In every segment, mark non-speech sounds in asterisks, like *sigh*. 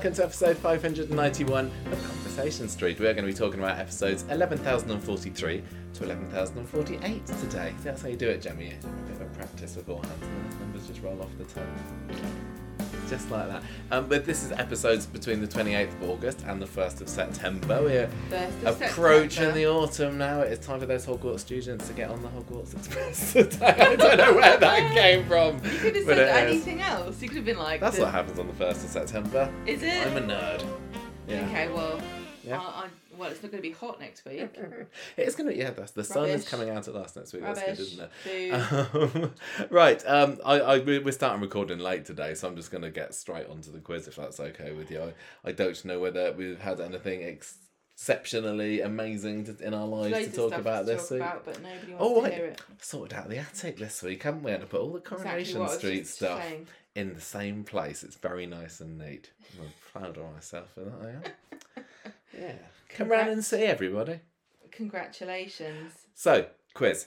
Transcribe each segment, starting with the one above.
Welcome to episode 591 of Conversation Street. We're going to be talking about episodes 11,043 to 11,048 today. That's how you do it, Gemma. A bit of a practice beforehand, and those numbers just roll off the tongue. Just like that. Um, but this is episodes between the 28th of August and the 1st of September. We're of approaching September. the autumn now. It's time for those Hogwarts students to get on the Hogwarts Express *laughs* today. I don't know where that came from. You could have said anything else. You could have been like. That's the- what happens on the 1st of September. Is it? I'm a nerd. Yeah. Okay, well, Yeah. I, I, well, it's not going to be hot next week. *laughs* It's gonna yeah. That's the sun is coming out at last next week. That's good, isn't it? Um, *laughs* right. Um, I, I we- we're starting recording late today, so I'm just gonna get straight onto the quiz if that's okay with you. I, I don't know whether we've had anything exceptionally amazing to, in our lives to talk about to this talk week. about, but nobody wants Oh, to hear it. Sorted out the attic this week, haven't we? And I put all the Coronation was Street stuff saying. in the same place. It's very nice and neat. I'm proud of myself for that. I am. *laughs* Yeah. Come round and see everybody. Congratulations. So, quiz.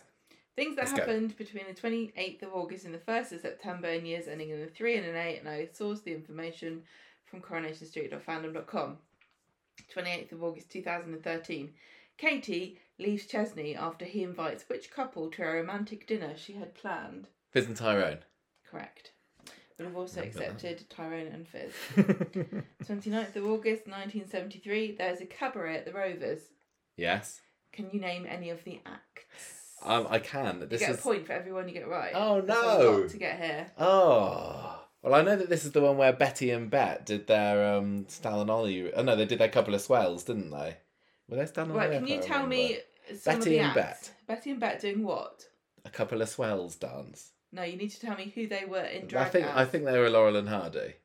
Things that Let's go. happened between the 28th of August and the 1st of September in years ending in a 3 and an 8, and I sourced the information from coronationstreet.fandom.com. 28th of August 2013. Katie leaves Chesney after he invites which couple to a romantic dinner she had planned? Fizz and Tyrone. Correct. But have also Remember that. accepted Tyrone and Fizz. *laughs* 29th of August 1973. There's a cabaret at the Rovers. yes. Can you name any of the acts? Um, I can. you This get is. a point for everyone you get right. Oh, no. to get here. Oh. Well, I know that this is the one where Betty and Bet did their um, Stan and Ollie. Oh no, they did their couple of swells, didn't they? Were they Stan and Right, Ollie? Can you tell me remember. some of Betty the and acts? Betty and Bet doing what? A couple of swells dance. No, you need to tell me who they were in drag I think as. I think they were Laurel and Hardy.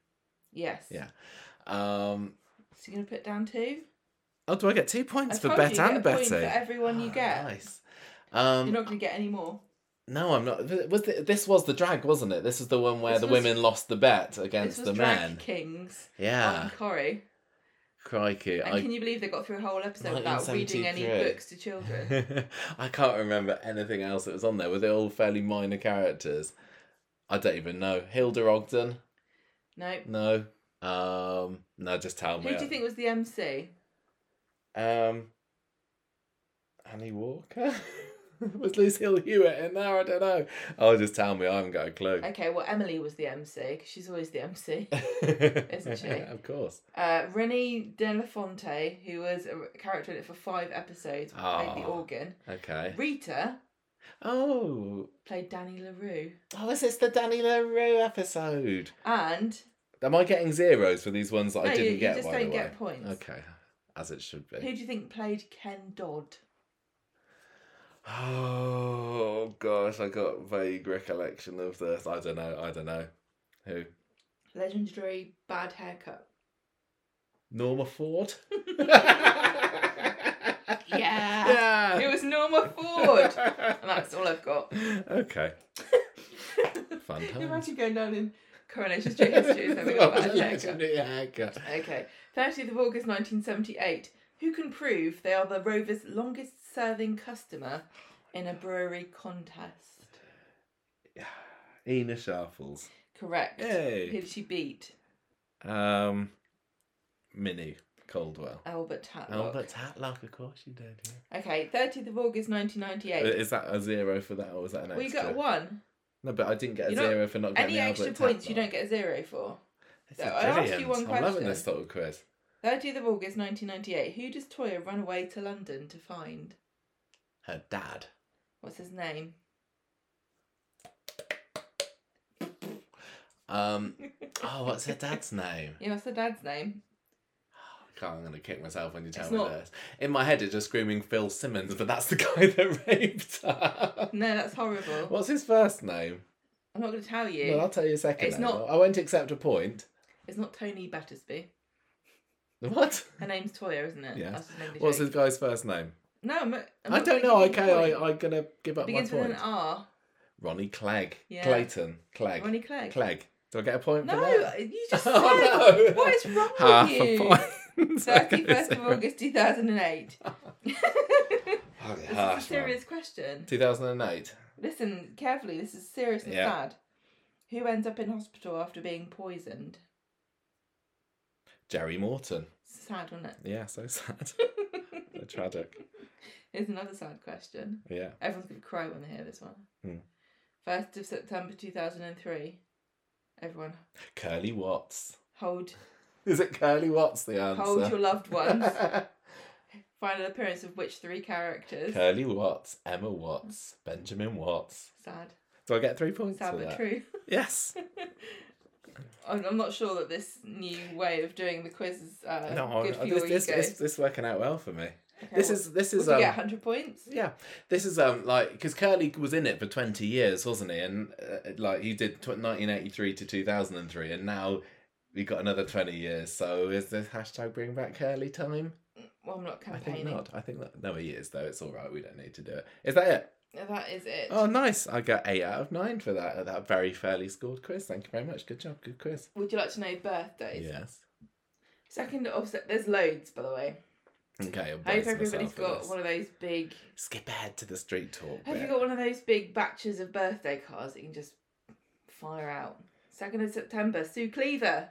Yes. Yeah. Um, So you're gonna put down two? oh, do I get two I points for told Bet you, and Betty? for everyone you Ah, get. Nice. Um, You're not gonna get any more. No, I'm not. Was the, this was the drag, wasn't it? This is the one where This the was- women lost the bet against the men. Kings. Yeah, Corrie. Crikey! And I can you believe they got through a whole episode without reading any books to children? *laughs* I can't remember anything else that was on there. Were they all fairly minor characters? I don't even know. Hilda Ogden? no. No. Um, no, just tell me. Who do you think was the MC? Um, Annie Walker. *laughs* *laughs* was Lucille Hewitt in there? I don't know. Oh, just tell me. I haven't got a clue. Okay, well Emily was the MC because she's always the MC. *laughs* Isn't she? *laughs* Of course. Uh, Renee De La Fonte, who was a character in it for five episodes, played the Oh. organ. Okay. Rita Oh, played Danny LaRue, oh, is this the Danny LaRue episode? and Am I getting zeros for these ones that no, I didn't you get? just by don't get points. Okay, as it should be. Who do you think played Ken Dodd? Oh gosh, I got vague recollection of this. I don't know. I don't know. Who? Legendary bad haircut. Norma Ford. *laughs* Yeah. It was Norma Ford, and that's all I've got. Okay. *laughs* Fun You times. Imagine going down in Coronation Street history and having a bad haircut. Legendary haircut. Okay, 30th of August 1978. Who can prove they are the Rovers' longest serving customer in a brewery contest? Ena Sharples. Correct. Yay. Who did she beat? Um, Minnie Caldwell. Albert Tatlock. Albert Tatlock, of course you did. Yeah. Okay, 30th of August 1998. Is that a zero for that, or was that an well, you extra? got one. No, but I didn't get a You're not- zero for not getting Any extra Albert points you don't get a zero for. This So I asked you brilliant. one I'm loving question. this little quiz. 30th of August 1998. Who does Toya run away to London to find? Her dad. What's his name? Um. oh, what's her dad's name? *laughs* Yeah, what's her dad's name? I can't, I'm gonna kick myself when you tell It's me not- this. In my head, it's just screaming Phil Simmons, but that's the guy *laughs* that raped her. No, that's horrible. What's his first name? I'm not going to tell you. Well, I'll tell you a second. It's name. not- I won't accept a point. It's not Tony Battersby. What? Her name's Toya, isn't it? Yeah. That's his name to What's Jake. his guy's first name? No, I'm, I'm I don't know. Okay. I, I'm gonna give up my Begins with point. an R. Ronnie Clegg. Yeah. Clayton. Clegg. Ronnie Clegg. Clegg. Do I get a point No, for that? you *laughs* just Oh, said. no. What is wrong Half with you? a point. *laughs* Thirty first of August two thousand and eight. *laughs* this is a Harsh, serious question. 2008. Listen carefully. This is serious and Yeah. sad. Who ends up in hospital after being poisoned? Jerry Morton. Sad, wasn't it? Yeah, so sad. *laughs* so tragic. Here's another sad question. Yeah. Everyone's going to cry when they hear this one. Hmm. 1st of September 2003. Everyone, Curly Watts. hold Is it Curly Watts the answer? hold your loved ones. *laughs* Final appearance of which three characters? Curly Watts, Emma Watts, Benjamin Watts. Sad. Do I get three points Sad but that? true. Yes. *laughs* I'm I'm not sure that this new way of doing the quiz is uh, no, good for this, your this, ego. this, this working out well for me. Okay, This what- is this is um, get 100 points? Yeah, this is um like because Curly was in it for twenty years, wasn't he? And uh, like he did nineteen eighty three to two thousand and three, and now we got another twenty years. So is this hashtag bring back Curly time? Well, I'm not campaigning. I think not. I think that no, he is though. It's all right. We don't need to do it. Is that it? That is it. Oh, nice. I got eight out of nine for that. That very fairly scored quiz. Thank you very much. Good job. Good quiz. Would you like to know birthdays? Yes. Second of there's loads, by the way. Okay. I'll I hope everybody's got this. one of those big. Skip ahead to the street talk. Have you got one of those big batches of birthday cards that you can just fire out? Second of September, Sue Cleaver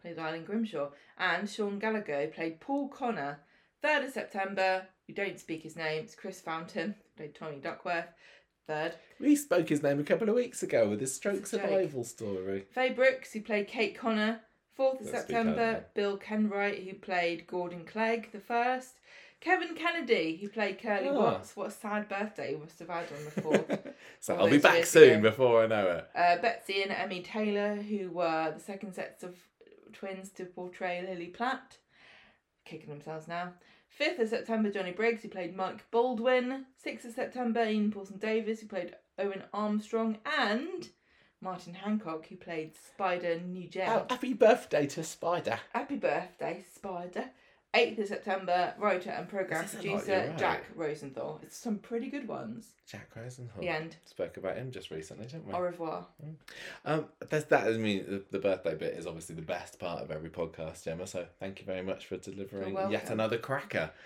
played Eileen Grimshaw, and Sean Gallagher played Paul Connor. Third of September, we don't speak his name. It's Chris Fountain played Tommy Duckworth. Third, We spoke his name a couple of weeks ago with his stroke It's a joke. survival story. Faye Brooks, who played Kate Connor. 4th of Let's September. Bill Kenwright, who played Gordon Clegg the first. Kevin Kennedy, who played Curly Ah. Watts. What a sad birthday he must have had on the 4th. *laughs* so I'll be back soon ago. before I know it. uh, Betsy and Emmy Taylor, who were the second sets of twins to portray Lily Platt. Kicking themselves now. 5th of September, Johnny Briggs, who played Mike Baldwin. 6th of September, Ian Puleston-Davies, who played Owen Armstrong. And Martin Hancock, who played Spider Nugent. Oh, happy birthday to Spider. Happy birthday, Spider. 8th of September, writer and programme This is a lot, producer right. Jack Rosenthal. It's some pretty good ones. Jack Rosenthal. The end. Spoke about him just recently, didn't we? Au revoir. Um, that's that. I mean, the, the birthday bit is obviously the best part of every podcast, Gemma. So thank you very much for delivering yet another cracker. *laughs*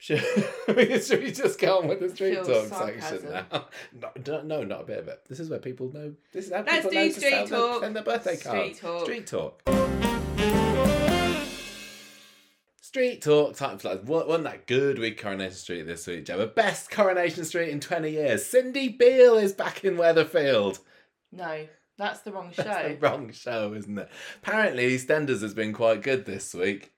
Should, should we just go on with the street talk section now? *laughs* No, no, no, not a bit of it. This is where people know. This is how Let's people do know to street sell their- their birthday Street talk. Street talk. Street talk flies. Wa- Wasn't that good with Coronation Street this week, Gemma? Best Coronation Street in 20 years. Cindy Beale is back in Weatherfield. No, that's the wrong show. *laughs* That's the wrong show, isn't it? Apparently, EastEnders has been quite good this week.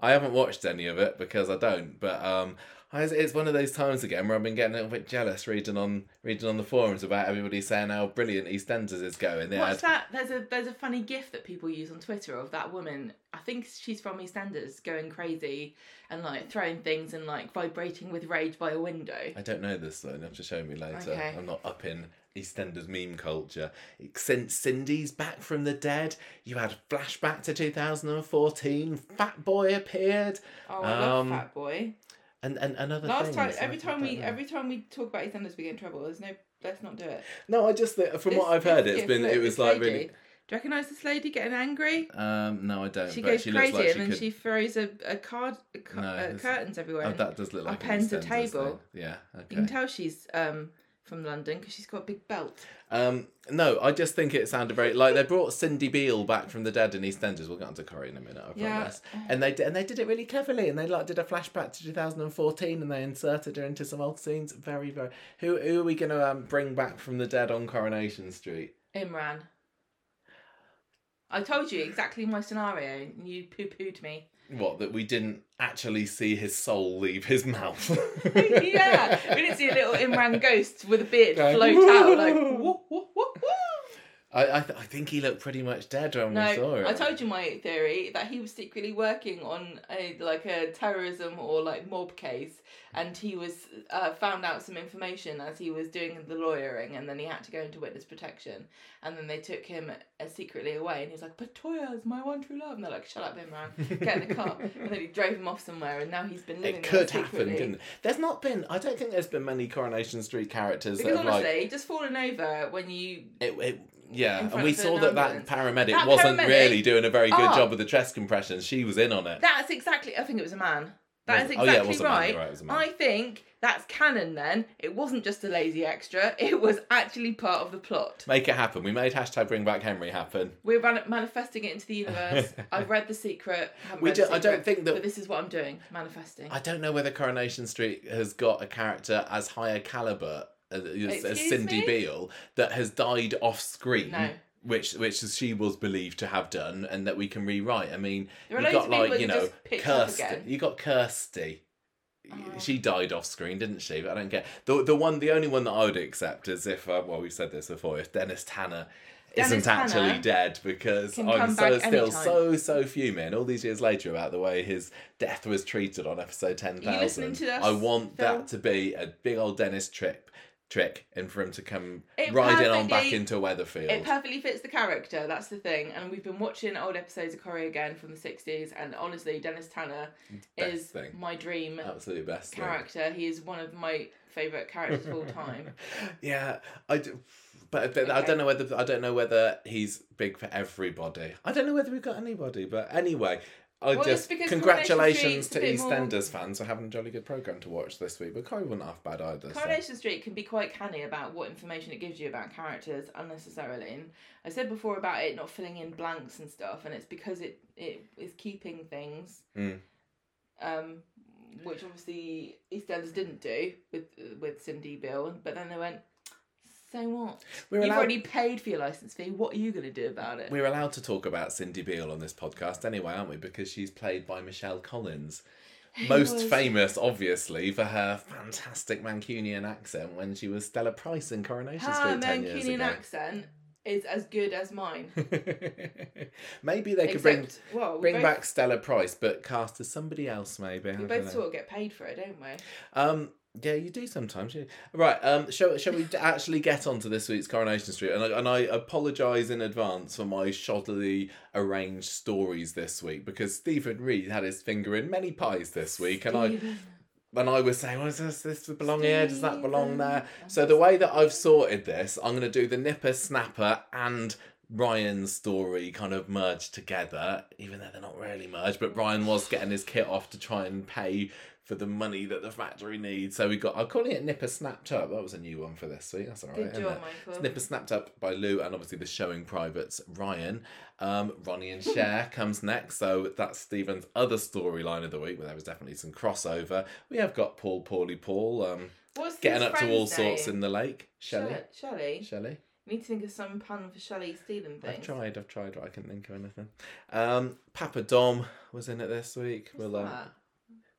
I haven't watched any of it because I don't, but um, it's one of those times again where I've been getting a little bit jealous reading on reading on the forums about everybody saying how brilliant EastEnders is going. They What's had, that? There's a there's a funny gif that people use on Twitter of that woman. I think she's from EastEnders, going crazy and like throwing things and like vibrating with rage by a window. I don't know this though. You have to show me later. Okay. I'm not up in EastEnders meme culture. Since Cindy's back from the dead, you had flashback to 2014. Fat Boy appeared, Oh, I love Um, Fat Boy. And and another Last things, time, I- every time we know. every time we talk about EastEnders, we get in trouble. There's no. Let's not do it. No, I just think from This- what I've heard, this it's gif, been look, it was like lady. really. Do you recognise this lady getting angry? Um, no, I don't. She but goes she crazy looks like and she then could. she throws a, a card a No, uh, curtains everywhere. Oh, and that does look like a upends a table. thing. Yeah. You can tell she's um from London because she's got a big belt. Um, no, I just think it sounded very like they brought Cindy Beale back from the dead in EastEnders. We'll get onto Corrie in a minute, I Yeah. promise. And they did, and they did it really cleverly, and they like did a flashback to 2014, and they inserted her into some old scenes. Very, very. Who who are we going to um, bring back from the dead on Coronation Street? Imran. I told you exactly my scenario, and you poo pooed me. What that we didn't actually see his soul leave his mouth. *laughs* yeah, we didn't see a little Imran ghost with a beard Going, float out like. I I, th- I think he looked pretty much dead when we saw No, it. I told you my theory that he was secretly working on a like a terrorism or like mob case, and he was uh, found out some information as he was doing the lawyering, and then he had to go into witness protection, and then they took him uh, secretly away, and he's like, "But Toya is my one true love," and they're like, "Shut up, Imran, get in the car," *laughs* and then he drove him off somewhere, and now he's been living It could happen, couldn't it? There's not been. I don't think there's been many Coronation Street characters Because that have like. honestly, just falling over when you It, it, yeah, and we saw an that that paramedic That wasn't paramedic- really doing a very good Ah. job with the chest compressions. She was in on it. that's exactly. I think it was a man. That is Was? Oh, yeah, it exactly a man, right. right, it was a man. I think that's canon then. It wasn't just a lazy extra, it was actually part of the plot. Make it happen. We made hashtag Bring Back Henry happen. We're man- manifesting it into the universe. *laughs* I've read The Secret. We do- The I don't think that- But this is what I'm doing manifesting. I don't know whether Coronation Street has got a character as high a caliber as, as Cindy me? Beale that has died off screen. No. Which which she was believed to have done, and that we can rewrite. I mean, you got like you know just pitch up Kirsty. You got Kirsty. Oh. She died off screen, didn't she? But I don't get the the one. The only one that I would accept is if uh, well, we've said this before. If Dennis Tanner Dennis isn't actually dead because I'm so still anytime. so so fuming all these years later about the way his death was treated on episode ten Are you listening thousand. I want Phil? that to be a big old Dennis trip trick and for him to come It riding on back into Weatherfield. It perfectly fits the character, that's the thing. And we've been watching old episodes of Corrie again from the 60s, and honestly, Dennis Tanner Best is thing. my dream Absolutely best thing. character. He is one of my favourite characters of all *laughs* time. yeah, I do, but, but I don't know whether I don't know whether he's big for everybody. I don't know whether we've got anybody, but anyway. I Well, just because congratulations Coronation Street's a to bit more- EastEnders fans for having a jolly good program to watch this week. But Corrie wasn't half bad either. so- Coronation Street can be quite canny about what information it gives you about characters unnecessarily. And I said before about it not filling in blanks and stuff, and it's because it, it is keeping things, Mm. um, which obviously EastEnders didn't do with with Cindy Beale. But then they went, so what? We're You've allowed- already paid for your license fee. What are you going to do about it? We're allowed to talk about Cindy Beale on this podcast anyway, aren't we? Because she's played by Michelle Collins. Who Most was- famous, obviously, for her fantastic Mancunian accent when she was Stella Price in Coronation Her Street 10 years Mancunian ago. accent is as good as mine. *laughs* maybe they could bring well, we bring both, back Stella Price, but cast as somebody else. Maybe We both sort of get paid for it, don't we? Um, yeah, you do sometimes. Yeah. Right. Um, shall shall we actually get on to this week's Coronation Street? And I, and I apologise in advance for my shoddily arranged stories this week because Stephen Reid had his finger in many pies this week, and I and I was saying, well, does this, this belong here? Does that belong there? So the way that I've sorted this, I'm going to do the Nipper Snapper and Ryan's story kind of merged together, even though they're not really merged. But Ryan was getting his kit off to try and pay for the money that the factory needs. So we got, I'm calling it Nipper Snapped Up. That was a new one for this week. That's all right. Good job, Michael. Nipper Snapped Up by Lou and obviously the showing privates Ryan. Um, Ronnie and Cher *laughs* comes next, so that's Stephen's other storyline of the week. Where there was definitely some crossover. We have got Paul, Paulie, Paul, um, What's getting up to all friend's sorts in the lake. Shelley, Shelley. Shelley. We need to think of some pun for Shelley stealing I've tried, I've tried, but I couldn't think of anything. Um, Papa Dom was in it this week. What's We'll, uh, that?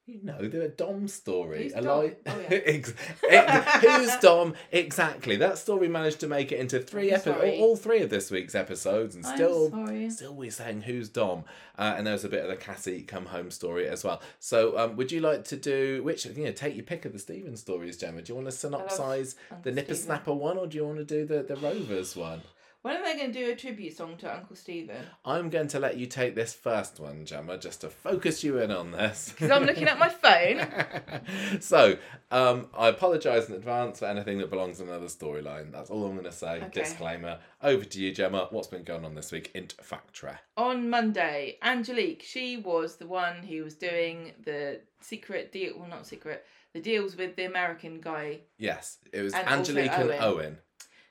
You know, the Dom story. Who's A Dom? Oh, yeah. *laughs* Ex- ex- Who's Dom? Exactly. That story managed to make it into three episodes, all three of this week's episodes, and I'm still, sorry. still we're saying who's Dom. Uh, and there's a bit of the Cassie come home story as well. So, um, would you like to do which? You know, take your pick of the Stephen stories, Gemma. Do you want to synopsize the Nipper Snapper one, or do you want to do the the Rovers one? When are they going to do a tribute song to Uncle Stephen? I'm going to let you take this first one, Gemma, just to focus you in on this. Because I'm looking at my phone. *laughs* so, um, I apologise in advance for anything that belongs in another storyline. That's all I'm going to say. Okay. Disclaimer. Over to you, Gemma. What's been going on this week? Int Factory. On Monday, Angelique, she was the one who was doing the secret deal. Well, not secret. The deals with the American guy. Yes, it was And Angelique and Owen. Owen.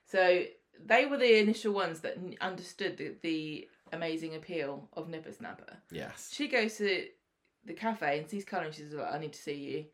So they were the initial ones that n- understood the, the amazing appeal of Nipper Snapper. Yes. She goes to the cafe and sees Colin. She's like, I need to see you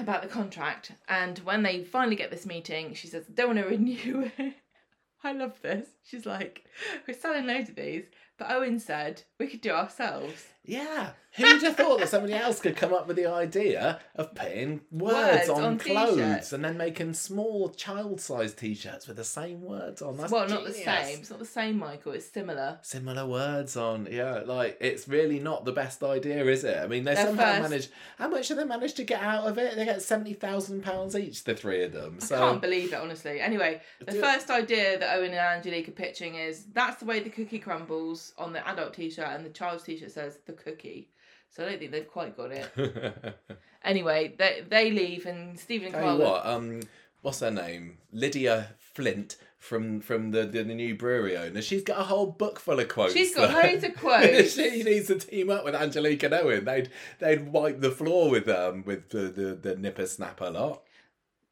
about the contract. And when they finally get this meeting, she says, I don't want to renew it. *laughs* I love this. She's like, we're selling loads of these. But Owen said we could do ourselves. Yeah. *laughs* Who'd have thought that somebody else could come up with the idea of putting words, Words on, on clothes t-shirts. and then making small child-sized t-shirts with the same words on? That's well, not the same. It's not the same, Michael. It's similar. similar words on. Yeah, like it's really not the best idea, is it? I mean, they Their somehow first- managed. How much have they managed to get out of it? They get seventy thousand pounds each, the three of them. I can't believe it, honestly. Anyway, the Do- first idea that Owen and Angelique are pitching is that's the way the cookie crumbles on the adult t shirt, and the child's t shirt says the cookie. So I don't think they've quite got it. *laughs* Anyway, they, they leave, and Stephen and you what, um, what's her name? Lydia Flint from from the, the, the new brewery owner. She's got a whole book full of quotes. She's got loads of *laughs* quotes. she needs to team up with Angelique and Owen. They'd they'd wipe the floor with um with the the, the nipper snapper lot.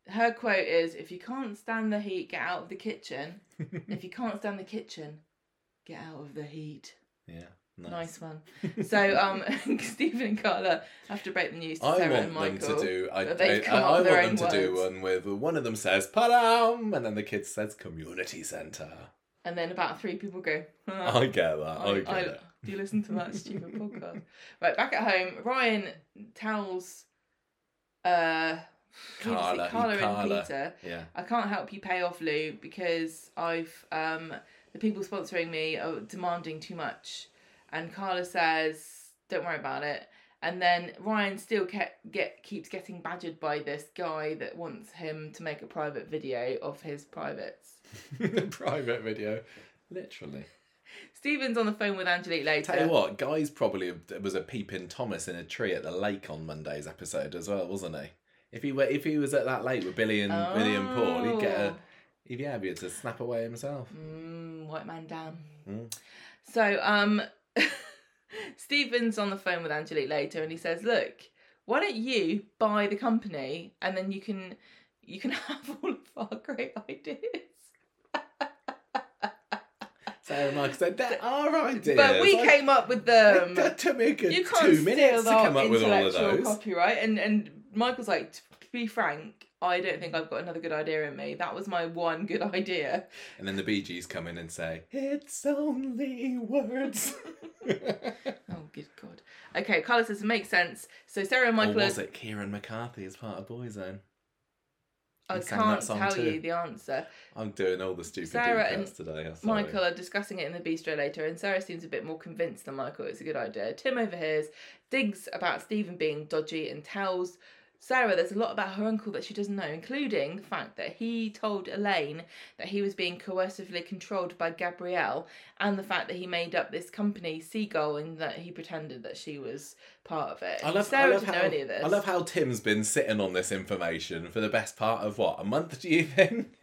Her quote is If you can't stand the heat, get out of the kitchen. *laughs* if you can't stand the kitchen, get out of the heat. Yeah. Nice, one. So, um, *laughs* Stephen and Carla have to break the news to I Sarah want and them to do. I, they've I, come I, up I with their want them own to do words. one with one of them says "padam" and then the kid says "community centre." And then about three people go, "Huh." I get that. I, get I- it. Do you listen to that stupid podcast? Right, back at home, Ryan tells uh, who does Carla. Carla and Carla. Peter, Yeah. I can't help you pay off Lou because I've um the people sponsoring me are demanding too much, and Carla says, "Don't worry about it." And then Ryan still kept, get keeps getting badgered by this guy that wants him to make a private video of his privates. *laughs* Private video, literally. Stephen's on the phone with Angelique later. Tell you what, guys probably there was a peeping Thomas in a tree at the lake on Monday's episode as well, wasn't he? If he were, if he was at that lake with Billy and Billy and Paul, he'd get a Oh. he'd yeah, be able to snap away himself. Mm, white man down. Mm. So, um, Stephen's on the phone with Angelique later, and he says, "Look, why don't you buy the company, and then you can you can *laughs* have all of our great ideas." Sarah Michael said, "They're our ideas." but we I- came up with them. *laughs* that took me a good you can't two minutes to come up with all of intellectual those. copyright. And and Michael's like, to be frank, I don't think I've got another good idea in me. That was my one good *laughs* idea. And then the Bee Gees come in and say, "It's only words." *laughs* Oh, good God. Okay, Carla says it makes sense. So Sarah and or Michael was are it Kieran McCarthy as part of Boyzone? I can't tell too. you the answer. I'm doing all the stupid Sarah Sarah and today. Michael are discussing it in the bistro later, and Sarah seems a bit more convinced than Michael it's a good idea. Tim overhears, digs about Stephen being dodgy, and tells Sarah there's a lot about her uncle that she doesn't know, including the fact that he told Elaine that he was being coercively controlled by Gabrielle, and the fact that he made up this company, Seagull, and that he pretended that she was part of it. I love, Sarah I love didn't how, know any of this. I love how Tim's been sitting on this information for the best part of what a month. *laughs* Do you think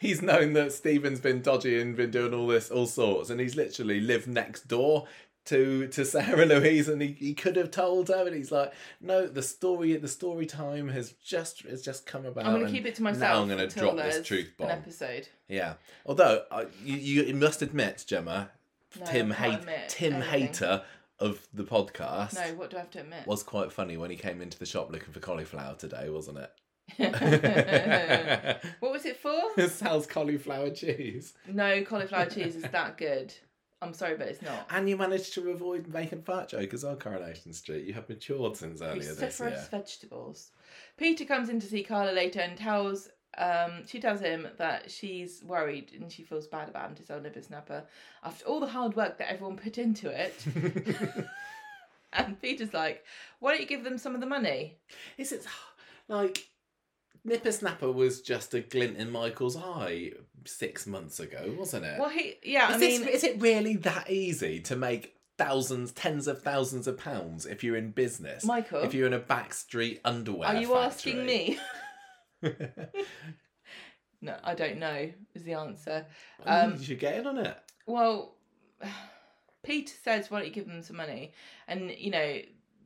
he's known that Stephen's been dodgy and been doing all this, all sorts, and he's literally lived next door to to Sarah *laughs* Louise, and he, he could have told her, and he's like, no, the story the story time has just has just come about. I'm going to keep it to myself. Now I'm going to drop this truth bomb. An episode. Yeah. Although I, you, you must admit, Gemma, No, Tim hate Tim anything. Hater of the podcast No, what do I have to admit? was quite funny when he came into the shop looking for cauliflower today, wasn't it? *laughs* what was it for? *laughs* Sal's cauliflower cheese. No, cauliflower cheese is that good. I'm sorry, but it's not. And you managed to avoid making fat joke as well, Coronation Street. You have matured since earlier this year. vegetables. Peter comes in to see Carla later and tells um she tells him that she's worried and she feels bad about him to sell nipper snapper after all the hard work that everyone put into it. *laughs* *laughs* and Peter's like, "Why don't you give them some of the money?" Is it like Nipper Snapper was just a glint in Michael's eye six months ago, wasn't it? Well, he yeah, Is, I this- mean, is it really that easy to make thousands, tens of thousands of pounds if you're in business? Michael, If you're in a backstreet underwear are you factory? asking me? *laughs* no, I don't know. Is the answer. Um, you should get in on it. Well, *sighs* Peter says, "Why don't you give them some money?" And you know,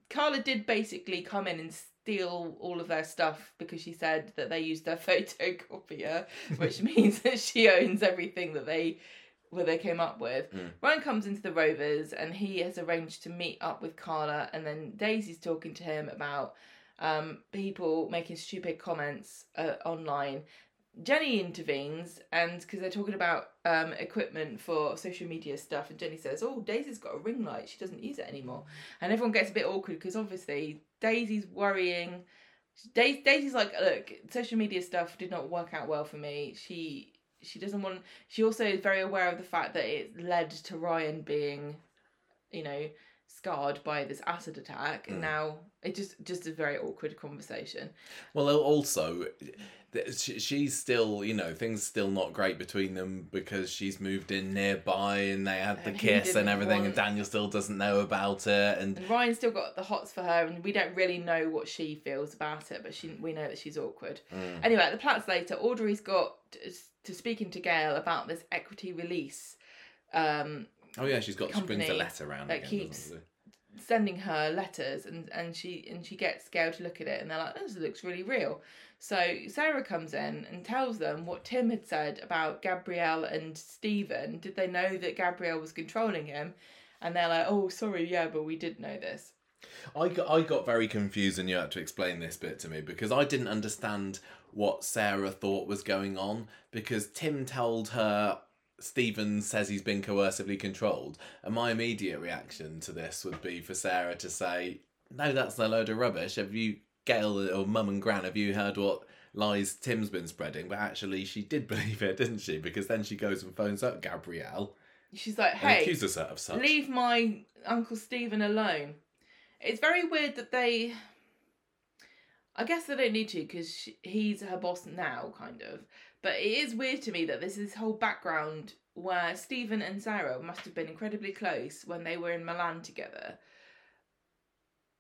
Carla did basically come in and steal all of their stuff because she said that they used their *laughs* photocopier, which *laughs* means that she owns everything that they where they came up with. Mm. Ryan comes into the Rovers and he has arranged to meet up with Carla, and then Daisy's talking to him about um, people making stupid comments uh, online. Jenny intervenes and because they're talking about um, equipment for social media stuff, and Jenny says, "Oh, Daisy's got a ring light. She doesn't use it anymore." And everyone gets a bit awkward because obviously Daisy's worrying. Dais- Daisy's like, "Look, social media stuff did not work out well for me. She she doesn't want. She also is very aware of the fact that it led to Ryan being, you know, scarred by this acid attack, and Mm. now it just just a very awkward conversation. Well, also, she's still, you know, things still not great between them because she's moved in nearby and they had the And kiss and everything, and Daniel still doesn't know about it. And And Ryan's still got the hots for her, and we don't really know what she feels about it, but she we know that she's awkward. Mm. Anyway, at the Platts later, Audrey's got to, to speaking to Gail about this equity release, um, oh yeah, she's got she brings a letter around that again, keeps- sending her letters, and and she and she gets Gail to look at it, and they're like, "This looks really real." So Sarah comes in and tells them what Tim had said about Gabrielle and Stephen. Did they know that Gabrielle was controlling him? And they're like, "Oh, sorry, yeah, but we did know this." I got, I got very confused and you had to explain this bit to me because I didn't understand what Sarah thought was going on because Tim told her Stephen says he's been coercively controlled and my immediate reaction to this would be for Sarah to say no that's a load of rubbish have you Gail or mum and gran have you heard what lies Tim's been spreading but actually she did *laughs* believe it didn't she because then she goes and phones up Gabrielle She's like, "Hey, accuses her of such leave my uncle Stephen alone. It's very weird that they. I guess they don't need to because he's her boss now, kind of. But it is weird to me that there's this whole background where Stephen and Sarah must have been incredibly close when they were in Milan together.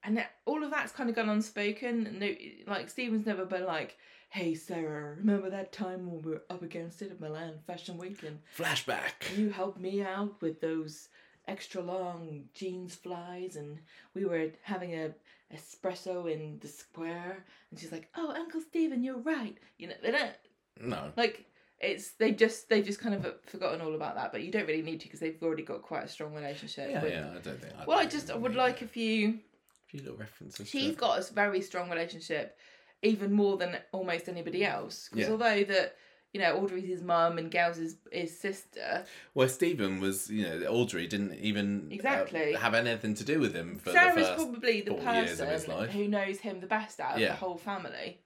And that- all of that's kind of gone unspoken. No, like Stephen's never been like, "Hey Sarah, remember that time when we were up against it at Milan Fashion Week and flashback you helped me out with those extra long jeans flies and we were having a espresso in the square and she's like oh uncle stephen you're right you know they don't no like it's they just they've just kind of forgotten all about that but you don't really need to because they've already got quite a strong relationship yeah with- yeah I don't think I well i just think would like need a few a few little references to she's it. got a very strong relationship even more than almost anybody else because Yeah. although that you know audrey's his mum and gail's his, his sister Well, Stephen was, you know, Audrey didn't even uh, Exactly. have anything to do with him for Sarah's probably the 40 years of his person who knows him the best out of Yeah. the whole family,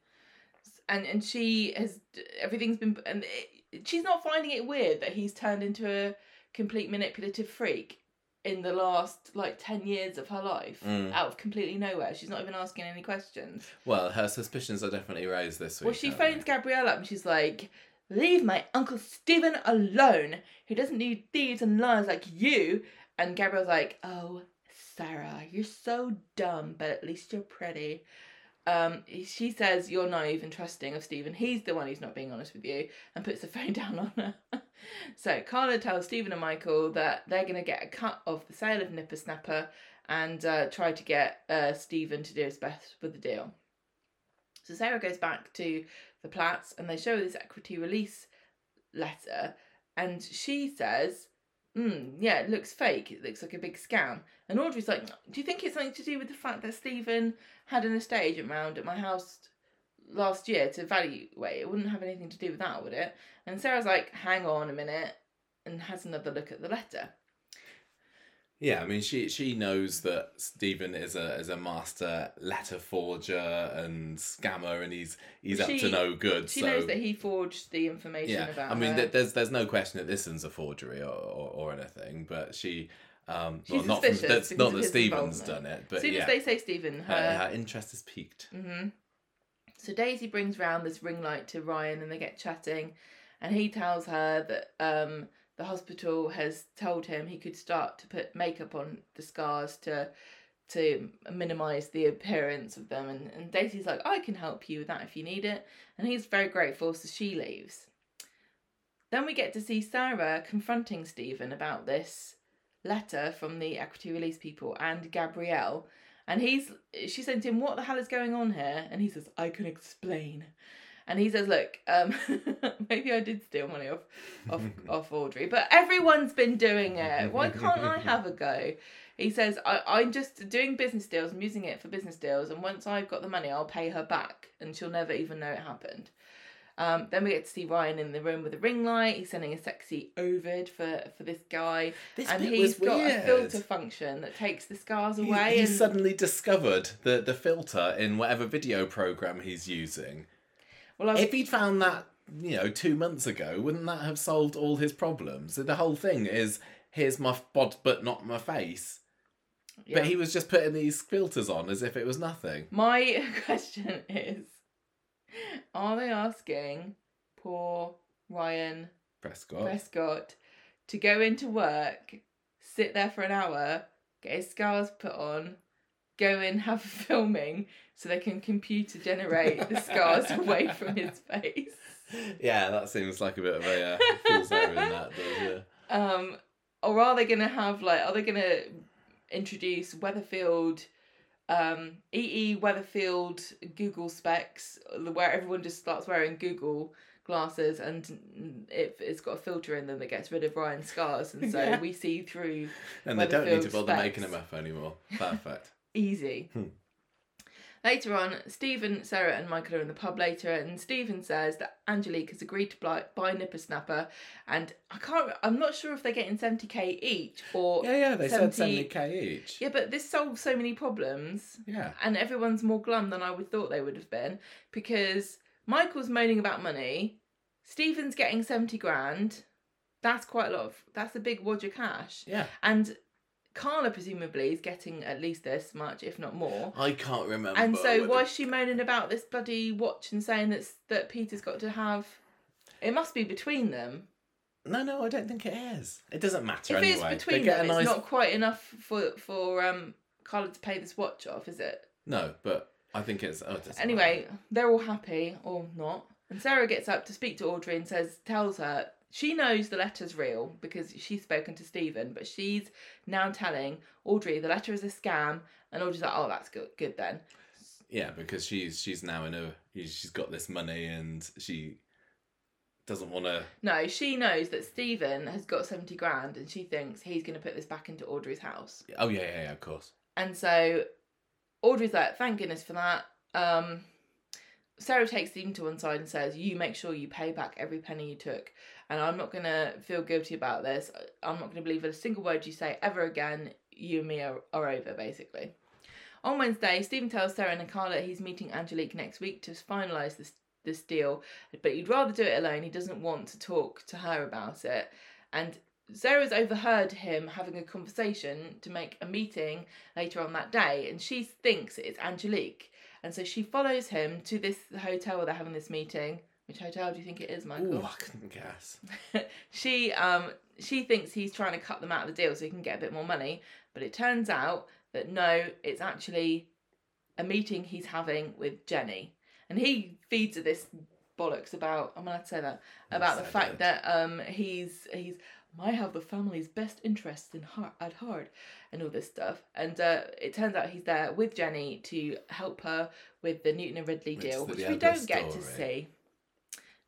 and and she has everything's been and it, she's not finding it weird that he's turned into a complete manipulative freak in the last like ten years of her life Mm. out of completely nowhere. She's not even asking any questions. Well, her suspicions are definitely raised this week. well, she phones they? Gabrielle up and she's like. Leave my Uncle Stephen alone. He doesn't need thieves and liars like you. And Gabrielle's like, Oh, Sarah, you're so dumb, but at least you're pretty. Um, she says you're naive and trusting of Stephen. He's the one who's not being honest with you, and puts the *laughs* phone down on her. so Carla tells Stephen and Michael that they're going to get a cut of the sale of Nipper Snapper and uh, try to get uh, Stephen to do his best with the deal. So Sarah goes back to the Platts and they show this equity release letter, and she says, mm, "Yeah, it looks fake. It looks like a big scam." And Audrey's like, "Do you think it's something to do with the fact that Stephen had an estate agent round at my house last year to evaluate? It wouldn't have anything to do with that, would it?" And Sarah's like, "Hang on a minute," and has another look at the letter. Yeah, I mean, she she knows that Stephen is a is a master letter forger and scammer, and he's he's up to no good. She so knows that he forged the information yeah, about I mean, her. th- there's there's no question that this one's a forgery or, or, or anything, but she. Um, well, not from, that's not that Stephen's done it, as but soon yeah, as they say Stephen, her, her her interest is piqued. hmm So Daisy brings round this ring light to Ryan and they get chatting and he tells her that um, the hospital has told him he could start to put makeup on the scars to to minimise the appearance of them and, and Daisy's like, I can help you with that if you need it and he's very grateful so she leaves. Then we get to see Sarah confronting Stephen about this letter from the equity release people and Gabrielle and he's she said to him, What the hell is going on here? And he says, I can explain. And he says, Look, um, *laughs* maybe I did steal money off off *laughs* off Audrey, but everyone's been doing it. Why can't I *laughs* have a go? He says, I, I'm just doing business deals, I'm using it for business deals, and once I've got the money, I'll pay her back, and she'll never even know it happened. Um, then we get to see Ryan in the room with a ring light. He's sending a sexy Ovid for, for this guy. This and he's got weird. a filter function that takes the scars away. He, and... suddenly discovered the, the filter in whatever video program he's using. well, was If he'd found that, you know, two months ago, wouldn't that have solved all his problems? The whole thing is here's my bod, but not my face. Yeah. But he was just putting these filters on as if it was nothing. My *laughs* question is Are they asking poor Ryan Prescott. Prescott to go into work, sit there for an hour, get his scars put on, go in, have a filming so they can computer generate the scars *laughs* away from his face? Yeah, that seems like a bit of a uh, fool's. That does, yeah. Um, or are they gonna have like are they gonna introduce Weatherfield um EE Weatherfield Google specs where everyone just starts wearing Google glasses and it, it's got a filter in them that gets rid of Ryan's scars and so *laughs* Yeah. we see through And they don't need to Weatherfield bother making specs. them up anymore. Perfect. *laughs* easy. Hmm. Later on, Stephen, Sarah, and Michael are in the pub later, and Stephen says that Angelique has agreed to buy, buy Nipper Snapper, and I can't. I'm not sure if they're getting seventy k each or Yeah, yeah, they 70 said 70k each. Yeah, but this solves so many problems, Yeah. and everyone's more glum than I would thought they would have been because Michael's moaning about money, Stephen's getting seventy grand. That's quite a lot of. That's a big wad of cash, Yeah. and Carla presumably is getting at least this much, if not more. I can't remember. And so why is she moaning about this bloody watch and saying that's that Peter's got to have? It must be between them. No, no, I don't think it is. It doesn't matter if anyway. it's between them, nice. it's not quite enough for for um Carla to pay this watch off, is it? No, but I think it's. Oh, it Anyway, they're all happy or not, and Sarah gets up to speak to Audrey and says, tells her she knows the letter's real because she's spoken to Stephen, but she's now telling Audrey the letter is a scam, and Audrey's like, oh, that's good, good then. Yeah, because she's she's now in a she's got this money and she doesn't want to. No, she knows that Stephen has got 70 grand and she thinks he's going to put this back into Audrey's house. Oh yeah, yeah, yeah, of course. And so Audrey's like, thank goodness for that. Um, Sarah takes Stephen to one side and says, You make sure you pay back every penny you took. And I'm not to feel guilty about this. I'm not to believe a single word you say ever again. You and me are, are over, basically. On Wednesday, Stephen tells Sarah and Carla he's meeting Angelique next week to finalise this, this deal, but he'd rather do it alone. He doesn't want to talk to her about it. And Sarah's overheard him having a conversation to make a meeting later on that day, and she thinks it's Angelique. And so she follows him to this hotel where they're having this meeting. Which hotel do you think it is, Michael? Ooh, I couldn't guess. *laughs* she um she thinks he's trying to cut them out of the deal so he can get a bit more money, but it turns out that no, it's actually a meeting he's having with Jenny, and he feeds her this bollocks about. I'm gonna say that about the I fact did. that um he's he's I have the family's best interests in heart at heart and all this stuff. And uh, it turns out he's there with Jenny to help her with the Newton and Ridley deal, the which other we don't get to see.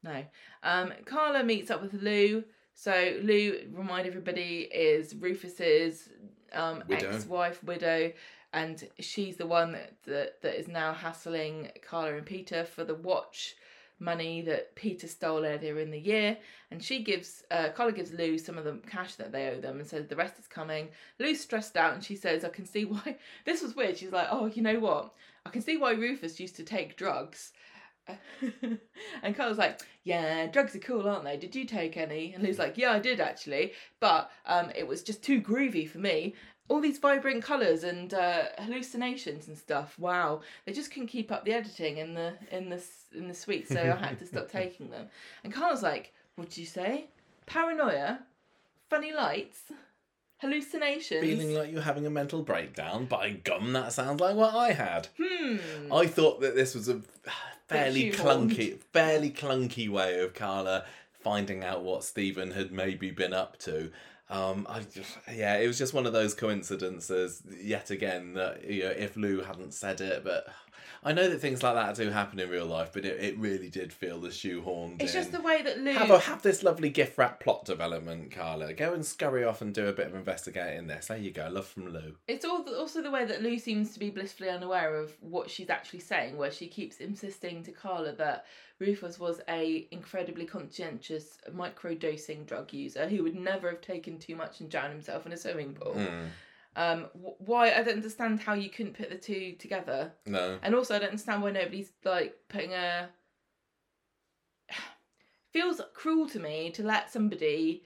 No. Um, Carla meets up with Lou. So Lou, remind everybody, is Rufus's um, Widow. ex-wife, widow, and she's the one that, that that is now hassling Carla and Peter for the watch money that Peter stole earlier in the year. And she gives uh, Carla gives Lou some of the cash that they owe them and says the rest is coming. Lou's stressed out and she says, I can see why *laughs* this was weird. She's like, Oh, you know what? I can see why Rufus used to take drugs. *laughs* and Carla's like, Yeah, drugs are cool, aren't they? Did you take any? And Lou's like, Yeah, I did actually, but um, it was just too groovy for me. All these vibrant colours and uh, hallucinations and stuff. Wow, they just couldn't keep up the editing in the in the in the suite, so I had to stop *laughs* taking them. And Carla's like, "What'd you say? Paranoia, funny lights, hallucinations." Feeling like you're having a mental breakdown. By gum, that sounds like what I had. hmm. I thought that this was a fairly clunky, fairly clunky way of Carla finding out what Stephen had maybe been up to. Um, I just, yeah, it was just one of those coincidences yet again that you know, if Lou hadn't said it, but I know that things like that do happen in real life, but it, it really did feel the shoehorned. It's just the way that Lou. Have, a, have this lovely gift wrap plot development, Carla. Go and scurry off and do a bit of investigating this. There you go. Love from Lou. It's all also the way that Lou seems to be blissfully unaware of what she's actually saying, where she keeps insisting to Carla that Rufus was a incredibly conscientious microdosing drug user who would never have taken too much and drowned himself in a swimming pool. Mm, Um, why I don't understand how you couldn't put the two together, no. and also I don't understand why nobody's like putting a. *sighs* Feels cruel to me to let somebody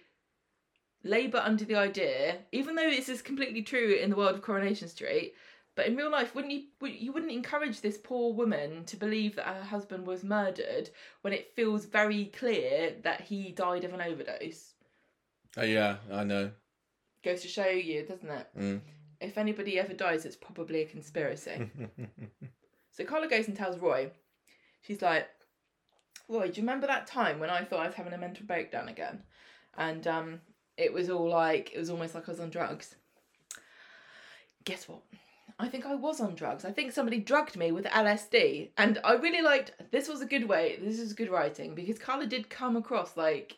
labour under the idea, even though this is completely true in the world of Coronation Street, but in real life, wouldn't you you wouldn't encourage this poor woman to believe that her husband was murdered when it feels very clear that he died of an overdose? Oh yeah, I know. Goes to show you, doesn't it? Mm. If anybody ever dies, it's probably a conspiracy. *laughs* So Carla goes and tells Roy. She's like, Roy, do you remember that time when I thought I was having a mental breakdown again? And um, it was all like, it was almost like I was on drugs. Guess what? I think I was on drugs. I think somebody drugged me with LSD. And I really liked, this was a good way, this is good writing, because Carla did come across like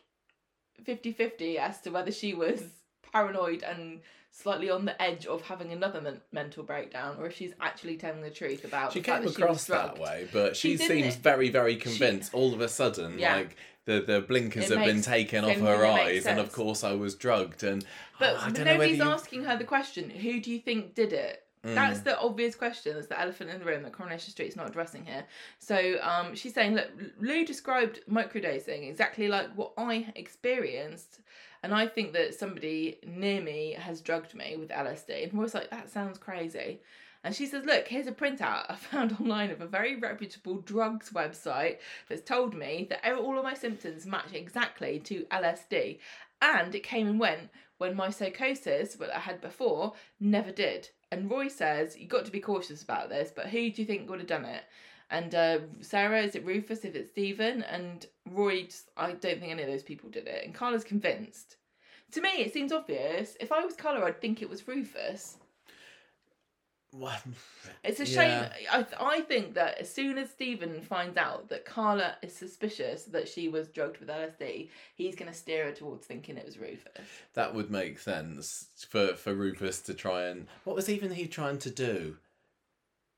50 50 as to whether she was paranoid and slightly on the edge of having another men- mental breakdown or if she's actually telling the truth about she came that she across that way, but she, She seems it? very, very convinced. all of a sudden, Yeah. like the the blinkers It have been taken off her eyes, makes and of course I was drugged. And But oh, *sighs* I don't know whether nobody's you... asking her the question, who do you think did it? Mm. That's the obvious question. That's the elephant in the room that Coronation Street's not addressing here. So um, she's saying, look, Lou described microdosing exactly like what I experienced. And I think that somebody near me has drugged me with LSD. And was like, that sounds crazy. And she says, look, here's a printout I found *laughs* online of a very reputable drugs website that's told me that all of my symptoms match exactly to LSD. And it came and went when my psychosis, what I had before, never did. And Roy says, You've got to be cautious about this, but who do you think would have done it? And uh, Sarah, is it Rufus? If it's Stephen? And Roy, just, I don't think any of those people did it. And Carla's convinced. To me, it seems obvious. If I was Carla, I'd think it was Rufus. It's a shame. Yeah. I, I think that as soon as Stephen finds out that Carla is suspicious that she was drugged with LSD, he's going to steer her towards thinking it was Rufus. That would make sense for for Rufus to try and what was even he trying to do?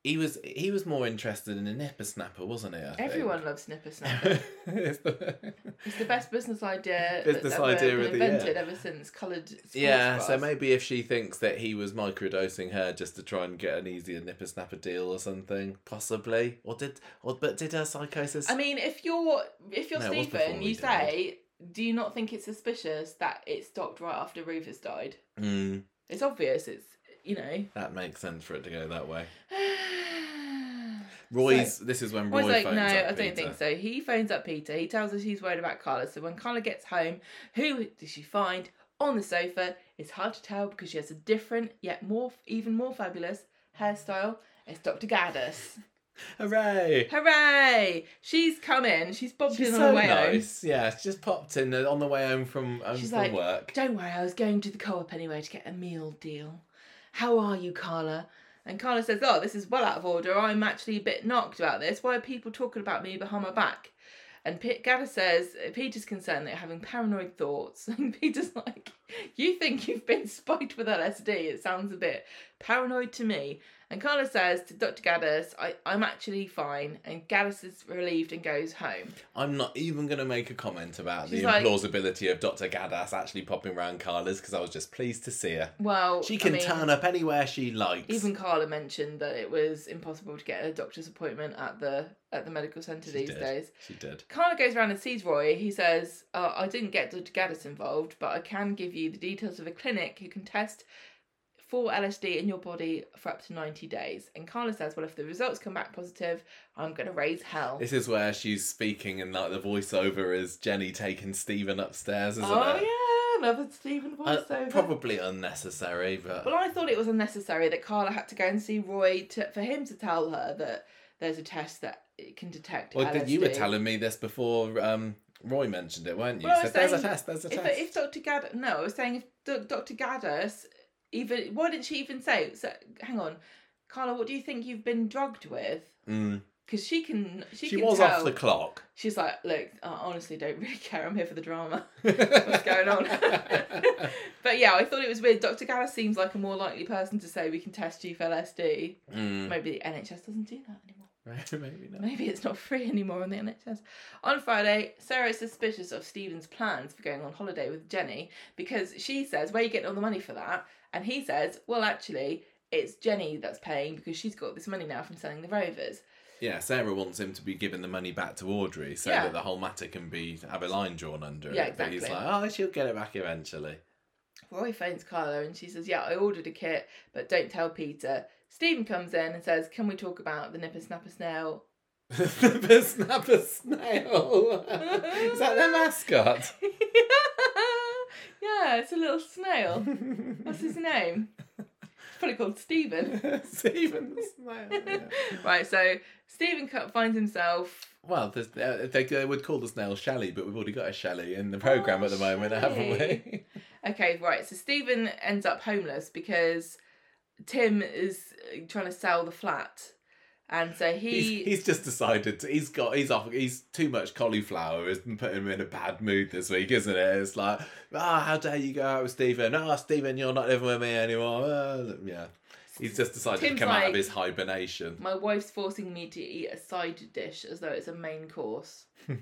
He was he was more interested in a nipper snapper, wasn't he? I think? Everyone loves Nipper Snapper. It's the- It's the best business idea Business that's ever idea been of the invented ever since coloured. yeah, so maybe if she thinks that he was microdosing her just to try and get an easier nipper snapper deal or something, possibly, or did, or but did her psychosis? I mean, if you're if you're No, Stephen, you did. say, do you not think it's suspicious that it stopped right after Rufus died? Mm, It's obvious. It's you know. that makes sense for it to go that way. *sighs* Roy's. this is when Roy Roy's like, phones no, up I don't Peter. think so. He phones up Peter. He tells us he's worried about Carla. So when Carla gets home, who does she find on the sofa? It's hard to tell because she has a different, yet more, even more fabulous hairstyle. It's Dr. Gaddas. *laughs* Hooray! Hooray! She's come in. She's bobbed She's in on so the way home. nice. Yeah, she just popped in on the way home from home She's from like, work. Don't worry, I was going to the co-op anyway to get a meal deal. How are you, Carla? And Carla says, Oh, this is well out of order. I'm actually a bit knocked about this. Why are people talking about me behind my back? And P- Gaddas says Peter's concerned that you're having paranoid thoughts. *laughs* And Peter's like, You think you've been *laughs* spiked with LSD? It sounds a bit paranoid to me. And Carla says to Dr. Gaddas, I, I'm actually fine. And Gaddas is relieved and goes home. I'm not even going to make a comment about She's the like- implausibility of Dr. Gaddas actually popping around Carla's because I was just pleased to see her. Well, She I can mean, turn up anywhere she likes. Even Carla mentioned that it was impossible to get a doctor's appointment at the at the medical centre She these did. days. She did. Carla goes around and sees Roy. He says, uh, "I didn't get Dr. Gaddas involved, but I can give you the details of a clinic who can test for LSD in your body for up to ninety days." And Carla says, "Well, if the results come back positive, I'm going to raise hell." This is where she's speaking and like the voiceover is Jenny taking Stephen upstairs, isn't oh it? yeah, another Stephen Uh, voiceover. probably unnecessary, but Well, I thought it was unnecessary that Carla had to go and see Roy to, for him to tell her that there's a test that it can detect well, LSD. you were telling me this before um, Roy mentioned it, weren't you? Well, I You was said, there's a test, there's a if, test. if Dr. Gaddas, no, I was saying if D- Dr. Gaddas, even why didn't she even say? So, hang on, Carla, what do you think you've been drugged with? Mm. Because she can, she, She, can was tell. off the clock. She's like, look, I honestly don't *laughs* really care. I'm here for the drama. *laughs* What's going on? *laughs* but yeah, I thought it was weird. Dr. Gaddas seems like a more likely person to say we can test you for LSD. Mm. Maybe the NHS doesn't do that anymore. *laughs* Maybe not. Maybe it's not free anymore on the NHS. On Friday, Sarah is suspicious of Stephen's plans for going on holiday with Jenny because she says, Where are you getting all the money for that? And he says, Well, actually, it's Jenny that's paying because she's got this money now from selling the Rovers. Yeah, Sarah wants him to be giving the money back to Audrey so Yeah. that the whole matter can be have a line drawn under Yeah, it. But he's like, oh, she'll get it back eventually. Roy phones Carla and she says, Yeah, I ordered a kit, but don't tell Peter. Stephen comes in and says, Can we talk about the nipper snapper snail? *laughs* the snapper snail. *laughs* Is that their mascot? *laughs* yeah, it's a little snail. What's his name? It's probably called Stephen. Stephen the snail. yeah. right, so Stephen finds himself. Well, uh, they, they would call the snail Shelley, but we've already got a Shelley in the program Oh, at the moment, haven't we? Okay, right, so Stephen ends up homeless because Tim is uh, trying to sell the flat. And so he. He's, he's just decided to, he's got he's off he's too much cauliflower has put him in a bad mood this week, isn't it? It's like ah, how dare you go out with Stephen? Ah, Stephen, you're not living with me anymore. Uh, yeah, he's just decided Tim's to come out of his hibernation. My wife's forcing me to eat a side dish as though it's a main course. *laughs*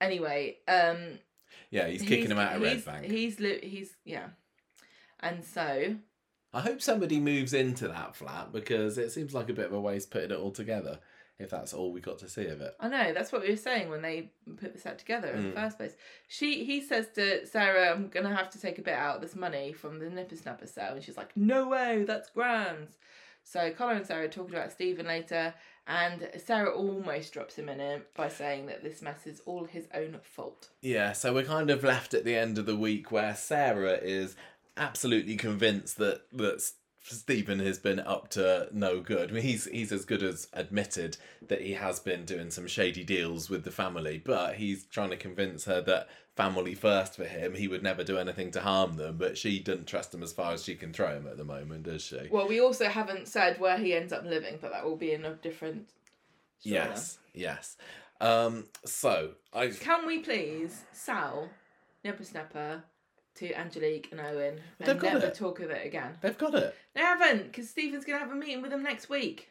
Anyway, um, yeah, he's kicking him out of Red Bank. He's he's yeah, and so I hope somebody moves into that flat because it seems like a bit of a waste putting it all together. If that's all we got to see of it. I know that's what we were saying when they put the set together in the Mm. first place. She he says to Sarah, "I'm gonna have to take a bit out of this money from the nipper snapper sale," and she's like, "No way, that's grand." So Connor and Sarah are talking about Stephen later, and Sarah almost drops him in it by saying that this mess is all his own fault. Yeah, so we're kind of left at the end of the week where Sarah is absolutely convinced that that Stephen has been up to no good. I mean, he's he's as good as admitted that he has been doing some shady deals with the family, but he's trying to convince her that family first for him. He would never do anything to harm them, but she doesn't trust him as far as she can throw him at the moment, does she? Well, we also haven't said where he ends up living, but that will be in a different. story. Yes, yes. Um, so I Can we please sell Nipper Snapper to Angelique and Owen They've and got never it. talk of it again? they've got it. They haven't, because Stephen's going to have a meeting with them next week.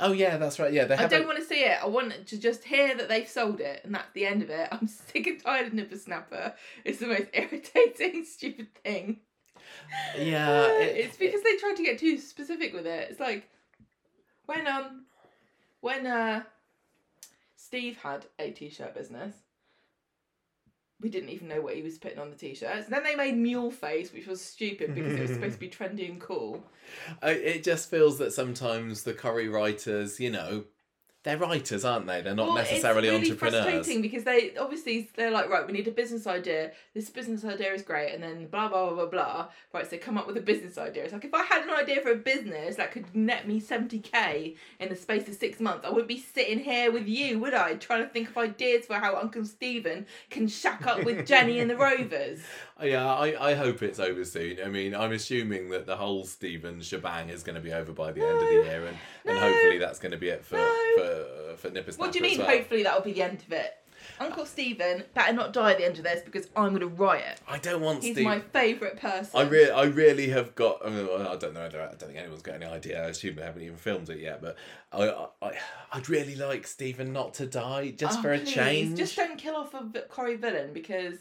Oh yeah, that's right. Yeah, they I don't want to see it. I want to just hear that they've sold it, and that's the end of it. I'm *laughs* sick and tired of Nipper Snapper. It's the most *laughs* irritating, stupid thing. Yeah, *laughs* it- it's because they tried to get too specific with it. It's like when um when uh Steve had a t-shirt business. We didn't even know what he was putting on the t-shirts. And Then they made Mule Face, which was stupid because it was supposed to be *laughs* trendy and cool. It just feels that sometimes the Corrie writers, you know, they're writers, aren't they? They're not Well, necessarily it's really entrepreneurs. frustrating because they obviously they're like right, we need a business idea. This business idea is great, and then blah blah blah blah blah. Right, so come up with a business idea. It's like if I had an idea for a business that could net me seventy k in the space of six months, I wouldn't be sitting here with you, would I? Trying to think of ideas for how Uncle Stephen can shack up with Jenny and the Rovers. *laughs* Yeah, I, I hope it's over soon. I mean, I'm assuming that the whole Stephen shebang is going to be over by the end of the year, and, and hopefully that's going to be it for No. for uh, for Nipper What do you mean? well. Hopefully that'll be the end of it. Uncle Stephen better not die at the end of this because I'm gonna riot. I don't want He's Steve. my favourite person. I really, I really have got. I, mean, I don't know. I don't think anyone's got any idea. I assume they haven't even filmed it yet. But I, I, I'd really like Stephen not to die, just Oh, for a please, change. Just don't kill off a Corrie villain because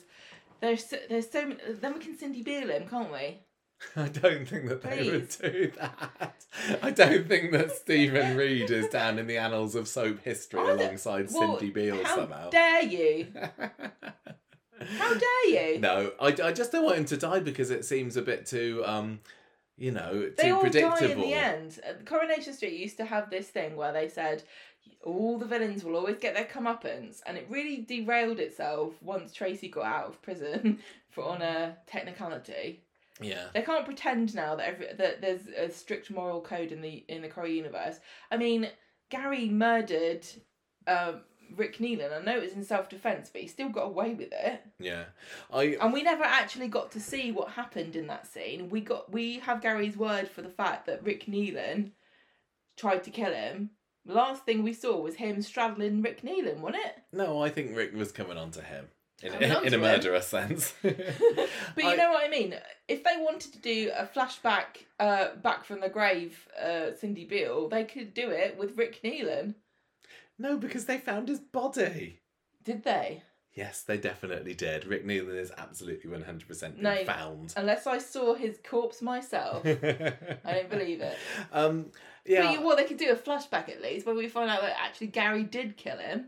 there's so, there's so many. Then we can Cindy Beale him, can't we? I don't think that they would do that. I don't think that Stephen Reid is down in the annals of soap history I don't- alongside Well, Cindy Beale somehow. How somehow. dare you? *laughs* How dare you? no, I, I just don't want him to die because it seems a bit too, um, you know, They too all predictable. die in the end. Uh, Coronation Street used to have this thing where they said all the villains will always get their comeuppance, and it really derailed itself once Tracy got out of prison *laughs* for on a technicality. Yeah. They can't pretend now that every that there's a strict moral code in the in the Corrie universe. I mean, Gary murdered um, Rick Neelan. I know it was in self defense, but he still got away with it. Yeah. I And we never actually got to see what happened in that scene. We got we have Gary's word for the fact that Rick Neelan tried to kill him. The last thing we saw was him straddling Rick Neelan, wasn't it? no, I think Rick was coming on to him. In, Coming in a him? murderous sense. *laughs* *laughs* But you I- know what I mean. If they wanted to do a flashback, uh, back from the grave, uh, Cindy Beale, they could do it with Rick Neelan. No, because they found his body. Did they? Yes, they definitely did. Rick Neelan is absolutely 100% been No. found. Unless I saw his corpse myself, *laughs* I don't believe it. Um, yeah. But you, well, they could do a flashback at least, where we find out that actually Gary did kill him.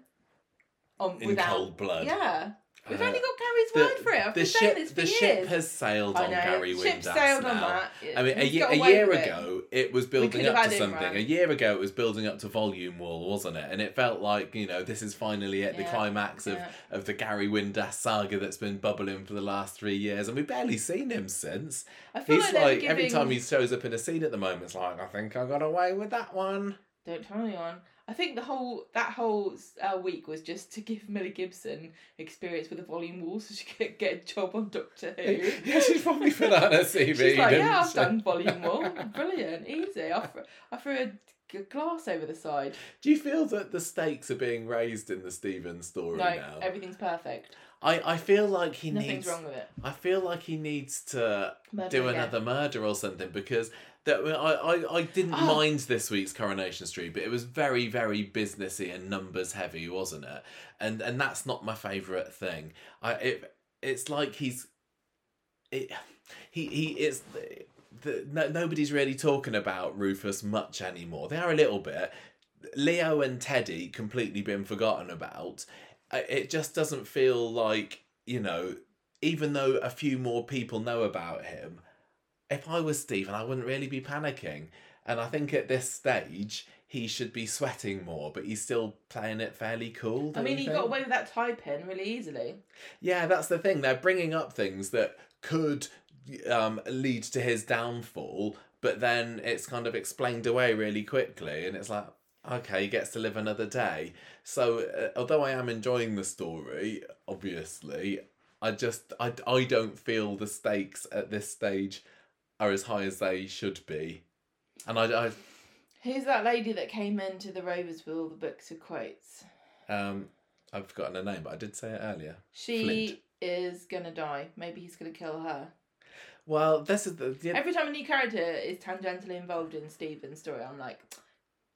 On in without, cold blood. Yeah. We've Uh, only got Gary's the, word for it. I've the been ship, saying this for the years. ship has sailed on. Gary Windass ship sailed now. on that. I mean, a, ye- a year with it. ago, it was building up to something. right? A year ago, it was building up to volume wall, wasn't it? And it felt like, you know, this is finally at the climax of, yeah. of the Gary Windass saga that's been bubbling for the last three years. And we've barely seen him since. I feel He's like, like, every time he shows up in a scene at the moment, it's like, I think I got away with that one. Don't tell anyone. I think the whole that whole uh, week was just to give Millie Gibson experience with the volume wall, so she could get a job on Doctor Who. *laughs* yeah, she's probably put that on her CV. She's like, yeah, I've she? done volume wall, *laughs* brilliant, easy. I threw, I threw a glass over the side. Do you feel that the stakes are being raised in the Stevens story No, now? everything's perfect. I, I feel like he Nothing's needs. wrong with it. I feel like he needs to Murder do again. another murder or something because that I, I, I didn't Oh. mind this week's Coronation Street, but it was very very businessy and numbers heavy, wasn't it? And and that's not my favourite thing. I it it's like he's it he he it's the, no, nobody's really talking about Rufus much anymore. They are a little bit. Leo and Teddy completely been forgotten about. It just doesn't feel like you know even though a few more people know about him, if I was Stephen, I wouldn't really be panicking. And I think at this stage, he should be sweating more, but he's still playing it fairly cool. I mean, he think? got away with that tie pin really easily. Yeah, that's the thing. They're bringing up things that could um, lead to his downfall, but then it's kind of explained away really quickly, and it's like, okay, he gets to live another day. So, uh, although I am enjoying the story, obviously, I just I, I don't feel the stakes at this stage are as high as they should be, and I, I Who's that lady that came into the Rovers with all the books of quotes? Um I've forgotten her name, but I did say it earlier. She Flint. is gonna die. Maybe he's gonna kill her. Well, this is the, the Every time a new character is tangentially involved in Stephen's story, I'm like,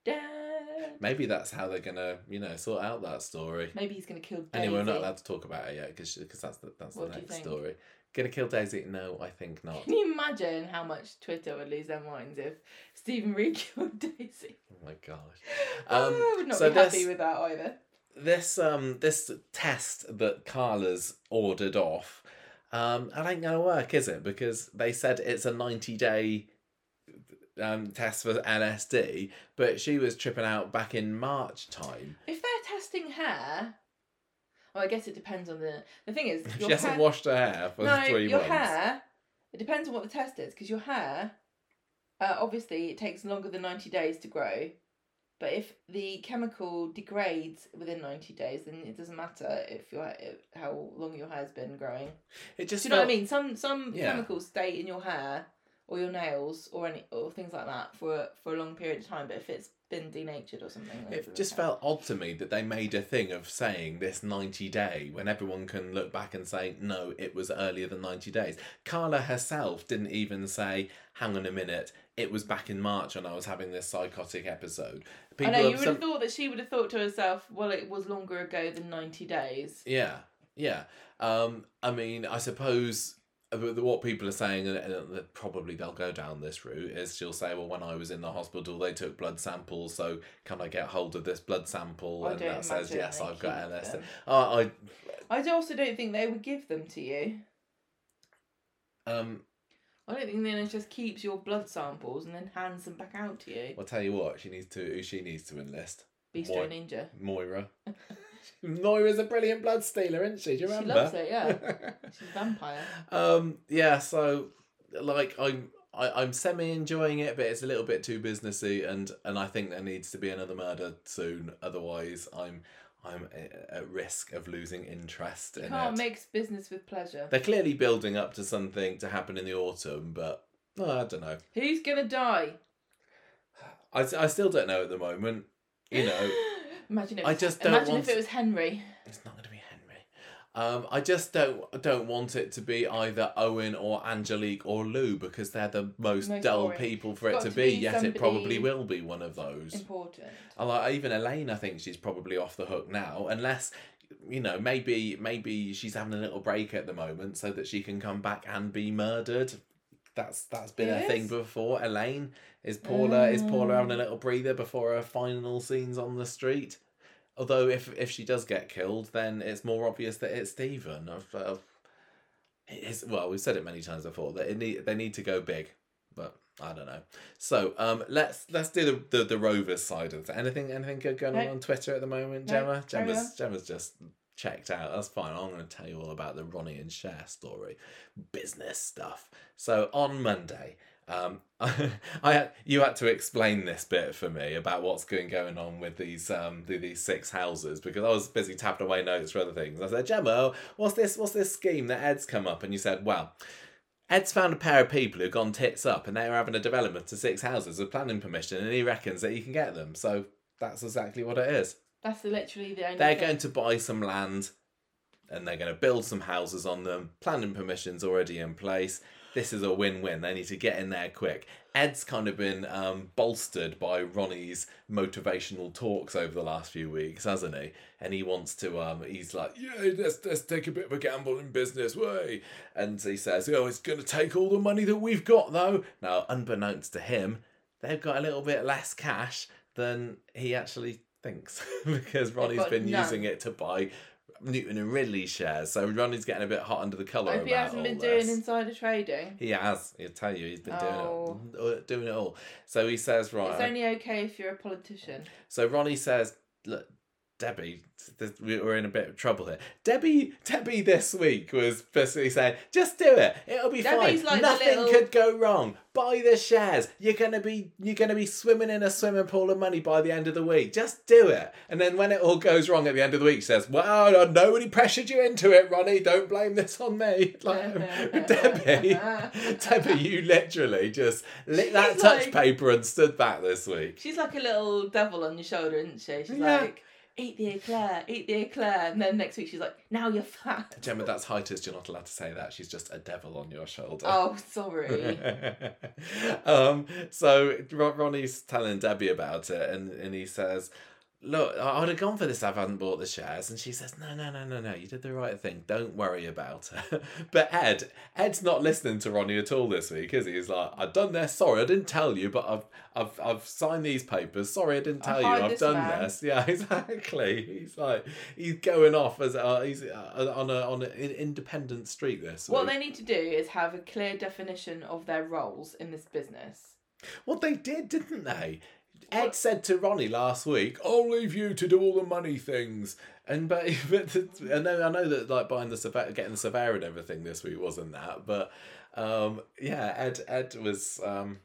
Dad. maybe that's how they're gonna you know sort out that story. Maybe he's gonna kill Daisy. Anyway, we're not allowed to talk about it yet because that's the that's What the you next think? story. Gonna kill Daisy? No, I think not. Can you imagine how much Twitter would lose their minds if Stephen Reid *laughs* killed Daisy? Oh my gosh. *laughs* I Um, would not so be happy with that either. This um this test that Carla's ordered off, um, it ain't gonna work, is it? Because they said it's a ninety day um test for LSD, but she was tripping out back in March time. If they're testing hair, well, I guess it depends on the. The thing is, *laughs* She hasn't hair, washed her hair for no, three your months. hair. It depends on what the test is, because your hair, uh, obviously, it takes longer than ninety days to grow. But if the chemical degrades within ninety days, then it doesn't matter if your how long your hair's been growing. It just Do you know what I mean? Some some Yeah. chemicals stay in your hair or your nails or any or things like that for for a long period of time. But if it's been denatured or something, It just felt odd to me that they made a thing of saying this 90 day when everyone can look back and say, no, it was earlier than 90 days. Carla herself didn't even say, hang on a minute, it was back in March when I was having this psychotic episode. I know you would have thought that she would have thought to herself, well, it was longer ago than ninety days. Yeah, yeah. Um, I mean, I suppose what people are saying, and probably they'll go down this route, is she'll say, well, when I was in the hospital, they took blood samples, so can I get hold of this blood sample? I and that says, yes, I've got keep LSD. them. Uh, I, I also don't think they would give them to you. um, I don't think the NHS keeps your blood samples and then hands them back out to you. I'll tell you what, she needs to, who she needs to enlist. Bistro Moi- Ninja. Moira. *laughs* *laughs* Moira's a brilliant blood stealer, isn't she? Do you remember? She loves it, yeah. *laughs* She's a vampire. um yeah so like i'm I, i'm semi enjoying it but it's a little bit too businessy and and i think there needs to be another murder soon otherwise i'm i'm at risk of losing interest in Can't it mix business with pleasure. they're clearly building up to something to happen in the autumn but oh, i don't know Who's gonna die? I, I still don't know at the moment you know *gasps* *laughs* imagine if I just don't imagine want if it was Henry. It's not going to be Henry. Um, I just don't don't want it to be either Owen or Angelique or Lou because they're the most, Most dull boring. people for it got to to be. be Yet it probably somebody will be one of those. Important. I like even Elaine. I think she's probably off the hook now, unless you know maybe maybe she's having a little break at the moment so that she can come back and be murdered. That's that's been a thing before. Elaine is Paula is Paula having a Mm. little breather before her final scenes on the street. Although if if she does get killed, then it's more obvious that it's Stephen. Uh, it is well, we've said it many times before that it need, they need to go big, but I don't know. So um, let's let's do the, the the Rovers side of it. Anything anything good going on No. on Twitter at the moment, No, Gemma? carry Gemma's. Gemma's just checked out. That's fine. I'm going to tell you all about the Ronnie and Cher story, business stuff. So on Monday. Um, *laughs* I had, you had to explain this bit for me about what's going going on with these um the, these six houses because I was busy tapping away notes for other things. I said, Gemma, what's this? What's this scheme that Ed's come up? And you said, well, Ed's found a pair of people who've gone tits up and they were having a development to six houses with planning permission, and he reckons that he can get them. So that's exactly what it is. That's literally the only. They're thing. going to buy some land and they're going to build some houses on them. Planning permission's already in place. This is a win win. They need to get in there quick. Ed's kind of been um, bolstered by Ronnie's motivational talks over the last few weeks, hasn't he? And he wants to, um, he's like, yeah, let's, let's take a bit of a gamble in business, way. And he says, oh, it's going to take all the money that we've got, though. Now, unbeknownst to him, they've got a little bit less cash than he actually thinks *laughs* because Ronnie's been none. using it to buy Newton and Ridley shares. So Ronnie's getting a bit hot under the collar Hope he hasn't been this. doing insider trading. He has. He'll tell you. He's been Oh. doing it, oh. Uh, doing it all. So he says, right. It's only okay if you're a politician. So Ronnie says, "Look, Debbie, th- we're in a bit of trouble here." Debbie, Debbie, this week was basically saying, "Just do it. It'll be Debbie's fine. like Nothing little- could go wrong. Buy the shares. You're gonna be, you're gonna be swimming in a swimming pool of money by the end of the week. Just do it." And then when it all goes wrong at the end of the week, she says, "Well, uh, nobody pressured you into it, Ronnie. Don't blame this on me." *laughs* Like, *laughs* Debbie, *laughs* Debbie, you literally just lit that touch like- paper and stood back this week. She's like a little devil on your shoulder, isn't she? She's Yeah. like, eat the eclair, eat the eclair. And then next week she's like, now you're fat. Gemma, that's Hightus. You're not allowed to say that. She's just a devil on your shoulder. Oh, sorry. *laughs* um, so Ronnie's telling Debbie about it, and, and he says, "Look, I- I'd have gone for this if I hadn't bought the shares." And she says, "No, no, no, no, no. You did the right thing. Don't worry about it." *laughs* but Ed, Ed's not listening to Ronnie at all this week, is he? He's like, "I've done this. Sorry, I didn't tell you, but I've, I've, I've signed these papers. Sorry, I didn't tell you. I've done man." this." *laughs* Yeah, exactly. He's like, he's going off as uh, he's uh, on a on an independent street this what week. they need to do is have a clear definition of their roles in this business. Well, they did, didn't they? Ed said to Ronnie last week, "I'll leave you to do all the money things." And but, *laughs* but I know I know that like buying the surveyor, getting the surveyor and everything this week wasn't that, but um, yeah, Ed Ed was um,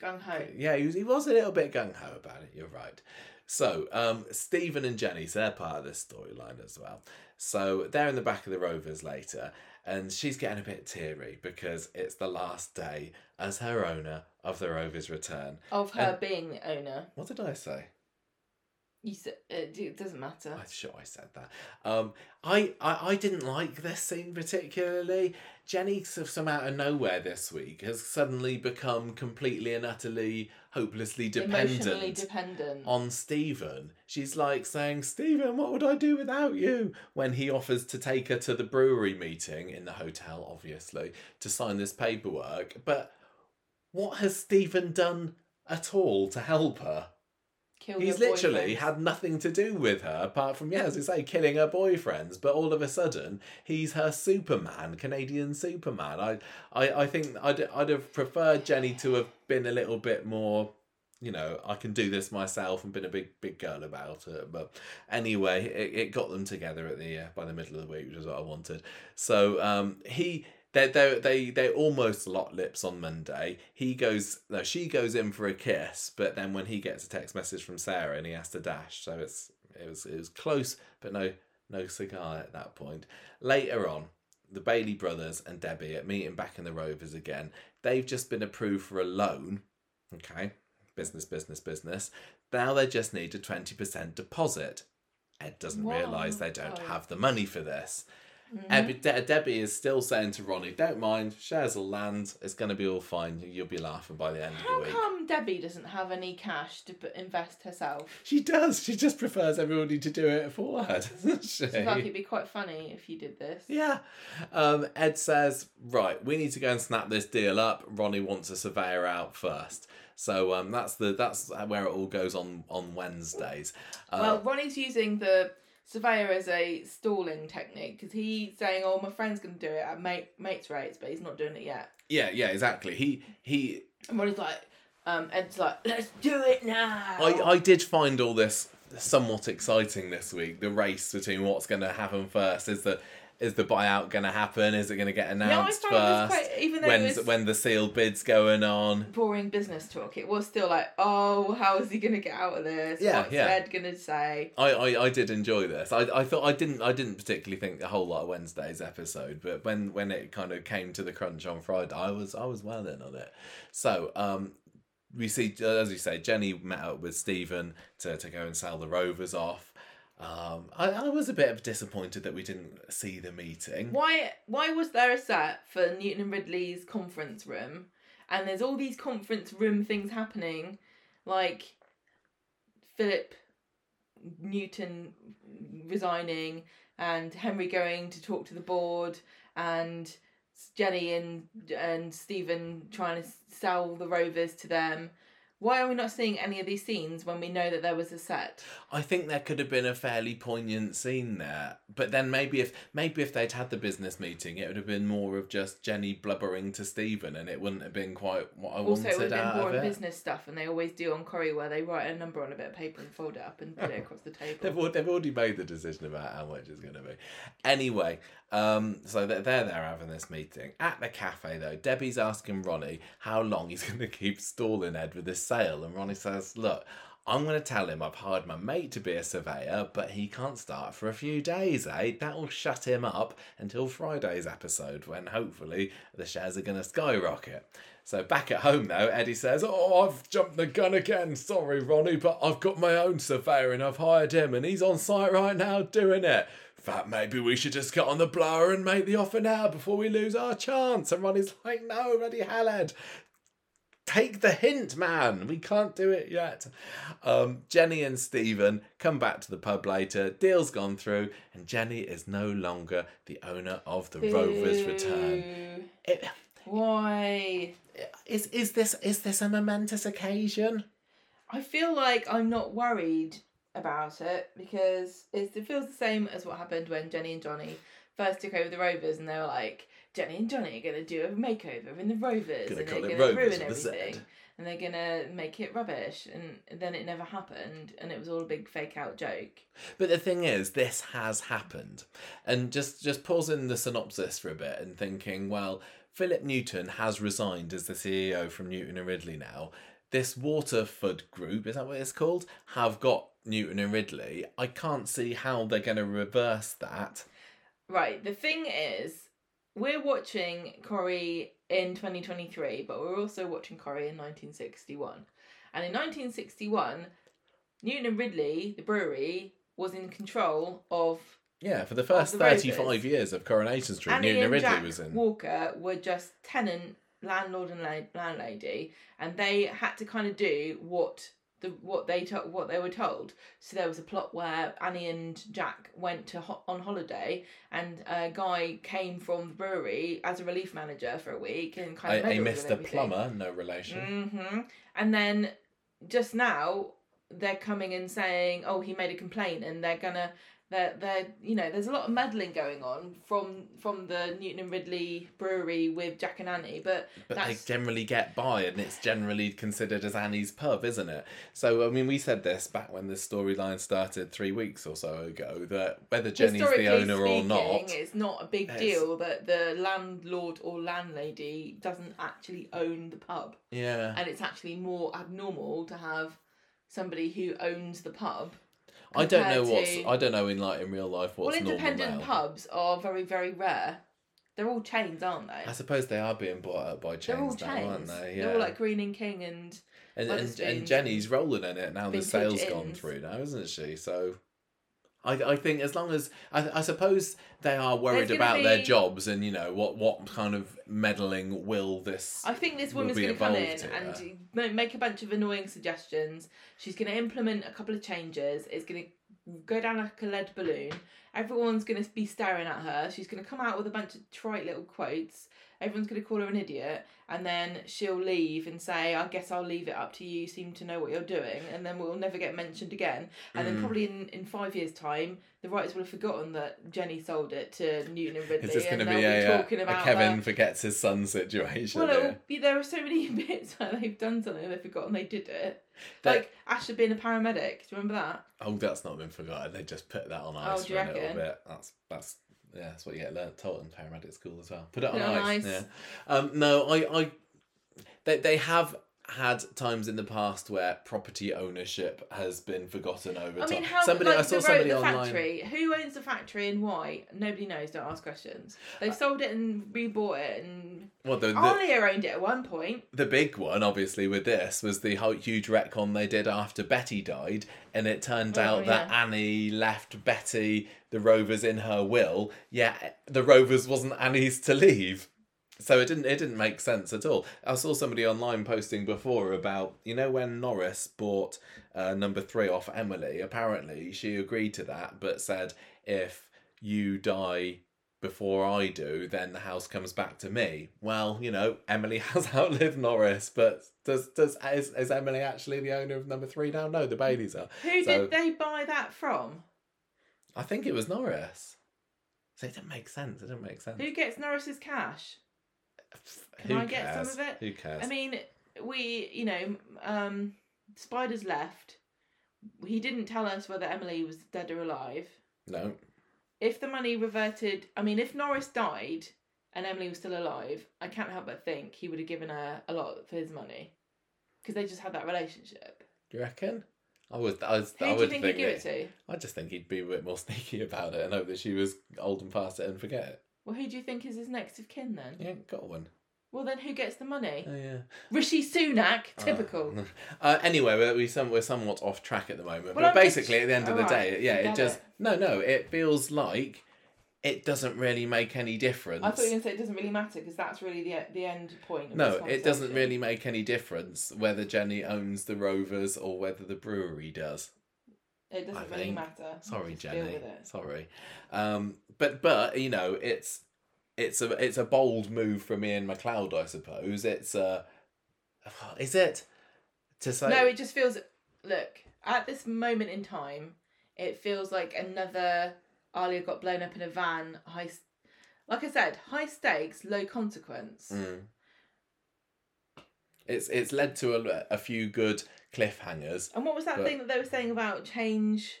Gung ho. yeah he was he was a little bit gung ho about it. You're right. So um, Stephen and Jenny, so they're part of this storyline as well. So they're in the back of the Rovers later, and she's getting a bit teary because it's the last day as her owner of the Rovers return. Of her being the owner. What did I say? You said it, it doesn't matter. I'm sure I said that. Um, I, I I didn't like this scene particularly. Jenny, sort of some out of nowhere this week, has suddenly become completely and utterly, hopelessly dependent dependent. on Stephen. She's like saying, Stephen, what would I do without you? When he offers to take her to the brewery meeting in the hotel, obviously, to sign this paperwork. But what has Stephen done at all to help her? Kill He's literally had nothing to do with her apart from, yeah, as you say, killing her boyfriends. But all of a sudden, he's her Superman, Canadian Superman. I, I, I think I'd, I'd have preferred Jenny to have been a little bit more, you know, I can do this myself and been a big, big girl about it. But anyway, it, it got them together at the uh, by the middle of the week, which is what I wanted. So um, he they they they they almost lock lips on Monday. He goes no, she goes in for a kiss, but then when he gets a text message from Sarah and he has to dash, so it's it was it was close, but no no cigar at that point. Later on, the Bailey brothers and Debbie are meeting back in the Rovers again. They've just been approved for a loan. Okay, business, business, business. Now they just need a twenty percent deposit. Ed doesn't realise they don't Oh. have the money for this. Debbie, De- Debbie is still saying to Ronnie, "Don't mind, shares will land. It's going to be all fine. You'll be laughing by the end of How the week." come Debbie doesn't have any cash to invest herself? She does. She just prefers everybody to do it for her, *laughs* doesn't she? I feel like it'd be quite funny if you did this. Yeah. Um, Ed says, right, we need to go and snap this deal up. Ronnie wants a surveyor out first. So um, that's the that's where it all goes on on Wednesdays. Uh, Well, Ronnie's using the surveyor as a stalling technique because he's saying, "Oh, my friend's going to do it at mate mates rates," but he's not doing it yet. yeah, yeah, exactly. He he. And Ronnie's like, um, Ed's like, "Let's do it now." I I did find all this somewhat exciting this week. The race between what's going to happen first is the is the buyout going to happen? Is it going to get no, I announced found this first? quite, even though When's, when the sealed bid's going on? boring business talk, it was still like, "Oh, how is he going to get out of this? Yeah, What's yeah. Ed going to say?" I, I, I did enjoy this. I, I thought I didn't I didn't particularly think a whole lot of Wednesday's episode, but when when it kind of came to the crunch on Friday, I was I was well in on it. So um, we see as you say, Jenny met up with Stephen to to go and sell the Rovers off. Um, I, I was a bit disappointed that we didn't see the meeting. Why why was there a set for Newton and Ridley's conference room and there's all these conference room things happening like Philip Newton resigning and Henry going to talk to the board and Jenny and and Stephen trying to sell the rovers to them. Why are we not seeing any of these scenes when we know that there was a set? I think there could have been a fairly poignant scene there, but then maybe if maybe if they'd had the business meeting, it would have been more of just Jenny blubbering to Stephen, and it wouldn't have been quite what I Also, it would wanted have been boring business stuff, and they always do on Corrie, where they write a number on a bit of paper and fold it up and put it across the *laughs* They've, table. they've already made the decision about how much it's going to be. Anyway, um, so they're, they're there having this meeting. At the cafe, though, Debbie's asking Ronnie how long he's going to keep stalling Ed with this sale. And Ronnie says, Look, I'm going to tell him I've hired my mate to be a surveyor, but he can't start for a few days, eh? That'll shut him up until Friday's episode, when hopefully the shares are going to skyrocket. So back at home though, Eddie says, "Oh, I've jumped the gun again. Sorry, Ronnie, but I've got my own surveyor and I've hired him, and he's on site right now doing it. Fact, maybe we should just get on the blower and make the offer now before we lose our chance." And Ronnie's like, "No, bloody hell, Ed." Take the hint, man. We can't do it yet. Um, Jenny and Stephen come back to the pub later. Deal's gone through, and Jenny is no longer the owner of the Rovers Return. It, Why? is is this is this a momentous occasion? I feel like I'm not worried about it because it feels the same as what happened when Jenny and Johnny first took over the Rovers, and they were like, Jenny and Johnny are gonna do a makeover in the Rovers, Gonna and they're ruin with a Z. everything, and they're gonna make it rubbish, and then it never happened, and it was all a big fake out joke. But the thing is, this has happened, and just just pausing the synopsis for a bit and thinking, well, Philip Newton has resigned as the CEO from Newton and Ridley now. This Waterford Group, is that what it's called, have got Newton and Ridley. I can't see how they're going to reverse that. Right. The thing is, we're watching Corrie in 2023, but we're also watching Corrie in 1961. And in 1961, Newton and Ridley, the brewery, was in control of Yeah, for the first the Rovers. 35 years of Coronation Street, Annie Newton and and Ridley Jack was in. Walker were just tenant landlord and landlady, and they had to kind of do what the what they to- what they were told. So there was a plot where Annie and Jack went to ho- on holiday, and a guy came from the brewery as a relief manager for a week and kind of A, a Mr. Plumber, no relation. hmm And then just now they're coming and saying, "Oh, he made a complaint," and they're gonna. They're, they're you know there's a lot of meddling going on from from the Newton and Ridley brewery with Jack and Annie but But that's they generally get by, and it's generally considered as Annie's pub, isn't it? So, I mean, we said this back when this storyline started three weeks or so ago that whether Jenny's the owner or speaking, not, it's not a big Yes. deal that the landlord or landlady doesn't actually own the pub yeah, and it's actually more abnormal to have somebody who owns the pub I don't know what's to- I don't know in like in real life what's well independent normal pubs are very very rare they're all chains aren't they I suppose they are being bought up by they're all chains now, aren't chains they? they're all like Green and King and and, and and Jenny's rolling in it now. The sales gone through now, isn't she? So I, I think as long as I, I suppose they are worried about their jobs and you know what what kind of meddling will this I think this woman's going to come in here. and ma- make a bunch of annoying suggestions. She's going to implement a couple of changes. It's going to go down like a lead balloon. Everyone's going to be staring at her. She's going to come out with a bunch of trite little quotes. Everyone's going to call her an idiot, and then she'll leave and say, "I guess I'll leave it up to you. You seem to know what you're doing," and then we'll never get mentioned again. And then Mm. probably in, in five years' time, the writers will have forgotten that Jenny sold it to Newton and *laughs* Ridley, Is this going to be a, uh, talking a about Kevin her. forgets his son situation? Well, be, there are so many *laughs* bits where they've done something and they've forgotten they did it. That- Like Asha being a paramedic. Do you remember that? Oh, that's not been forgotten. They just put that on Oh, ice do for a little bit. That's that's yeah, that's what you get learnt taught in paramedic school as well. Put it on, Put ice. ice. Yeah. Um, no, I, I, they, they have had times in the past where property ownership has been forgotten over I time. mean, how somebody like I saw the, road, somebody the online. factory? Who owns the factory and why? Nobody knows. Don't ask questions. They've sold it and rebought it, and Well, the, the, owned it at one point. the big one, obviously, with this was the whole huge retcon they did after Betty died, and it turned Oh, out that yeah. Annie left Betty the Rovers in her will. Yeah, the Rovers wasn't Annie's to leave, so it didn't it didn't make sense at all. I saw somebody online posting before about you know when Norris bought uh, number three off Emily. Apparently, she agreed to that, but said if you die before I do, then the house comes back to me. Well, you know, Emily *laughs* has outlived Norris, but does does is, is Emily actually the owner of number three now? No, the Baileys are. Who So- did they buy that from? I think it was Norris. So it didn't make sense. It didn't make sense. Who gets Norris's cash? Can Who I get some of it? Who cares? I mean, we, you know, um, Spider's left. He didn't tell us whether Emily was dead or alive. no. If the money reverted, I mean, if Norris died and Emily was still alive, I can't help but think he would have given her a lot for his money because they just had that relationship. Do you reckon? I was. I was. Who I do you would think think. he'd give it it- to? I just think he'd be a bit more *laughs* sneaky about it and hope that she was old and past it and forget it. Well, who do you think is his next of kin then? He ain't got one. Well, then who gets the money? Oh yeah. Rishi Sunak, typical. Uh, *laughs* uh, anyway, we're, we some, we're somewhat off track at the moment, Well, but I'm just- basically, at the end of the Alright, day, yeah, it just it. no, no. It feels like it doesn't really make any difference. I thought you were going to say it doesn't really matter because that's really the the end point. Of no, it doesn't really make any difference whether Jenny owns the Rovers or whether the brewery does. It doesn't really matter. Sorry, Just deal Jenny. with it. Sorry, um, but but you know, it's it's a it's a bold move from Iain MacLeod, I suppose. It's a *sighs* is it to say No, it just feels. Look, at this moment in time, it feels like another Alya got blown up in a van. High, like I said, high stakes, low consequence. Mm. It's it's led to a, a few good cliffhangers. And what was that But- thing that they were saying about change?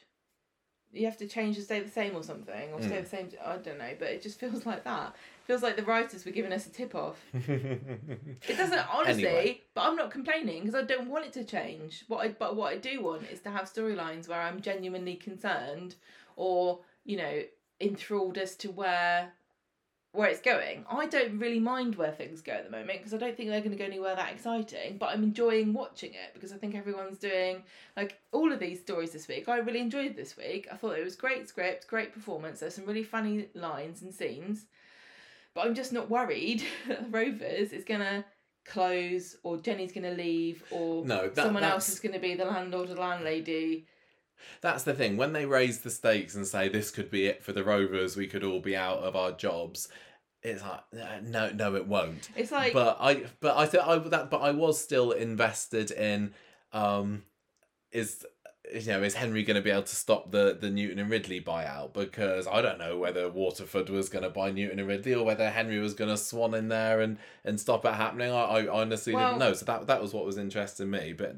You have to change to stay the same or something, or stay Mm. the same. I don't know, but it just feels like that. feels like the writers were giving us a tip off. *laughs* It doesn't honestly, Anyway. but I'm not complaining because I don't want it to change. What I but what I do want is to have storylines where I'm genuinely concerned or you know enthralled as to where where it's going. I don't really mind where things go at the moment because I don't think they're going to go anywhere that exciting. But I'm enjoying watching it because I think everyone's doing like all of these stories this week. I really enjoyed this week. I thought it was great script, great performance. There's some really funny lines and scenes. But I'm just not worried that *laughs* Rovers is gonna close or Jenny's gonna leave or No, that- someone else is gonna be the landlord or landlady. That's the thing. When they raise the stakes and say this could be it for the Rovers, we could all be out of our jobs. It's like uh, no, no, it won't. It's like but I, but I think I that, but I was still invested in, um, is you know is Henry going to be able to stop the the Newton and Ridley buyout? Because I don't know whether Waterford was going to buy Newton and Ridley or whether Henry was going to swan in there and and stop it happening. I, I honestly Well- didn't know. So that that was what was interesting me. But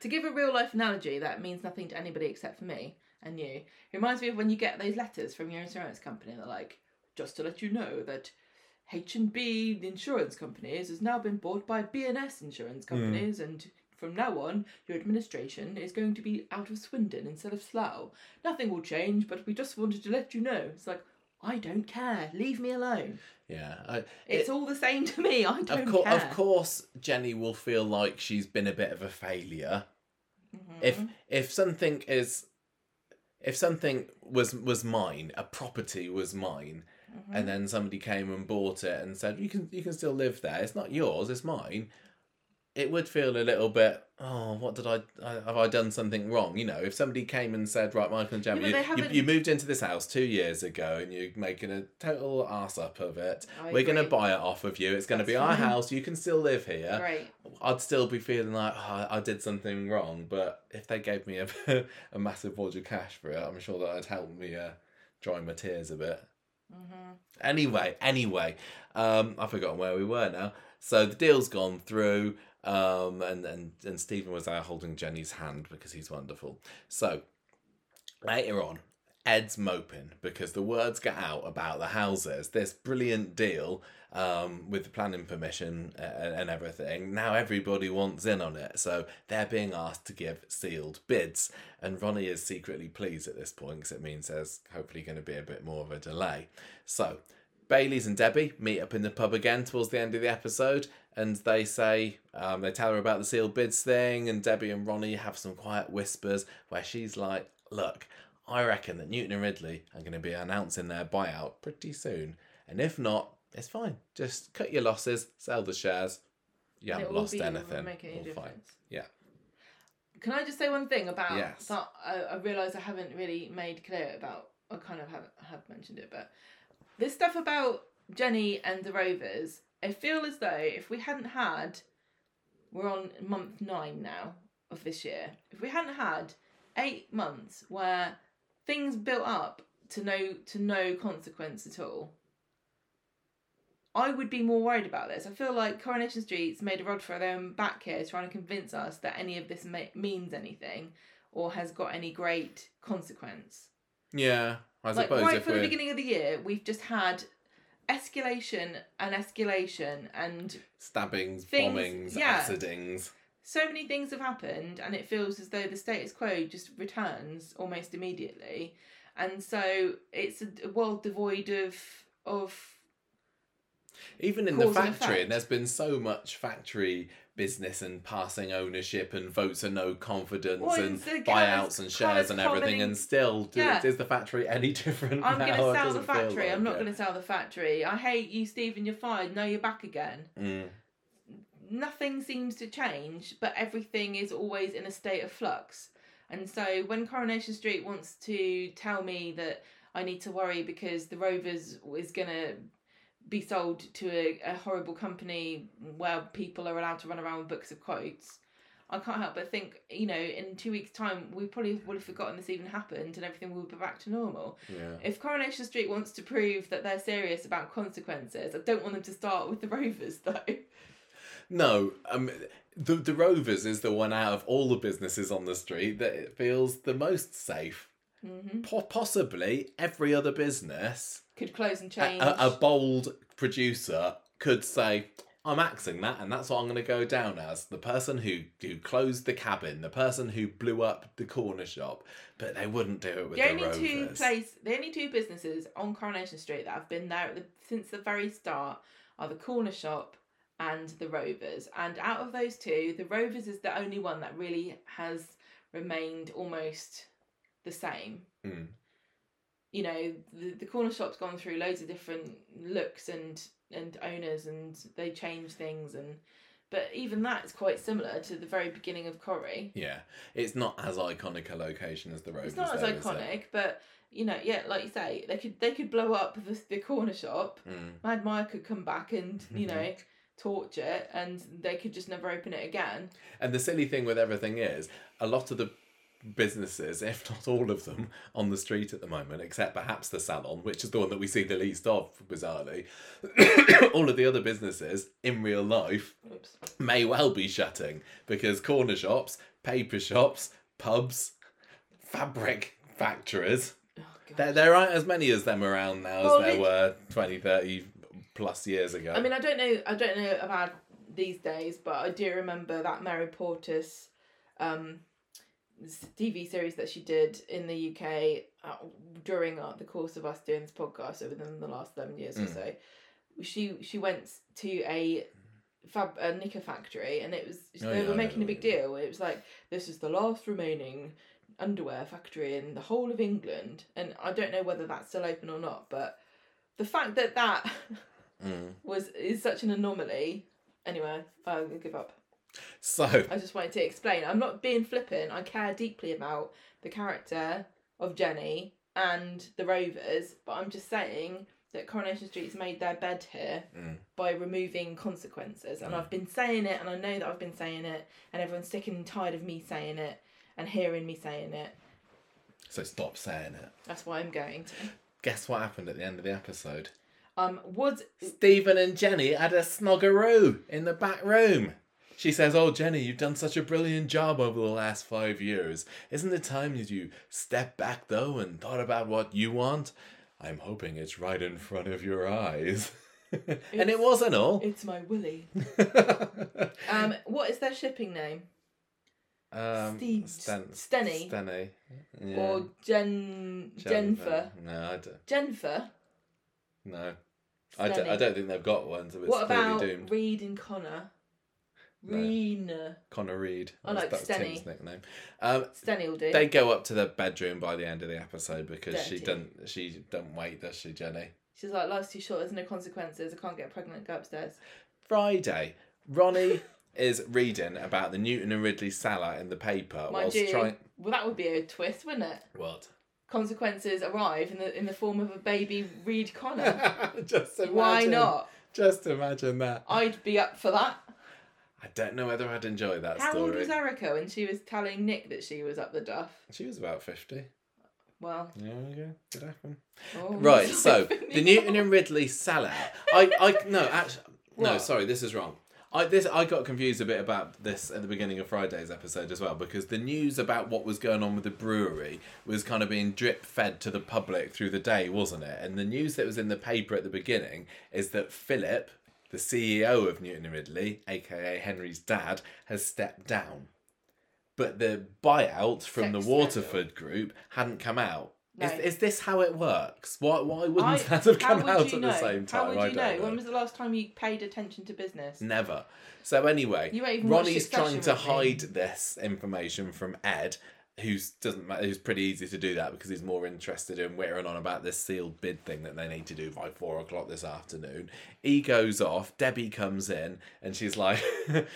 to give a real life analogy that means nothing to anybody except for me and you. It reminds me of when you get those letters from your insurance company. They're like, just to let you know that H and B Insurance Companies has now been bought by BNS Insurance hmm. Companies, and from now on, your administration is going to be out of Swindon instead of Slough. Nothing will change, but we just wanted to let you know. It's like, I don't care. Leave me alone. Yeah, I, It's all the same to me. *laughs* I don't of course, care. of course, Jenny will feel like she's been a bit of a failure. Mhm. If if something is if something was was mine, a property was mine, Mm-hmm. and then somebody came and bought it and said you can you can still live there. It's not yours, it's mine. It would feel a little bit. Oh, what did I, I have I done something wrong? You know, if somebody came and said, right, Michael and Gemma, Yeah, you, you, you moved into this house two years ago and you're making a total ass up of it. I We're going to buy it off of you. It's going to be our house. You can still live here. Great. I'd still be feeling like oh, I did something wrong, but if they gave me a, *laughs* a massive wad of cash for it, I'm sure that would help me uh, dry my tears a bit. Mm-hmm. Anyway, anyway, um, I've forgotten where we were now. So the deal's gone through, um, and and and Stephen was there holding Jenny's hand because he's wonderful. So later on, Ed's moping because the words get out about the houses. This brilliant deal um, with the planning permission uh, and everything. Now everybody wants in on it, so they're being asked to give sealed bids. And Ronnie is secretly pleased at this point because it means there's hopefully going to be a bit more of a delay. So Bailey's and Debbie meet up in the pub again towards the end of the episode, and they say um, they tell her about the sealed bids thing, and Debbie and Ronnie have some quiet whispers where she's like, "Look, I reckon that Newton and Ridley are going to be announcing their buyout pretty soon, and if not, it's fine. Just cut your losses, sell the shares. You haven't lost be- it won't anything. make any All fine. difference. Yeah. Can I just say one thing about Yes. that? I, I realise I haven't really made clear about. I kind of have have mentioned it, but this stuff about Jenny and the Rovers. I feel as though if we hadn't had, we're on month nine now of this year. If we hadn't had eight months where things built up to no to no consequence at all, I would be more worried about this. I feel like Coronation Street's made a rod for their own back here, trying to convince us that any of this ma- means anything or has got any great consequence. Yeah, I like suppose right if from the beginning of the year, we've just had escalation and escalation, and stabbings, Things- bombings, yeah. acidings. so many things have happened, and it feels as though the status quo just returns almost immediately, and so it's a, world devoid of of Even in the factory, and there's been so much factory business and passing ownership and votes of no confidence Well, and buyouts and shares and everything, and still, do- Yeah. is the factory any *laughs* different I'm going to sell the factory. I'm not going to sell the factory. I hate you, Stephen. You're fired. No, you're back again. Mm. Nothing seems to change, but everything is always in a state of flux. And so when Coronation Street wants to tell me that I need to worry because the Rovers is going to be sold to a, a horrible company where people are allowed to run around with books of quotes, I can't help but think, you know, in two weeks' time, we probably would have forgotten this even happened and everything will be back to normal. Yeah. If Coronation Street wants to prove that they're serious about consequences, I don't want them to start with the Rovers *laughs* though. No, um, the the Rovers is the one out of all the businesses on the street that it feels the most safe. hmm Po- possibly every other business, Could close and a, change. a, a bold producer could say, "I'm axing that, and that's what I'm going to go down as the person who who closed the Kabin, the person who blew up the corner shop." But they wouldn't do it with the the, only Rovers. two place, the only two businesses on Coronation Street that have been there at the, since the very start are the corner shop and the Rovers. And out of those two, the Rovers is the only one that really has remained almost the same. Mm. You know, the, the corner shop's gone through loads of different looks and and owners, and they change things and. But even that's quite similar to the very beginning of Corrie. Yeah, it's not as iconic a location as the Rovers. It's not as though, iconic, but you know, yeah, like you say, they could they could blow up the, the corner shop. Mm. Mad Maya could come back and you know *laughs* torch it, and they could just never open it again. And the silly thing with everything is, a lot of the businesses, *laughs* if not all of them, on the street at the moment, except perhaps the salon, which is the one that we see the least of, bizarrely, *coughs* all of the other businesses in real life Oops. may well be shutting because corner shops, paper shops, pubs, fabric factories, Oh, there, there aren't as many as them around now Well, as there it- were 20, 30 plus years ago. I mean, I don't know. I don't know about these days, but I do remember that Mary Portas um, TV series that she did in the UK uh, during uh, the course of us doing this podcast over the, the last eleven years or Mm. so. She she went to a fab a knicker factory, and it was Oh, they yeah, were making a big what you mean. deal. It was like this is the last remaining underwear factory in the whole of England, and I don't know whether that's still open or not. But the fact that that Mm. *laughs* was is such an anomaly. Anyway, I'll give up. So, I just wanted to explain. I'm not being flippant. I care deeply about the character of Jenny and the Rovers, but I'm just saying that Coronation Street's made their bed here Mm. by removing consequences. And Mm. I've been saying it, and I know that I've been saying it, and everyone's sick and tired of me saying it and hearing me saying it. so stop saying it. That's why I'm going to. Guess what happened at the end of the episode? Um, was Stephen and Jenny had a snoggeroo in the back room. She says, Oh, Jenny, you've done such a brilliant job over the last five years. Isn't it time that you step back, though, and thought about what you want? I'm hoping it's right in front of your eyes. *laughs* and it wasn't all. it's my Willie. *laughs* Um, what is their shipping name? um, Steve- Sten- Stenny? Stenny. Yeah. Or Jen Jennifer? No, I don't. Jennifer. No. I don't, I don't think they've got one, so it's What about doomed. Reid and Connor? No. Reena. Connor Reid. I like that's Stenny. Tim's nickname. Um, Stenny will do. they go up to the bedroom by the end of the episode because she Dirty. doesn't she doesn't wait, does she, Jenny? She's like, life's too short. There's no consequences. I can't get pregnant. Go upstairs. Friday, Ronnie *laughs* is reading about the Newton and Ridley Salah in the paper Mind whilst you, trying. well, that would be a twist, wouldn't it? What? Consequences arrive in the in the form of a baby Reid Connor. *laughs* just imagine. Why not? Just imagine that. I'd be up for that. I don't know whether I'd enjoy that story. How old was Erica when she was telling Nick that she was up the duff? She was about fifty. Well, Yeah, yeah, could happen. oh, Right, *laughs* so the Newton and Ridley sellout. I, I no, actually, no, What? sorry, this is wrong. I this I got confused a bit about this at the beginning of Friday's episode as well because the news about what was going on with the brewery was kind of being drip fed to the public through the day, wasn't it? And the news that was in the paper at the beginning is that Philip, the CEO of Newton and Ridley, aka Henry's dad, has stepped down. But the buyout from the Sex Waterford group hadn't come out. No. Is, is this how it works? Why why wouldn't I- that have come out you at know? the same time? How would I don't know? When was the last time you paid attention to business? Never. So anyway, You won't even watch Ronnie's trying to hide this information from Ed, who's doesn't who's pretty easy to do that because he's more interested in whittering on about this sealed bid thing that they need to do by four o'clock this afternoon. He goes off. Debbie comes in and she's like, *laughs*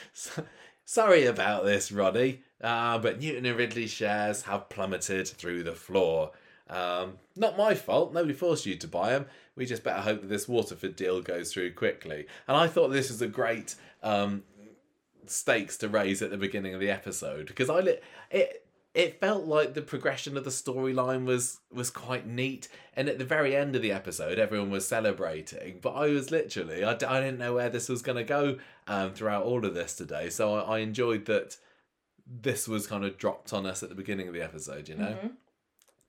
"Sorry about this, Roddy, uh, but Newton and Ridley shares have plummeted through the floor." Um, not my fault. Nobody forced you to buy them. We just better hope that this Waterford deal goes through quickly. And I thought this was a great um, stakes to raise at the beginning of the episode because I li- it it felt like the progression of the storyline was was quite neat. And at the very end of the episode everyone was celebrating but i was literally i, I didn't know where this was going to go um, throughout all of this today. So I, I enjoyed that this was kind of dropped on us at the beginning of the episode you know? Mhm.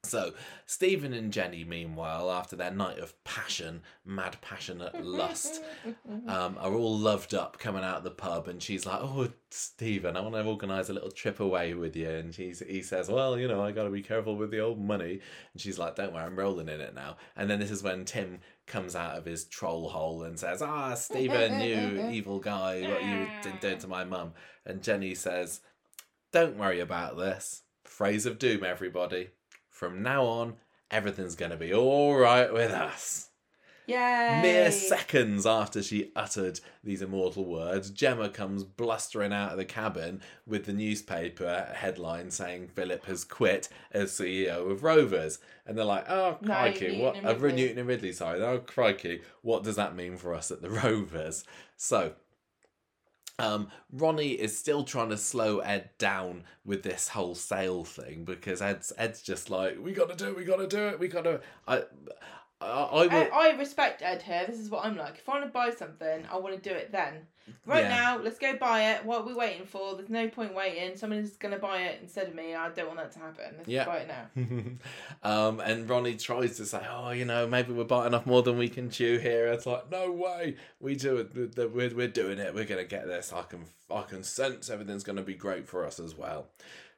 So, Stephen and Jenny, meanwhile, after their night of passion, mad passionate lust, *laughs* um, are all loved up coming out of the pub, and she's like, "Oh, Stephen, I want to organise a little trip away with you." And she's he says, "Well, you know, I got to be careful with the old money." And she's like, "Don't worry, I'm rolling in it now." And then this is when Tim comes out of his troll hole and says, "Ah, Stephen, you *laughs* evil guy, what you did doing to my mum?" And Jenny says, "Don't worry about this. Phrase of doom, everybody. From now on." Everything's going to be all right with us. Yay! Mere seconds after she uttered these immortal words, Gemma comes blustering out of the Kabin with the newspaper headline saying Philip has quit as CEO of Rovers. And they're like, oh, No, crikey, Newton what? and Uh, Newton and Ridley, sorry. Oh, crikey, what does that mean for us at the *laughs* Rovers? So, um, Ronnie is still trying to slow Ed down with this whole sale thing because Ed's Ed's just like, we got to do it, we got to do it, we got to. I, I, I will. I, I respect Ed here. This is what I'm like. If I want to buy something, I want to do it then. Right Yeah. now, let's go buy it. What are we waiting for? There's no point waiting. Someone's going to buy it instead of me. I don't want that to happen. Let's Yeah. buy it now. *laughs* um, and Ronnie tries to say, "Oh, you know, maybe we're biting off more than we can chew here." It's like, no way, we do it. th- th- We're, we're doing it. We're gonna get this. I can I can sense everything's gonna be great for us as well.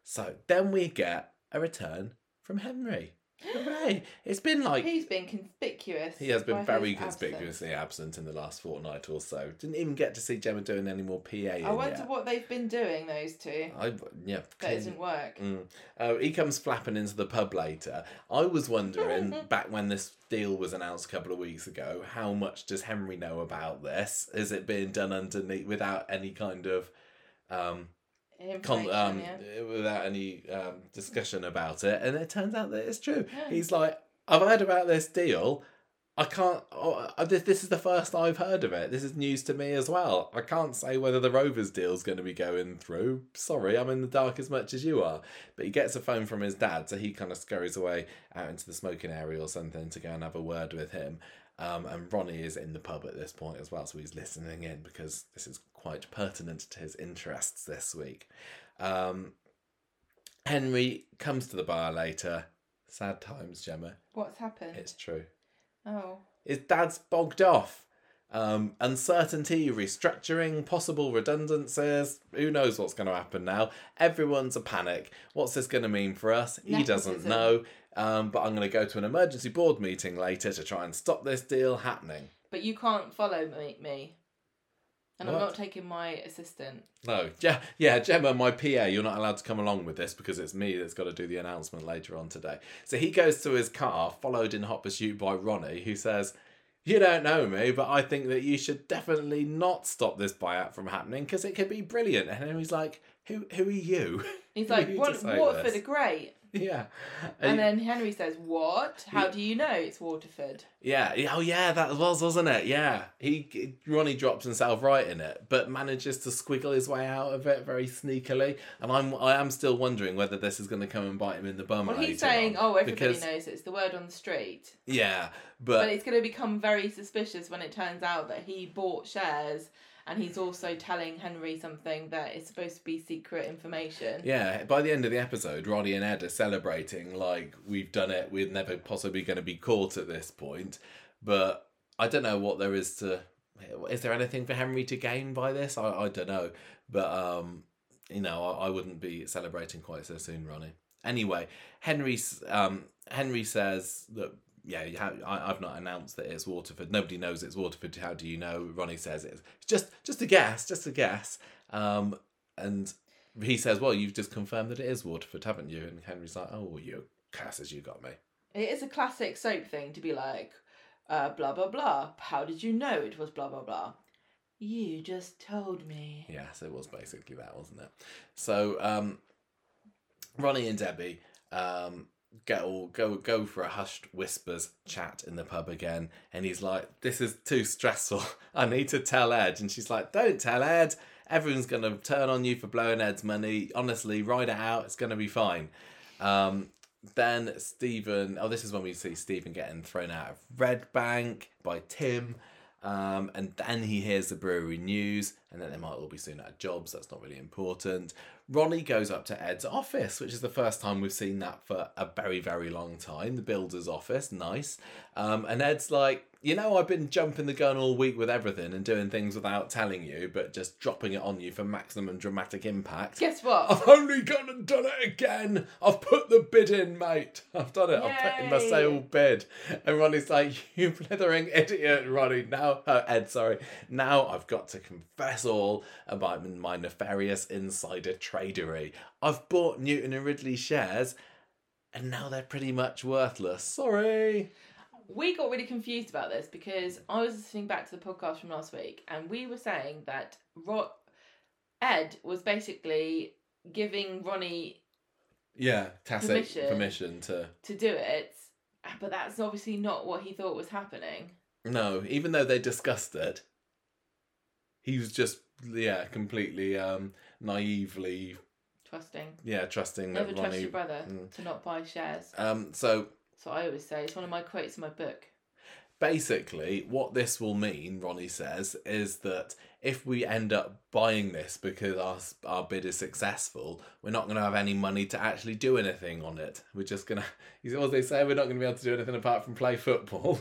So then we get a return from Henry. Hooray! It's been like He's been conspicuous. he has been very his absence. conspicuously absent in the last fortnight or so. Didn't even get to see Gemma doing any more PA. I wonder what they've been doing, those two. I yeah. That clearly- doesn't work. Mm. Oh, he comes flapping into the pub later. I was wondering *laughs* back when this deal was announced a couple of weeks ago, how much does Henry know about this? Is it being done underneath without any kind of um, con- um yeah. without any um discussion about it? And it turns out that it's true. Yeah. He's like, I've heard about this deal. I can't. Oh, this, this is the first I've heard of it. This is news to me as well. I can't say whether the Rovers deal's going to be going through. Sorry, I'm in the dark as much as you are. But he gets a phone from his dad, so he kind of scurries away out into the smoking area or something to go and have a word with him. Um, and Ronnie is in the pub at this point as well, so he's listening in because this is quite pertinent to his interests this week. Um, Henry comes to the bar later. Sad times, Gemma. What's happened? It's true. Oh. His dad's bogged off. Um, uncertainty, restructuring, possible redundancies. Who knows what's going to happen now? Everyone's a panic. What's this going to mean for us? He doesn't know. Um, but I'm going to go to an emergency board meeting later to try and stop this deal happening. But you can't follow me. me. And I'm not taking my assistant. No, yeah, yeah, Gemma, my PA, you're not allowed to come along with this because it's me that's got to do the announcement later on today. So he goes to his car, followed in hot pursuit by Ronnie, who says, "You don't know me, but I think that you should definitely not stop this buyout from happening because it could be brilliant." And then he's like, "Who, who are you?" He's *laughs* are like, you what, Waterford this?" are great. *laughs* yeah, And then Henry says, What? How do you know it's Waterford? Yeah, oh yeah, that was, wasn't it? Yeah, he Ronnie drops himself right in it, but manages to squiggle his way out of it very sneakily. And I'm, I am still wondering whether this is going to come and bite him in the bum. Well, he's saying, on, Oh, everybody because- knows it's the word on the street. Yeah, But but, it's going to become very suspicious when it turns out that he bought shares and he's also telling Henry something that is supposed to be secret information. yeah. By the end of the episode, Ronnie and Ed are celebrating like we've done it. We're never possibly going to be caught at this point. But I don't know what there is to. Is there anything for Henry to gain by this? I, I don't know. But um, you know, I, I wouldn't be celebrating quite so soon, Ronnie. Anyway, Henry's um Henry says that yeah, I, I've not announced that it's Waterford. Nobody knows it's Waterford. How do you know? Ronnie says it's just just a guess, just a guess. Um, and he says, "Well, you've just confirmed that it is Waterford, haven't you?" And Henry's like, "Oh, you curses, you got me." It is a classic soap thing to be like, uh, blah, blah, blah. How did you know it was blah, blah, blah? You just told me. Yes, it was basically that, wasn't it? So, um, Ronnie and Debbie um, go go go for a hushed whispers chat in the pub again, and he's like, "This is too stressful. *laughs* I need to tell Ed." And she's like, "Don't tell Ed. Everyone's gonna turn on you for blowing Ed's money. Honestly, ride it out. It's gonna be fine." Um, then Stephen, oh, this is when we see Stephen getting thrown out of Red Bank by Tim. Um, and then he hears the brewery news, and then they might all be soon out of jobs. That's not really important. Ronnie goes up to Ed's office, which is the first time we've seen that for a very, very long time. The builder's office, nice. Um, and Ed's like, you know, I've been jumping the gun all week with everything and doing things without telling you, but just dropping it on you for maximum dramatic impact. Guess what? I've only gone and done it again. I've put the bid in, mate. *laughs* I've done it. I've put in my sale bid. And Ronnie's like, you blithering idiot, Ronnie. Now, uh, Ed, sorry. Now I've got to confess all about my nefarious insider tradery. I've bought Newton and Ridley shares, and now they're pretty much worthless. Sorry. We got really confused about this because I was listening back to the podcast from last week and we were saying that Ro- Ed was basically giving Ronnie Yeah, tacit Permission. permission to. to do it, but that's obviously not what he thought was happening. No, even though they discussed it, he was just yeah completely um naively Trusting. yeah trusting Never that trust Ronnie. your brother Mm. to not buy shares. Um, so So I always say it's one of my quotes in my book. basically, what this will mean, Ronnie says, is that if we end up buying this because our our bid is successful, we're not going to have any money to actually do anything on it. We're just gonna. *laughs* See what they say? We're not going to be able to do anything apart from play football.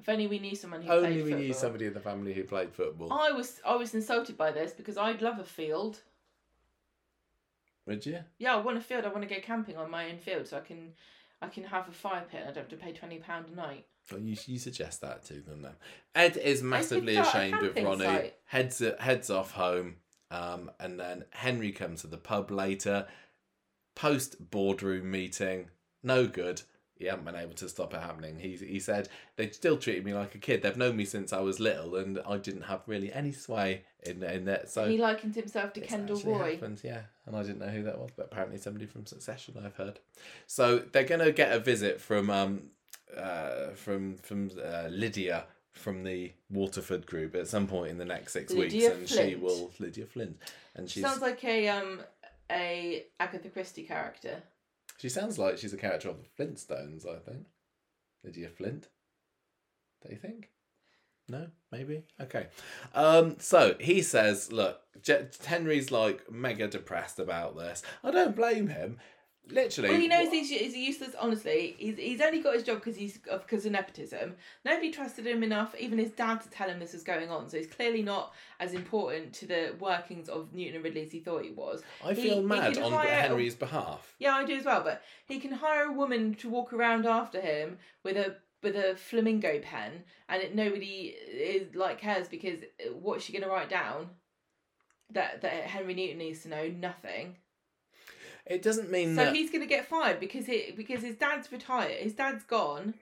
If only we knew someone who played football. Only played we football. knew somebody in the family who played football. I was I was insulted by this because I'd love a field. Would you? Yeah, I want a field. I want to go camping on my own field so I can I can have a fire pit and I don't have to pay twenty pound a night. Well, you, you suggest that to them then. Ed is massively start ashamed of Ronnie. Heads heads off home, um, and then Henry comes to the pub later. Post boardroom meeting, no good. He hadn't been able to stop it happening. He he said they still treated me like a kid. They've known me since I was little, and I didn't have really any sway in in that. So he likened himself to Kendall Roy. happened, yeah, and I didn't know who that was, but apparently somebody from Succession. I've heard. So they're gonna get a visit from um, uh, from from uh, Lydia from the Waterford group at some point in the next six weeks, Lydia and she will Lydia Flint, and she Sounds like a um a Agatha Christie character. She sounds like she's a character of the Flintstones. I think Lydia Flint. Do you think? No, maybe. Okay. Um, so he says, look, Je- Henry's like mega depressed about this. I don't blame him. Literally. Well, he knows he's, he's useless. Honestly, he's he's only got his job because he's because of nepotism. Nobody trusted him enough, even his dad, to tell him this was going on. So he's clearly not as important to the workings of Newton and Ridley as he thought he was. I he- feel mad on a- Henry's behalf. Yeah, I do as well. But he can hire a woman to walk around after him with a with a flamingo pen, and it, nobody is like cares because what's she going to write down? That that Henry Newton needs to know nothing. It doesn't mean So that. he's gonna get fired because it because his dad's retired, his dad's gone,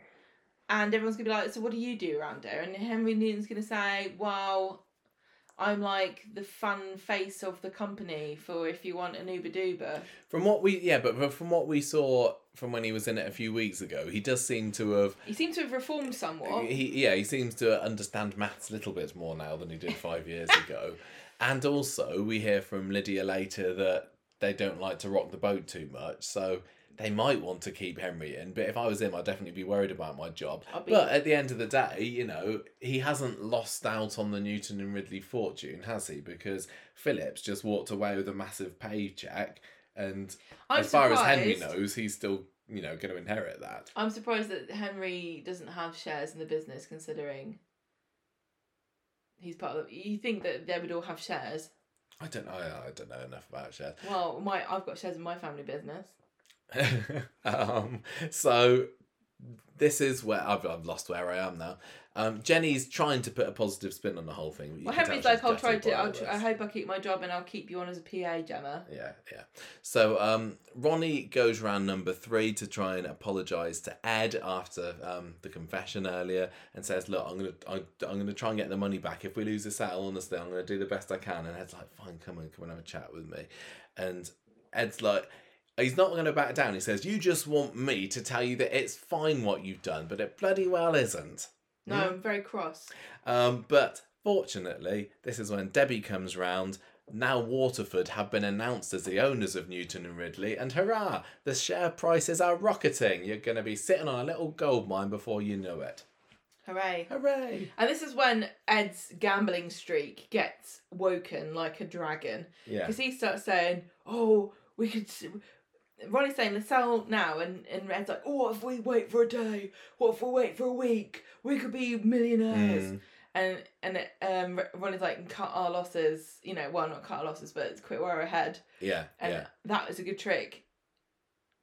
and everyone's gonna be like, "So what do you do around here?" And Henry Newton's gonna say, "Well, I'm like the fun face of the company for if you want an Uber Duber." From what we, yeah, but from what we saw from when he was in it a few weeks ago, he does seem to have. He seems to have reformed somewhat. He, yeah, he seems to understand maths a little bit more now than he did five years *laughs* ago. And also, we hear from Lydia later that they don't like to rock the boat too much, so they might want to keep Henry in. But if I was him, I'd definitely be worried about my job. Be- But at the end of the day, you know, he hasn't lost out on the Newton and Ridley fortune, has he? Because Philip's just walked away with a massive paycheck, and I'm as far as Henry knows, he's still, you know, going to inherit that. I'm surprised that Henry doesn't have shares in the business, considering he's part of. The, you think that they would all have shares? I don't know. I don't know enough about shares. Well, my I've got shares in my family business. *laughs* um, so this is where I've, I've lost where I am now. Um, Jenny's trying to put a positive spin on the whole thing. Well, Henry's like, I'll try to. I'll tr- I hope I keep my job and I'll keep you on as a PA, Gemma. Yeah, yeah. So um, Ronnie goes round number three to try and apologise to Ed after um, the confession earlier, and says, "Look, I'm gonna, I, I'm gonna try and get the money back. If we lose this out, honestly, I'm gonna do the best I can." And Ed's like, "Fine, come on, come and have a chat with me." And Ed's like. He's not going to back down. He says, You just want me to tell you that it's fine what you've done, but it bloody well isn't. No? I'm very cross. Um, but fortunately, this is when Debbie comes round. Now Waterford have been announced as the owners of Newton and Ridley, and hurrah, the share prices are rocketing. You're going to be sitting on a little gold mine before you know it. Hooray. Hooray! And this is when Ed's gambling streak gets woken like a dragon. Yeah. Because he starts saying, Oh, we could. Ronnie's saying, Let's sell now. And, and Red's like, Oh, what if we wait for a day? What if we wait for a week? We could be millionaires. Mm. And and it, um, Ronnie's like, Cut our losses. You know, well, not cut our losses, but it's quit we're ahead. Yeah, And yeah. that was a good trick.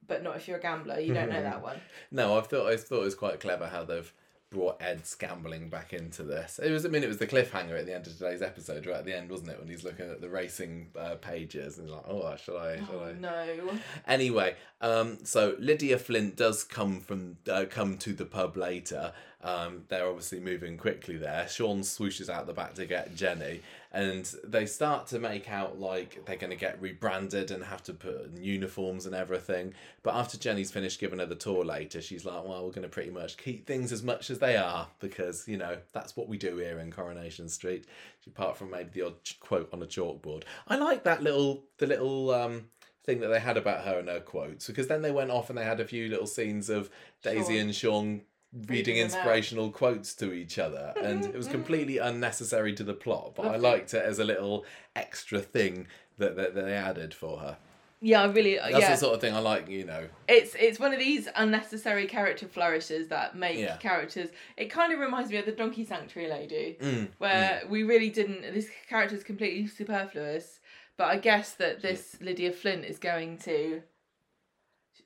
But not if you're a gambler. You don't know *laughs* that one. No, I thought I thought it was quite clever how they've brought Ed's gambling back into this. It was, I mean, it was the cliffhanger at the end of today's episode, right at the end, wasn't it? When he's looking at the racing uh, pages and he's like, "Oh, shall I? Should Oh, I?" no. Anyway, um, so Lydia Flint does come from uh, come to the pub later. Um, they're obviously moving quickly there. Sean swooshes out the back to get Jenny, and they start to make out like they're going to get rebranded and have to put in uniforms and everything. But after Jenny's finished giving her the tour later, she's like, "Well, we're going to pretty much keep things as much as they are because you know that's what we do here in Coronation Street." Apart from maybe the odd quote on a chalkboard, I like that little the little. Um, thing that they had about her and her quotes because then they went off and they had a few little scenes of Daisy and Sean reading them out. inspirational quotes to each other and it was *laughs* completely unnecessary to the plot but I liked it as a little extra thing that, that, that they added for her. Yeah, I really. That's yeah. the sort of thing I like, you know. it's it's one of these unnecessary character flourishes that make Yeah. characters. It kind of reminds me of the Donkey Sanctuary lady, Mm, where we really didn't. This character is completely superfluous, but I guess that this Lydia Flint is going to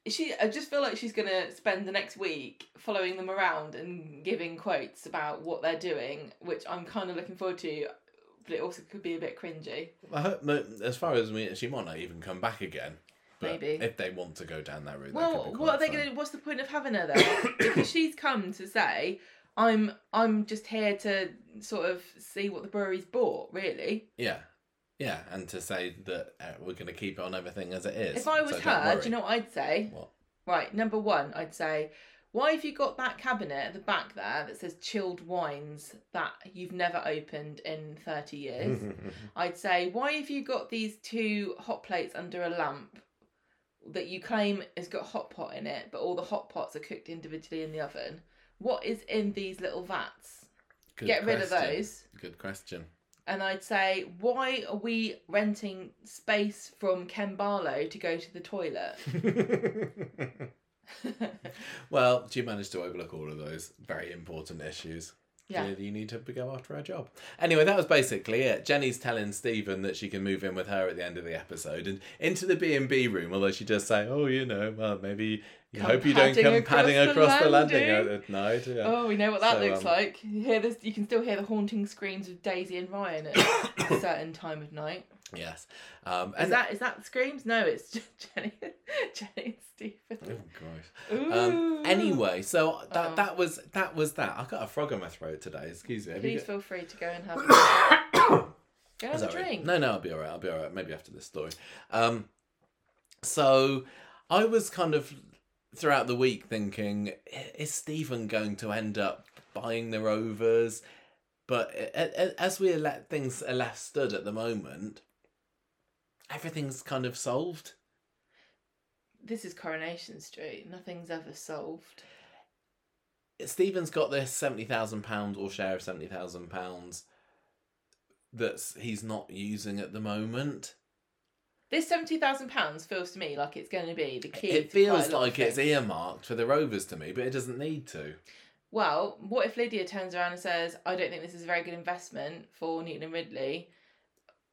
she I just feel like she's gonna spend the next week following them around and giving quotes about what they're doing, which I'm kind of looking forward to. But it also could be a bit cringy. I hope, no, as far as me, she might not even come back again. But Maybe. if they want to go down that route. that Well, be what are they fun. gonna? What's the point of having her there? because *coughs* she's come to say, "I'm I'm just here to sort of see what the brewery's bought." Really, Yeah, yeah, and to say that uh, we're going to keep it on everything as it is. if I was so her, do you know what I'd say? What? Right, number one, I'd say, why have you got that cabinet at the back there that says chilled wines that you've never opened in 30 years? *laughs* I'd say, why have you got these two hot plates under a lamp that you claim has got hot pot in it, but all the hot pots are cooked individually in the oven? What is in these little vats? Good Get rid of those. Good question. And I'd say, why are we renting space from Ken Barlow to go to the toilet? *laughs* *laughs* well, she managed to overlook all of those very important issues. Yeah. Clearly you need to go after her job. Anyway, that was basically it. Jenny's telling Stephen that she can move in with her at the end of the episode and into the B and B room. Although she does say, "Oh, you know, well, maybe you hope you don't come across padding the across the landing landing." at night." Yeah. Oh, we know what that So, looks um, like. You hear this? You can still hear the haunting screams of Daisy and Ryan at a *coughs* certain time of night. Yes. Um, Is that is that screams? No, it's *laughs* Jenny, Jenny and Oh, Stephen. gross. Ooh. Um, anyway, so that Oh. that was that was that. I got a frog in my throat today. Excuse me. Have please feel free to go and have *coughs* go have a drink. No, no, I'll be all right. I'll be all right. Maybe after this story. Um, so I was kind of throughout the week thinking, is Stephen going to end up buying the Rovers? But as we let things are left stood at the moment, everything's kind of solved. This is Coronation Street. Nothing's ever solved. Stephen's got this seventy thousand pound or share of seventy thousand pounds that he's not using at the moment. This seventy thousand pounds feels to me like it's going to be the key. It to quite a feels like it's earmarked for the Rovers to me, but it doesn't need to. Well, what if Lydia turns around and says, "I don't think this is a very good investment for Newton and Ridley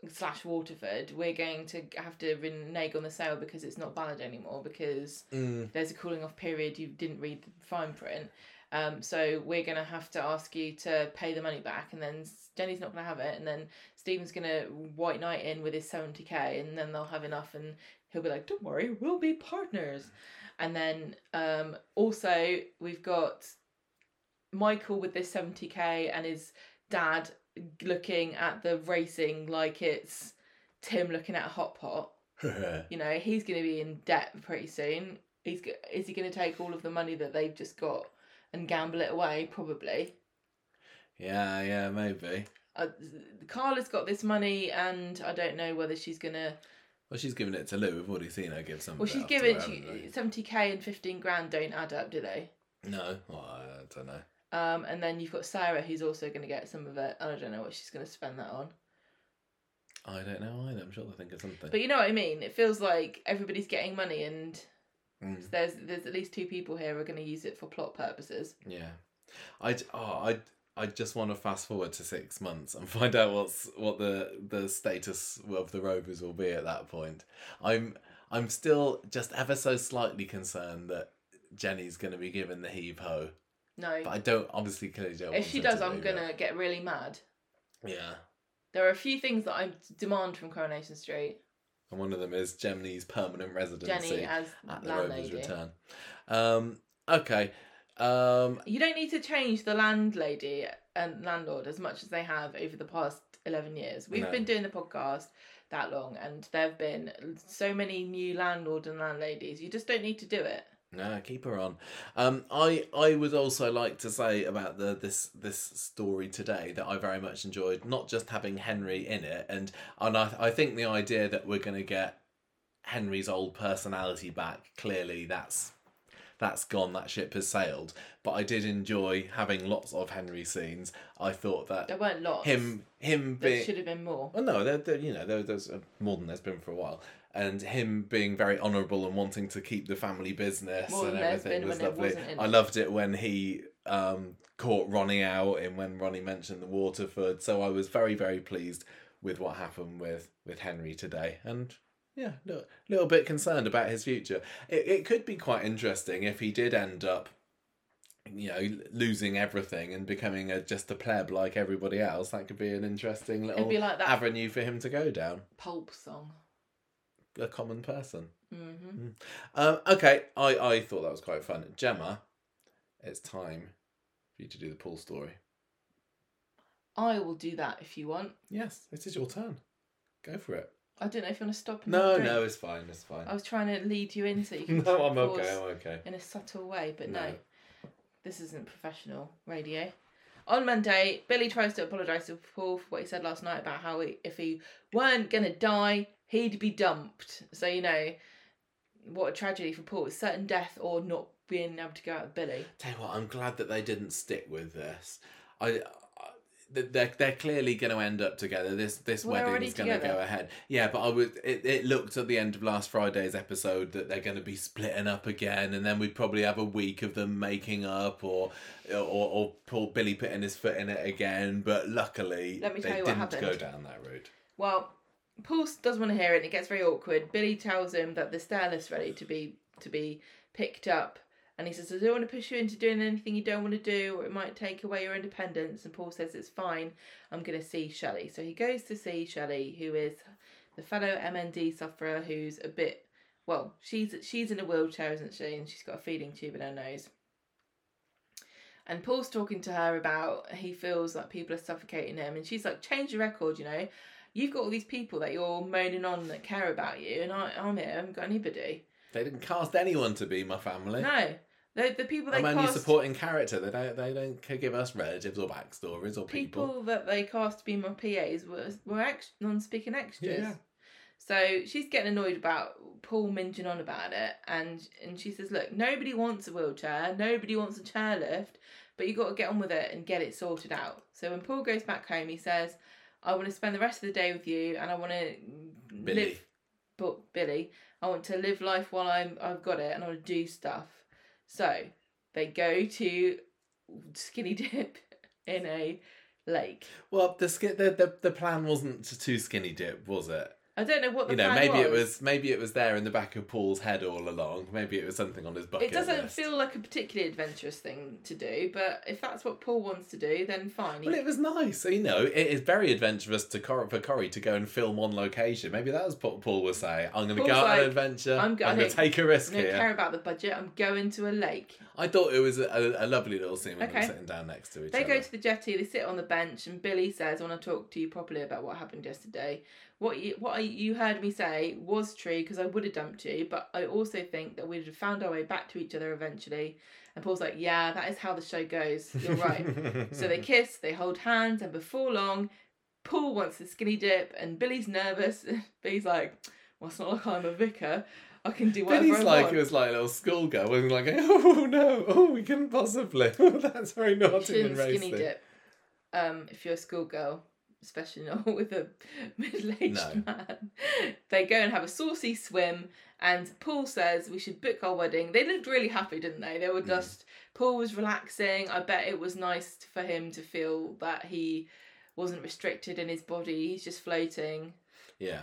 slash Waterford. We're going to have to renege on the sale because it's not valid anymore because Mm. there's a cooling off period. You didn't read the fine print." Um, so we're going to have to ask you to pay the money back, and then Jenny's not going to have it, and then Stephen's going to white knight in with his seventy k, and then they'll have enough, and he'll be like, "Don't worry, we'll be partners." And then um, also we've got Michael with this 70k and his dad looking at the racing like it's Tim looking at a hot pot. *laughs* You know, he's going to be in debt pretty soon. He's go- is he going to take all of the money that they've just got and gamble it away? Probably. yeah, yeah, maybe. Uh, Carla's got this money, and I don't know whether she's gonna. Well, she's giving it to Lou. We've already seen her give some. Well, she's given her, she, haven't seventy k and fifteen grand don't add up, do they? No, well, I don't know. Um, and then you've got Sarah, who's also going to get some of it. and I don't know what she's going to spend that on. I don't know either. I'm sure they'll think of something. But you know what I mean. It feels like everybody's getting money, and Mm, there's there's at least two people here who are going to use it for plot purposes. yeah, I oh, I I just want to fast forward to six months and *laughs* find out what's what the the status of the Rovers will be at that point. I'm I'm still just ever so slightly concerned that Jenny's going to be given the heave ho, No, but I don't obviously clearly don't. if she does, I'm gonna get really mad. Yeah. There are a few things that I demand from Coronation Street. And one of them is Jenny's permanent residency Jenny as at the Rovers landlady. return. Um, okay. Um, You don't need to change the landlady and landlord as much as they have over the past 11 years. We've No. been doing the podcast that long and there have been so many new landlord and landladies. You just don't need to do it. No, keep her on. Um, I I would also like to say about the this this story today that I very much enjoyed. Not just having Henry in it, and and I I think the idea that we're going to get Henry's old personality back. Clearly, that's that's gone. That ship has sailed. But I did enjoy having lots of Henry scenes. I thought that There weren't lots. him him there being should have been more. Well, no, there, there, you know, there, there's uh, more than there's been for a while, and him being very honourable and wanting to keep the family business More and everything was lovely. I loved it when he um, caught Ronnie out and when Ronnie mentioned the Waterford. So I was very very pleased with what happened with with Henry today, and Yeah, a little, little bit concerned about his future. It, it could be quite interesting if he did end up, you know, losing everything and becoming a, just a pleb like everybody else. That could be an interesting little like avenue for him to go down. pulp song. A common person. hmm Um, okay, I, I thought that was quite fun. Gemma, it's time for you to do the pool story. I will do that if you want. Yes, it is your turn. Go for it. I don't know if you want to stop No, no, it's fine. It's fine. I was trying to lead you in so you *laughs* can no, I'm okay. I'm okay. in a subtle way, but no. No. this isn't professional radio. On Monday, Billy tries to apologise to Paul for what he said last night about how he, if he weren't gonna die, he'd be dumped. So you know, what a tragedy for Paul. It's certain death or not being able to go out with Billy. Tell you what, I'm glad that they didn't stick with this. I, I they're they're clearly going to end up together. This this they're wedding's already going to go ahead. Yeah, but I would. It, it looked at the end of last Friday's episode that they're going to be splitting up again, and then we'd probably have a week of them making up, or or or poor Billy putting his foot in it again. But luckily, Let me they tell you what didn't go down that route. Well, Paul doesn't want to hear it. and It gets very awkward. Billy tells him that the stair ready to be to be picked up, and he says, "I don't want to push you into doing anything you don't want to do, or it might take away your independence." And Paul says, "It's fine. I'm going to see Shelley." So he goes to see Shelley, who is the fellow MND sufferer who's a bit well. She's she's in a wheelchair, isn't she? And she's got a feeding tube in her nose. And Paul's talking to her about he feels like people are suffocating him, and she's like, "Change the record, you know." You've got all these people that you're moaning on that care about you, and I, I'm here. I haven't got anybody. They didn't cast anyone to be my family. No, the the people they I'm only cast, supporting character. They don't. They don't give us relatives or backstories or people. people that they cast to be my PAs were were ex- non-speaking extras. Yeah. So she's getting annoyed about Paul minging on about it, and and she says, "Look, nobody wants a wheelchair, nobody wants a chairlift, but you got to get on with it and get it sorted out." So when Paul goes back home, he says, "I want to spend the rest of the day with you, and I want to Billy. live." But Billy, I want to live life while I'm I've got it, and I want to do stuff. So they go to Skinny *laughs* Dip in a lake. Well, the, the the the plan wasn't to too skinny dip, was it? I don't know what the you know, maybe it was. was maybe it was there in the back of Paul's head all along. Maybe it was something on his bucket It doesn't list. feel like a particularly adventurous thing to do, but if that's what Paul wants to do, then fine. Well, it was nice. You know, it is very adventurous to Cor- for Corrie to go and film on location. Maybe that was what Paul was saying. I'm going to go out on like, an adventure. I'm I'm, going to take a risk I don't care about the budget. I'm going to a lake. I thought it was a, a, a lovely little scene when Okay. were sitting down next to each They other. They go to the jetty. They sit on the bench, and Billy says, "I want to talk to you properly about what happened yesterday. What you what I, you heard me say was true because I would have dumped you, but I also think that we'd have found our way back to each other eventually." And Paul's like, "Yeah, that is how the show goes. You're right." So they *laughs* kiss, they hold hands, and before long, Paul wants the skinny dip, and Billy's nervous. *laughs* but he's like, "Well, it's not like I'm a vicar. I can do whatever Billy's I like want." it was like a little schoolgirl, wasn't like, *laughs* oh no, oh we couldn't possibly. That's very naughty and shouldn't skinny dip. Um, if you're a schoolgirl, especially not *laughs* with a middle-aged No. man, they go and have a saucy swim. And Paul says we should book our wedding. They looked really happy, didn't they? They were Mm. just Paul was relaxing. I bet it was nice for him to feel that he wasn't restricted in his body. He's just floating. Yeah,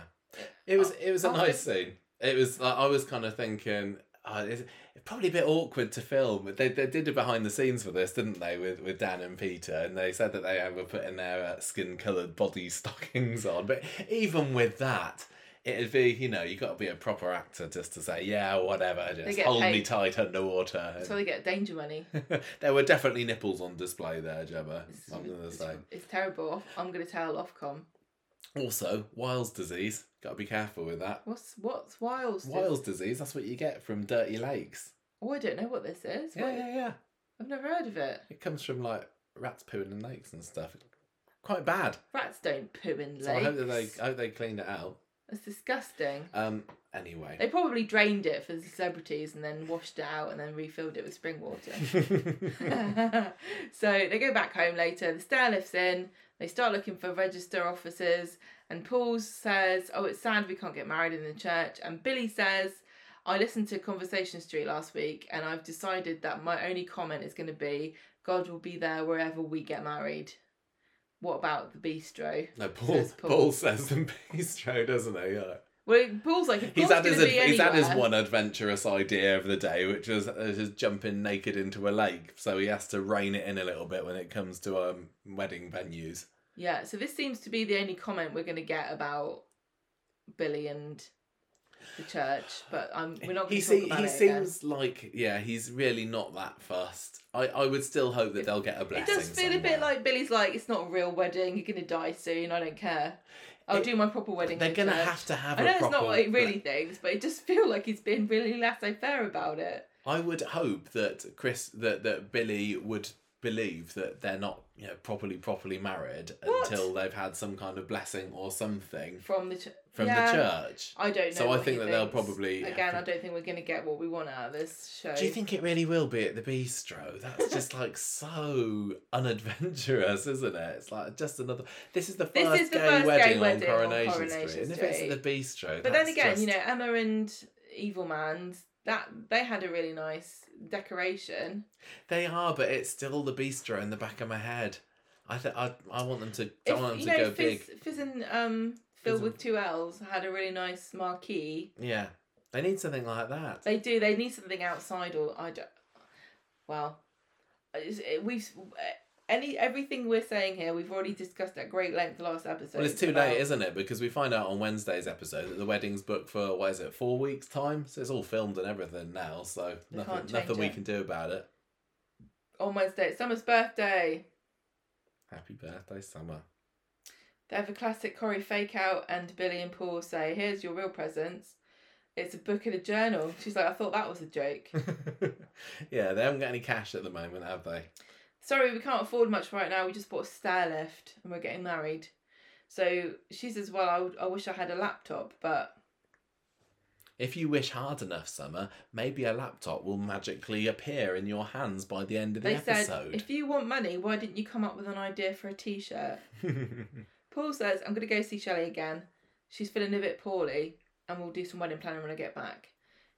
it was it was a nice scene. It was like I was kind of thinking. Oh, it's, probably a bit awkward to film. They, they did a behind the scenes for this, didn't they, with, with Dan and Peter? And they said that they were putting their uh, skin coloured body *laughs* stockings on. But even with that, it'd be, you know, you've got to be a proper actor just to say, yeah, whatever, just hold me paid. tight underwater. So they get danger money. *laughs* there were definitely nipples on display there, Gemma. It's, I'm going to it's, say. it's terrible. I'm going to tell Ofcom. Also, Weil's disease. Got to be careful with that. What's what's Weil's? Weil's disease, that's what you get from dirty lakes. Oh, I don't know what this is. Yeah, What- yeah, yeah. I've never heard of it. It comes from like rats pooing in lakes and stuff. Quite bad. Rats don't poo in lakes. So I hope that they I hope they cleaned it out. That's disgusting. Um. Anyway. They probably drained it for the celebrities and then washed it out and then refilled it with spring water. *laughs* *laughs* so they go back home later. The stair lifts in. They start looking for register officers. And Paul says, "Oh, it's sad we can't get married in the church." And Billy says, "I listened to Conversation Street last week, and I've decided that my only comment is going to be God will be there wherever we get married." What about the bistro? no, Paul, Says Paul. Paul. says the bistro, doesn't he? Yeah. Well, Paul's like, He's had his ad- he's had his one adventurous idea of the day, which was uh, just jumping naked into a lake. So he has to rein it in a little bit when it comes to um, wedding venues. Yeah, so this seems to be the only comment we're going to get about Billy and the church, but um, we're not going He to talk se- about he it again. seems like yeah, he's really not that fussed. I, I would still hope that they'll get a blessing. It does feel a bit like Billy's like, it's not a real wedding. You're going to die soon. I don't care. I'll It- do my proper wedding. they're gonna have to have I know it's proper. not what he really thinks, but it just feel like he's been really laissez-faire about it. I would hope that Chris that that Billy would believe that they're not you know properly properly married What? until they've had some kind of blessing or something From the ch- from Yeah. the church. I don't know. So I think that they'll probably Again, to- I don't think we're going to get what we want out of this show. Do you think it really will be at the bistro? That's just like so unadventurous, isn't it? It's like just another. This is the first This is the gay, first wedding, gay wedding on on Coronation, Coronation Street, and if it's at the bistro, But then again, you know, Emma and Evil Man, that they had a really nice decoration. they are, but it's still the bistro in the back of my head. I th- I I want them to. I want them you to know, go Fizz, big. Fiz and um, Phill Fiz with two L's had a really nice marquee. Yeah, they need something like that. They do. They need something outside, or I don't. Well, we've any everything we're saying here. We've already discussed at great length last episode. Well, it's too about- late, isn't it? Because we find out on Wednesday's episode that the wedding's booked for what is it, four weeks' time. So it's all filmed and everything now. So nothing, nothing we it. can do about it. on Wednesday. It's Summer's birthday. Happy birthday, summer. They have a classic Corrie fake out, and Billy and Paul say, "Here's your real presents." It's a book and a journal. She's like, "I thought that was a joke." *laughs* yeah, they haven't got any cash at the moment, have they? Sorry, we can't afford much right now. We just bought a stair lift, and we're getting married. So she says, "Well, I, would, I wish I had a laptop, but If you wish hard enough, Summer, maybe a laptop will magically appear in your hands by the end of the they said episode. if you want money, why didn't you come up with an idea for a T-shirt?" *laughs* Paul says, "I'm going to go see Shelley again. She's feeling a bit poorly, and we'll do some wedding planning when I get back."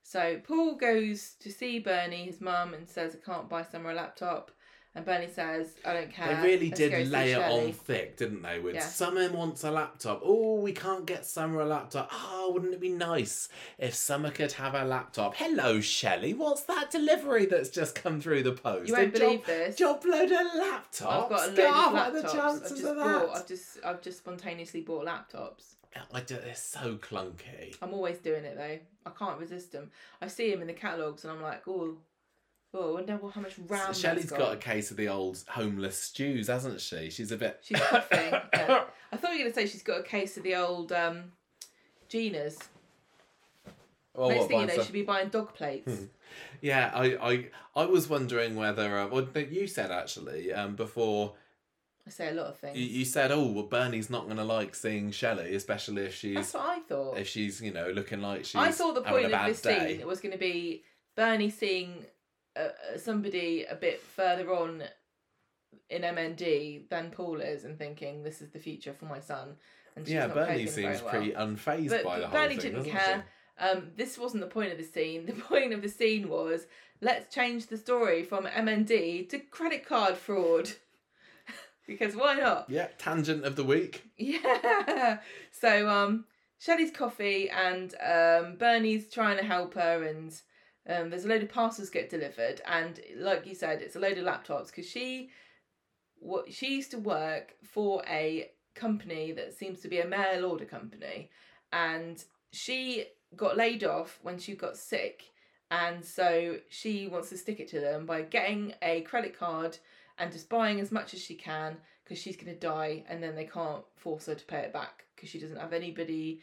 So Paul goes to see Bernie, his mum, and says, "I can't buy Summer a laptop." And Bernie says, "I don't care." They really Let's did lay it on thick, didn't they? With Yeah. Summer wants a laptop. Oh, we can't get Summer a laptop. Oh, wouldn't it be nice if Summer could have a laptop? Hello, Shelley. What's that delivery that's just come through the post? You won't a believe job, this. job load of laptops. I've got a load God, of what are the laptops. I've chances just of bought. I've just I've just spontaneously bought laptops. I do, they're so clunky. I'm always doing it though. I can't resist them. I see them in the catalogues and I'm like, oh, oh, I wonder how much RAM. So Shelley's that's got a case of the old homeless stews, hasn't she? She's a bit. She's coughing. yeah. *laughs* I thought you were gonna say she's got a case of the old um, Gina's. Oh, Next thing you know, she'll be buying dog plates. Yeah, I, I, I was wondering whether. Uh, well, you said actually um, before I say a lot of things. you, you said, "Oh, well, Bernie's not going to like seeing Shelley, especially if she's That's what I thought. if she's you know looking like she's I saw the point of this day." scene was going to be Bernie seeing uh, uh, somebody a bit further on in MND than Paul is and thinking this is the future for my son. And she's yeah, not Bernie seems well. pretty unfazed But- by the but whole Bernie thing. didn't care. Um, this wasn't the point of the scene. *laughs* The point of the scene was let's change the story from MND to credit card fraud. *laughs* because why not? Yeah, tangent of the week. Yeah. So um Shelley's coffee and um Bernie's trying to help her and um there's a load of parcels get delivered and like you said it's a load of laptops because she what she used to work for a company that seems to be a mail order company and she got laid off when she got sick and so she wants to stick it to them by getting a credit card and just buying as much as she can because she's going to die and then they can't force her to pay it back because she doesn't have anybody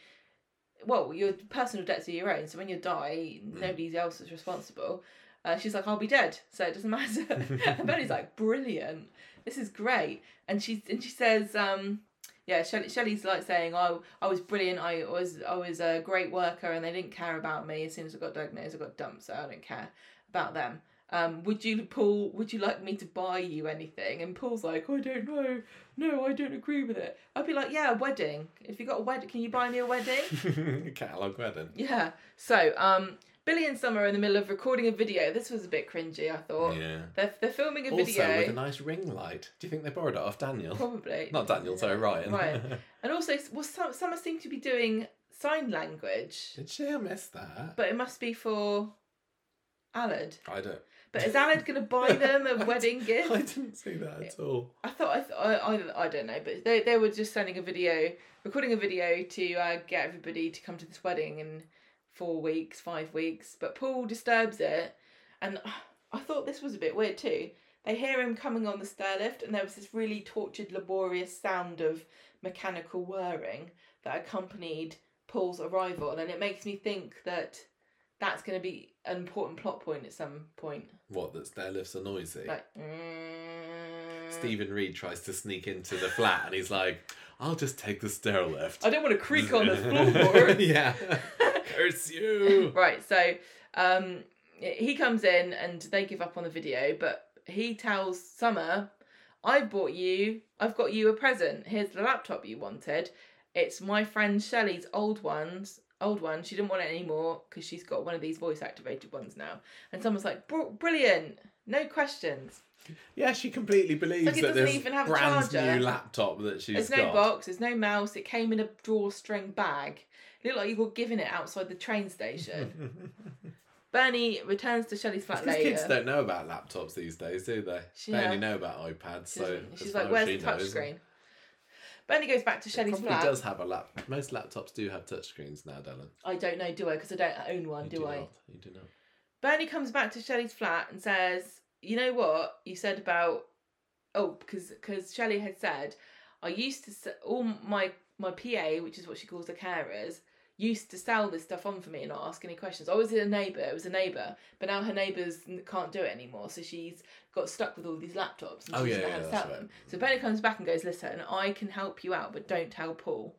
well your personal debts are your own so when you die nobody else is responsible. Uh, she's like i'll be dead so it doesn't *laughs* matter. And Benny's *laughs* like brilliant. This is great. And she and she says um yeah Shelley, Shelley's like saying oh I was brilliant. I was I was a great worker and they didn't care about me. As soon as I got diagnosed I got dumped so I don't care about them. Um, would you, Paul? Would you like me to buy you anything? And Paul's like, I don't know. No, I don't agree with it. I'd be like, yeah, a wedding. If you got a wedding, can you buy me a wedding? *laughs* Catalog wedding. yeah. So, um, Billy and Summer are in the middle of recording a video. This was a bit cringy, I thought. Yeah. They're, they're filming a Also video. with a nice ring light. Do you think they borrowed it off Daniel? Probably. Not Daniel, sorry, Ryan. Right. *laughs* And also, well, Summer seemed to be doing sign language, Did she? I missed that. but it must be for Alad. I don't. But is Alad going to buy *laughs* them a wedding gift? I didn't see that at all. I thought I, th- I, I I don't know, but they they were just sending a video, recording a video to uh, get everybody to come to this wedding in four weeks, five weeks. But Paul disturbs it, and I thought this was a bit weird too. They hear him coming on the stair lift, and there was this really tortured, laborious sound of mechanical whirring that accompanied Paul's arrival, and it makes me think that that's going to be an important plot point at some point. What? That stair lifts are noisy. Like, mm, Stephen Reid tries to sneak into the flat, and he's like, "I'll just take the stair lift." I don't want to creak on the *laughs* floorboard. *laughs* yeah. *laughs* Curse you. right, so um, he comes in and they give up on the video, but he tells Summer, I've bought you, I've got you a present. Here's the laptop you wanted. It's my friend Shelley's old ones. Old one. She didn't want it anymore because she's got one of these voice activated ones now. And someone's like, "Br- brilliant, no questions. Yeah, she completely believes Like it that doesn't this even have a brand charger. new laptop that she's There's got. no box, there's no mouse. It came in a drawstring bag. It looked like you were giving it outside the train station. *laughs* Bernie returns to Shelley's flat later. kids don't know about laptops these days, do they? She- they only know about iPads. She So she's like, "Where's the knows, touchscreen?" Bernie goes back to Shelley's probably flat. does have a lap. Most laptops do have touchscreens now, Dylan. I don't know, do I? Because I don't own one, You do, I? Not. You do not. Bernie comes back to Shelley's flat and says, "You know what you said about oh, because because Shelley had said I used to s- all my my PA, which is what she calls the carers." Used to sell this stuff on for me and not ask any questions. I was a neighbour, it was a neighbour, but now her neighbours can't do it anymore, so she's got stuck with all these laptops and Oh, she yeah, doesn't know yeah, to sell right. them. So Bernie comes back and goes, Listen, I can help you out, but don't tell Paul.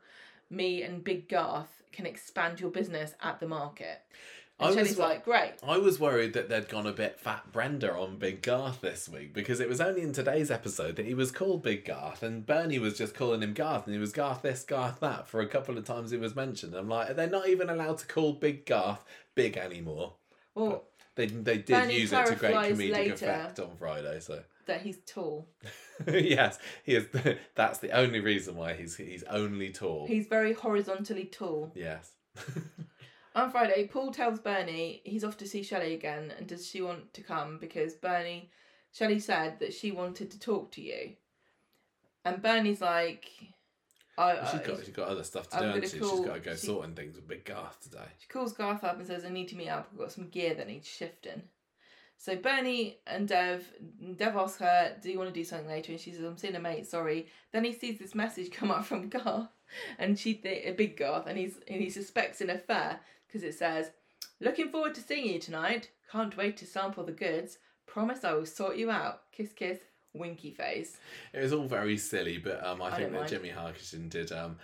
Me and Big Garth can expand your business at the market. And I Shelley's was- like, Great. I was worried that they'd gone a bit fat Brenda on Big Garth this week because it was only in today's episode that he was called Big Garth and Bernie was just calling him Garth and he was Garth this, Garth that for a couple of times he was mentioned. I'm like, they're not even allowed to call Big Garth big anymore. Well, They they did Bernie use it to great comedic later. effect on Friday, so *laughs* that he's tall. yes, he is. *laughs* That's the only reason why he's he's only tall. He's very horizontally tall. Yes. *laughs* On Friday, Paul tells Bernie he's off to see Shelley again and does she want to come because Bernie, Shelley said that she wanted to talk to you. And Bernie's like, I, Well, she's got she's got other stuff to I'm do, she? call- She's got to go she- sorting things with Big Garth today. She calls Garth up and says, I need to meet up. I've got some gear that needs shifting. So Bernie and Dev, Dev asks her, Do you want to do something later? And she says, I'm seeing a mate, sorry. Then he sees this message *laughs* come up from Garth, and she th- a big Garth, and he's and he suspects an affair because it says, Looking forward to seeing you tonight. Can't wait to sample the goods. Promise I will sort you out. Kiss, kiss, winky face. It was all very silly, but um, I, I think that mind. Jimmi Harkishin did um,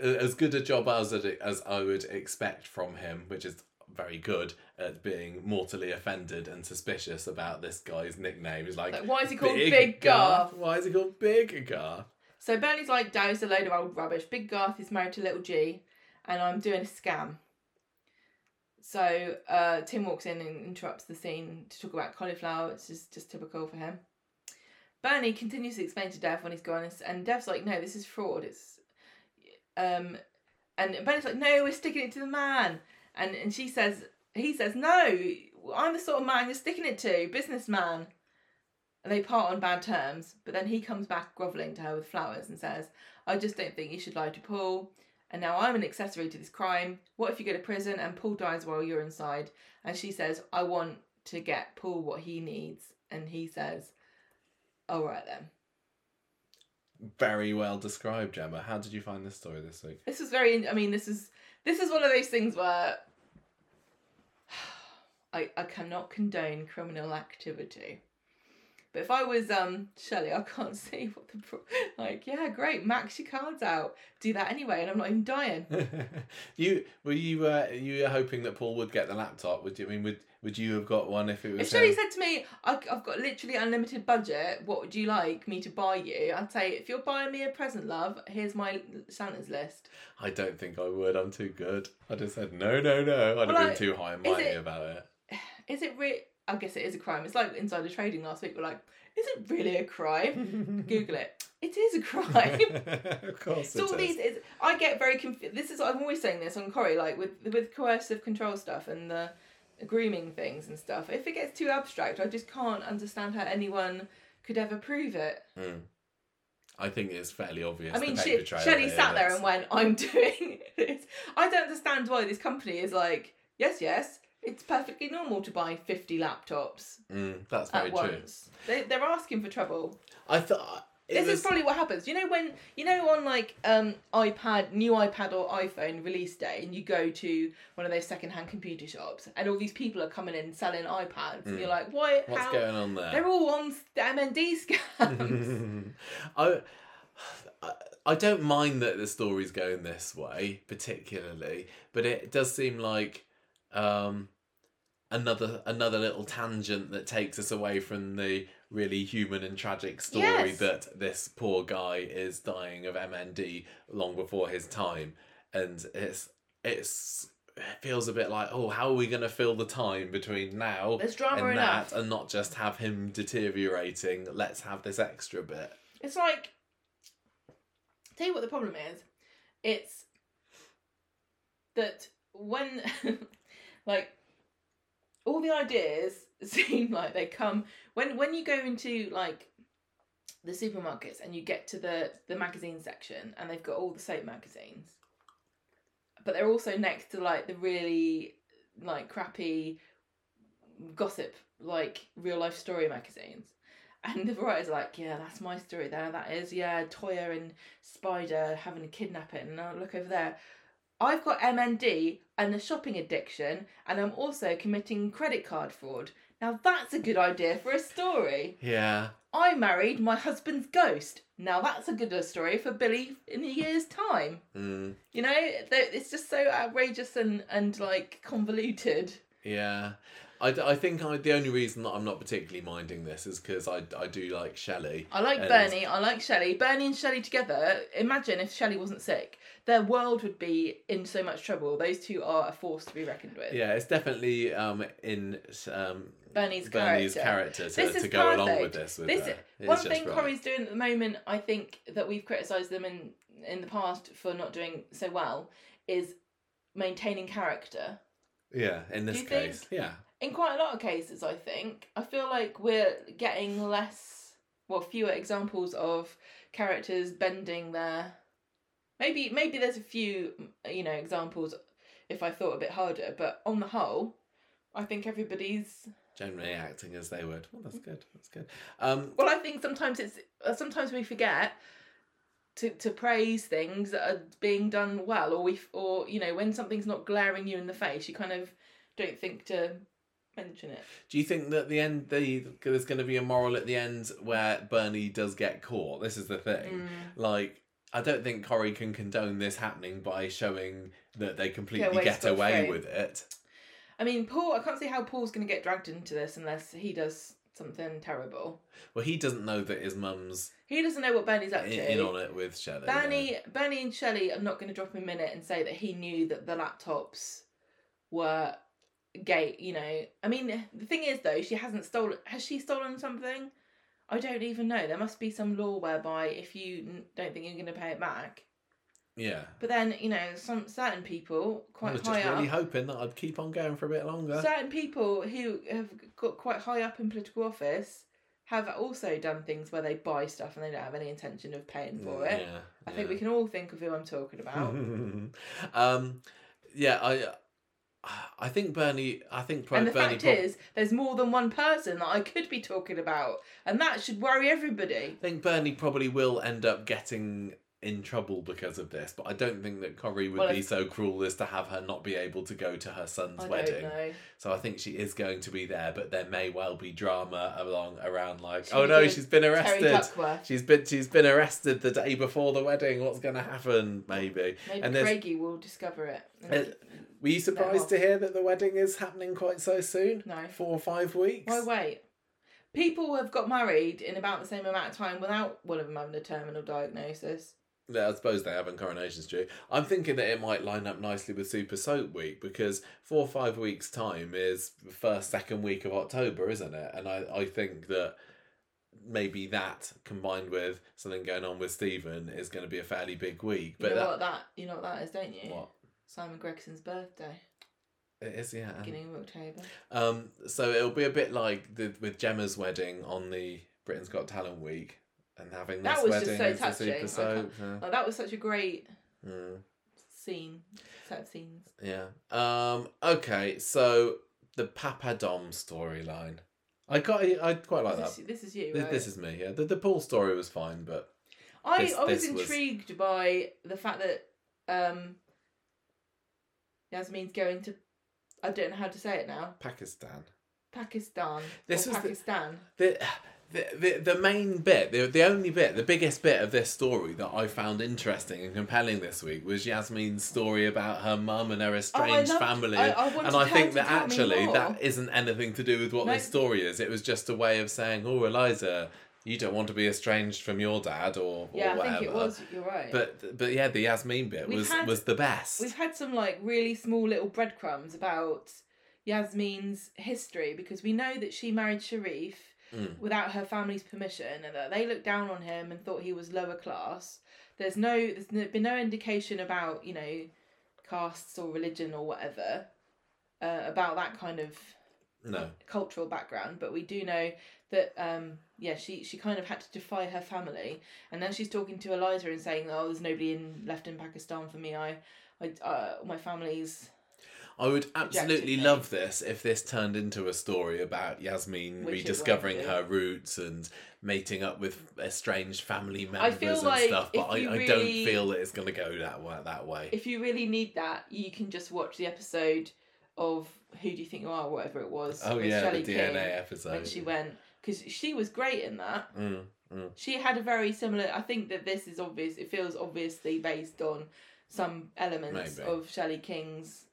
as good a job as as I would expect from him, which is very good at being mortally offended and suspicious about this guy's nickname. He's like, Like, why is he called Big Garth? Why is he called Big Garth? So Bernie's like, Dow's a load of old rubbish. Big Garth is married to Little G, and I'm doing a scam. So uh, Tim walks in and interrupts the scene to talk about cauliflower, which is just typical for him. Bernie continues to explain to Dev when he's gone, and Dev's like, "No, this is fraud. It's," um, and Bernie's like, "No, we're sticking it to the man," and and she says, he says, "No, I'm the sort of man you're sticking it to, businessman." And they part on bad terms, but then he comes back grovelling to her with flowers and says, I just don't think you should lie to Paul. And now I'm an accessory to this crime. What if you go to prison and Paul dies while you're inside? And she says, I want to get Paul what he needs. And he says, All right then. Very well described, Gemma. How did you find this story this week? This was very, I mean, this is this is one of those things where *sighs* I, I cannot condone criminal activity. But if I was um Shelley, I can't *laughs* see what the pro- like. Yeah, great, max your cards out. Do that anyway, and I'm not even dying. *laughs* you were you uh, you were hoping that Paul would get the laptop? Would you I mean would would you have got one if it was? If Shelley said to me, I, "I've got literally unlimited budget. What would you like me to buy you?" I'd say, "If you're buying me a present, love, here's my Santa's list." I don't think I would. I'm too good. I'd have said no, no, no. I'd Well, have been like, too high and mighty it- about it. *sighs* is it re I guess it is a crime. It's like insider trading last week. We're like, is it really a crime? *laughs* Google it. It is a *laughs* crime. of course So it all is. these is I get very confused. This is I'm always saying this on Corrie, like with with coercive control stuff and the grooming things and stuff. If it gets too abstract, I just can't understand how anyone could ever prove it. Mm. I think it's fairly obvious. I mean, the she, paper trail Shelley sat there and went, "I'm *laughs* doing this." I don't understand why this company is like, "Yes, yes, it's perfectly normal to buy fifty laptops Mm, that's at very true. once." They, they're asking for trouble. I thought this was. is probably what happens. You know when you know on like um iPad, new iPad or iPhone release day, and you go to one of those secondhand computer shops, and all these people are coming in selling iPads, and Mm. you're like, "Why? What's how?" going on there? They're all on the MND scams. I, *laughs* *laughs* I I don't mind that the story's going this way particularly, but it does seem like um, another another little tangent that takes us away from the really human and tragic story Yes. that this poor guy is dying of MND long before his time, and it's it's. It feels a bit like, oh, how are we going to fill the time between now There's drama and enough. that, and not just have him deteriorating? Let's have this extra bit. It's like, tell you what the problem is. It's that when, *laughs* like, all the ideas *laughs* seem like they come when when you go into like the supermarkets and you get to the the magazine section and they've got all the soap magazines, but they're also next to like the really like crappy gossip like real life story magazines. And the writer's like, yeah, that's my story there. That is, yeah, Toya and Spider having a kidnapping. And I look over there. I've got MND and a shopping addiction, and I'm also committing credit card fraud. Now that's a good idea for a story. Yeah. I married my husband's ghost. Now that's a good story for Billy in a year's time. Mm, You know, it's just so outrageous and, and like convoluted. yeah. I, d- I think I, the only reason that I'm not particularly minding this is because I, I do like Shelley. I like And- Bernie. I like Shelley. Bernie and Shelley together. Imagine if Shelley wasn't sick, their world would be in so much trouble. Those two are a force to be reckoned with. Yeah, it's definitely um, in um, Bernie's, Bernie's character. character, to, to go along with this. With This one thing right. Corrie's doing at the moment, I think that we've criticised them in in the past for not doing so well, is maintaining character. Yeah, in this you think- case. Yeah. In quite a lot of cases, I think I feel like we're getting less, well, fewer examples of characters bending their. Maybe maybe there's a few you know examples if I thought a bit harder, but on the whole, I think everybody's Generally acting as they would. Well, that's good. That's good. Um, Well, I think sometimes it's uh, sometimes we forget to to praise things that are being done well, or we or you know when something's not glaring you in the face, you kind of don't think to mention it. do you think that the end, the there's going to be a moral at the end where Bernie does get caught? This is the thing. Mm. Like, I don't think Corrie can condone this happening by showing that they completely away get away with it. I mean, Paul. I can't see how Paul's going to get dragged into this unless he does something terrible. Well, he doesn't know that his mum's He doesn't know what Bernie's up in, to. in on it with Shelley. Bernie, Bernie and Shelley are not going to drop a minute and say that he knew that the laptops were gay. You know, I mean, the thing is though, she hasn't stolen. Has she stolen something? I don't even know. There must be some law whereby if you don't think you're going to pay it back. Yeah. But then you know, some certain people I quite was high just really up. hoping that I'd keep on going for a bit longer. Certain people who have got quite high up in political office have also done things where they buy stuff and they don't have any intention of paying for Mm, it. Yeah. I think we can all think of who I'm talking about. *laughs* um, yeah, I, I think Bernie. I think pro- and the Bernie. fact prob- is, there's more than one person that I could be talking about, and that should worry everybody. I think Bernie probably will end up getting in trouble because of this, but I don't think that Corrie would Well, be so cruel as to have her not be able to go to her son's I wedding. So I think she is going to be there, but there may well be drama along around like, Should oh no, she's been arrested. She's been she's been arrested the day before the wedding. What's going to happen? Maybe. Maybe and Craigie will discover it. Uh, Were you surprised to hear that the wedding is happening quite so soon? no. Four or five weeks. Why wait? People have got married in about the same amount of time without one of them having a terminal diagnosis. Yeah, I suppose they have in Coronation Street. I'm thinking that it might line up nicely with Super Soap Week because four or five weeks' time is the first, second week of October, isn't it? And I, I think that maybe that combined with something going on with Stephen is going to be a fairly big week. But you know that, what that you know what that is, don't you? what Simon Gregson's birthday, it is, yeah. beginning of October. Um, so it'll be a bit like the with Gemma's wedding on the Britain's Got Talent week, and having That was just so touching. Soap. yeah. Like, that was such a great Mm. scene, set of scenes. Yeah. Um. Okay. So the Papadom storyline. I got. I quite like this, that. is, this is you, This, right? this is me. Yeah. The the Paul story was fine, but I, this- I was this was- intrigued by the fact that um, Yasmin's going to. I don't know how to say it now. Pakistan. Pakistan. This was Pakistan. The, the, the, the main bit, the, the only bit, the biggest bit of this story that I found interesting and compelling this week was Yasmin's story about her mum and her estranged oh, loved- family. I- I and I think that actually that isn't anything to do with what No. this story is. It was just a way of saying, oh, Eliza, you don't want to be estranged from your dad or, or Yeah, I whatever. think it was. You're right. But but yeah, the Yasmin bit We've was had- was the best. We've had some like really small little breadcrumbs about Yasmin's history because we know that she married Sharif Mm. without her family's permission and that they looked down on him and thought he was lower class. There's no there's been no indication about, you know, castes or religion or whatever uh, about that kind of No. cultural background, but we do know that um yeah, she she kind of had to defy her family, and then she's talking to Eliza and saying, "Oh, there's nobody in left in Pakistan for me. I, I, uh, my family's I would absolutely love this if this turned into a story about Yasmin Which rediscovering her roots and mating up with estranged family members and like stuff. But I, you I don't feel that it's going to go that way. That way. If you really need that, you can just watch the episode of Who Do You Think You Are, whatever it was. oh with yeah, Shelley the King, DNA episode. when she went because she was great in that. Mm, mm. She had a very similar. I think that this is obvious. It feels obviously based on some elements Maybe. of Shelley King's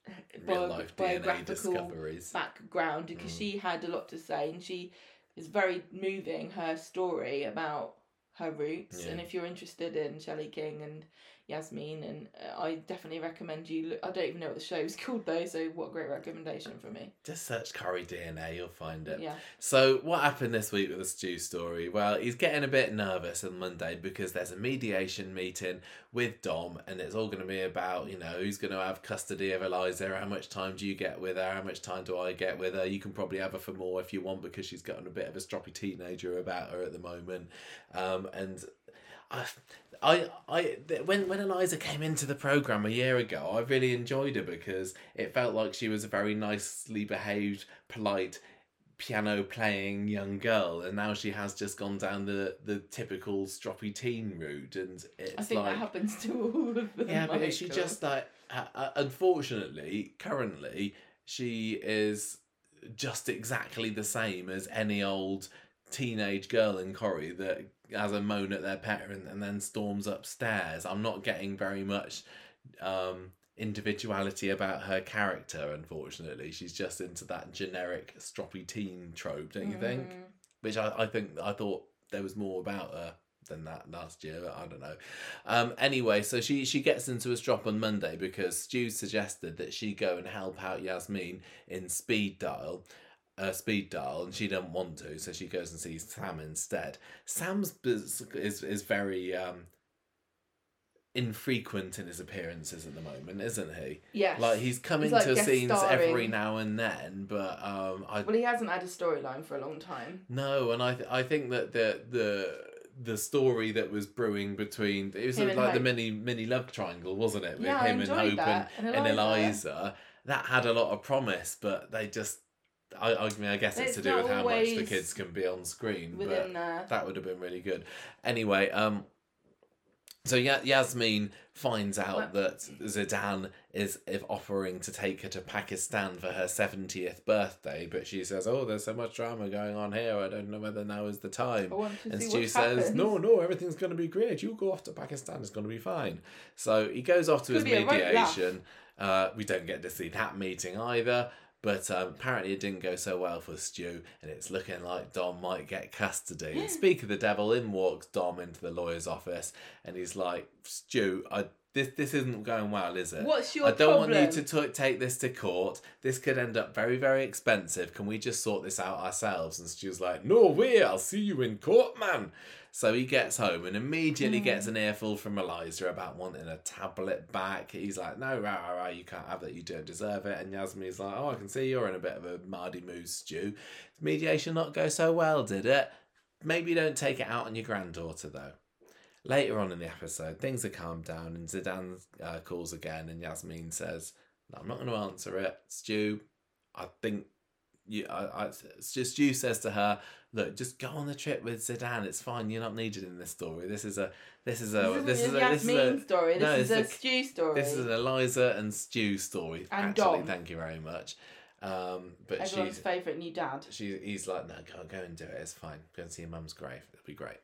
Real biographical background because Mm. she had a lot to say and she is very moving her story about her roots Yeah. and if you're interested in Shelley King and Yasmin and uh, I definitely recommend you look, I don't even know what the show's *laughs* called though so what a great recommendation for me Just search Corrie DNA, you'll find it. yeah So what happened this week with the Stu story? Well, he's getting a bit nervous on Monday because there's a mediation meeting with Dom, and it's all going to be about you know who's going to have custody of Eliza, how much time do you get with her, how much time do I get with her? You can probably have her for more if you want because she's gotten a bit of a stroppy teenager about her at the moment, um, and. I, I, I, th- when when Eliza came into the program a year ago, I really enjoyed her because it felt like she was a very nicely behaved, polite, piano playing young girl and now she has just gone down the the typical stroppy teen route and it's I think like that happens to all of them yeah but she just like uh, uh, unfortunately currently she is just exactly the same as any old teenage girl in Corrie that has a moan at their parent and then storms upstairs i'm not getting very much um individuality about her character unfortunately she's just into that generic stroppy teen trope don't you think Mm. which I, I think I thought there was more about her than that last year. But I don't know. Um, anyway, so she she gets into a strop on Monday because Stu suggested that she go and help out Yasmin in Speed Daal. Uh, Speed Daal and she doesn't want to so she goes and sees sam instead sam's is is very um infrequent in his appearances at the moment isn't he yes like he's coming like to scenes every now and then but um i well he hasn't had a storyline for a long time no, and I th- I think that the the the story that was brewing between it was like and the mini mini love triangle, wasn't it? With Yeah, him and Hope and, And and Eliza. Eliza. That had a lot of promise, but they just I, I mean I guess it's, It's to do with how much the kids can be on screen. but within that would have been really good. Anyway, um, so ya- Yasmin finds out that Zeedan is if offering to take her to Pakistan for her seventieth birthday, but she says, "Oh, there's so much drama going on here. I don't know whether now is the time." I want to And Stu says, happens. "No, no, everything's going to be great. You go off to Pakistan. It's going to be fine." So he goes off to his Could right mediation. Uh, we don't get to see that meeting either. But um, apparently it didn't go so well for Stu, and it's looking like Dom might get custody. And speak of the devil, in walks Dom into the lawyer's office, and he's like, Stu, I this this isn't going well, is it? What's your I don't want you to t- take this to court. This could end up very, very expensive. Can we just sort this out ourselves? And Stu's like, No way, I'll see you in court, man. So he gets home and immediately Hmm. gets an earful from Eliza about wanting a tablet back. He's like, No, rah, rah, rah, you can't have that. You don't deserve it. And Yasmin's like, Oh, I can see you're in a bit of a mardy mood, Stu. Mediation not go so well, did it? Maybe don't take it out on your granddaughter, though. Later on in the episode, things are calmed down, and Zeedan uh, calls again, and Yasmin says, "No, "I'm not going to answer it, Stu. I think you." I, I, Stu says to her, "Look, just go on the trip with Zeedan. It's fine. You're not needed in this story. This is a. This is a. This, is a. This is a. story. This no, is it's a Stu story. This is an Eliza and Stu story. And actually, Dom. thank you very much. Um, but Everyone's she's favourite new dad. she he's like, no, go go and do it. It's fine. Go and see your mum's grave. It'll be great.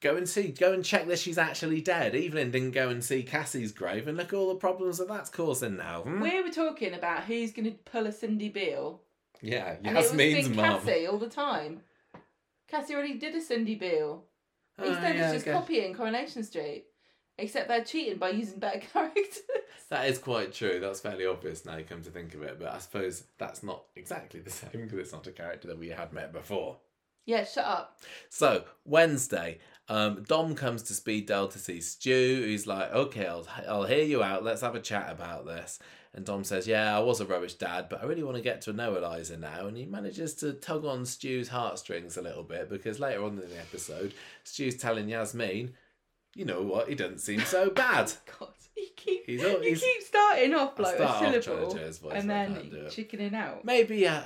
Go and see. Go and check that she's actually dead. Evelyn didn't go and see Cassie's grave, and look at all the problems that that's causing now. hmm? We were talking about who's going to pull a Cindy Beale. Yeah, And it was Yasmin's mum. Cassie all the time. Cassie already did a Cindy Beale. Oh, Instead yeah, of just okay. copying Coronation Street. Except they're cheating by using better *laughs* characters. That is quite true. That's fairly obvious now. You come to think of it, but I suppose that's not exactly the *laughs* same because it's not a character that we had met before. yeah, shut up. So Wednesday, um, Dom comes to Speed Daal to see Stu. He's like, "Okay, I'll I'll hear you out. Let's have a chat about this." And Dom says, "Yeah, I was a rubbish dad, but I really want to get to know Eliza now." And he manages to tug on Stu's heartstrings a little bit because later on in the episode, Stu's telling Yasmin, "You know what? He doesn't seem so *laughs* bad." God, you keep He's all- he's- keep starting off like start a off trying to syllable do his voice, and then can't do it. chickening out. Maybe. Uh,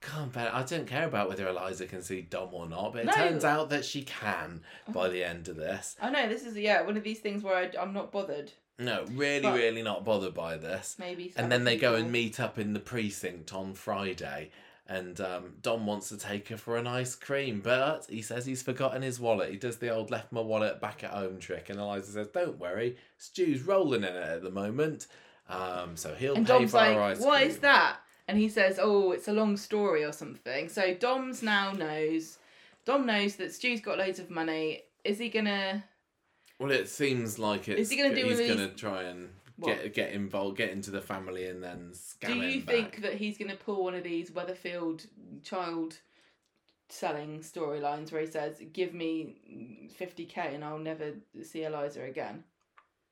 can't. I don't care about whether Eliza can see Dom or not, but it No. turns out that she can by the end of this. I know this is yeah one of these things where I, I'm not bothered. No, really, But- really not bothered by this. Maybe. And then they go and meet up in the precinct on Friday. And um, Dom wants to take her for an ice cream, but he says he's forgotten his wallet. He does the old left my wallet back at home trick. And Eliza says, Don't worry, Stu's rolling in it at the moment. Um, so he'll And pay Dom's for our ice "What cream. is that?" And he says, "Oh, it's a long story or something." So Dom's now knows. Dom knows that Stu's got loads of money. Is he gonna? Well, it seems like it's, Is he gonna do he's going to try and What? get get involved, get into the family, and then scam Do you think that he's gonna pull one of these Weatherfield child selling storylines where he says, "Give me fifty k and I'll never see Eliza again"?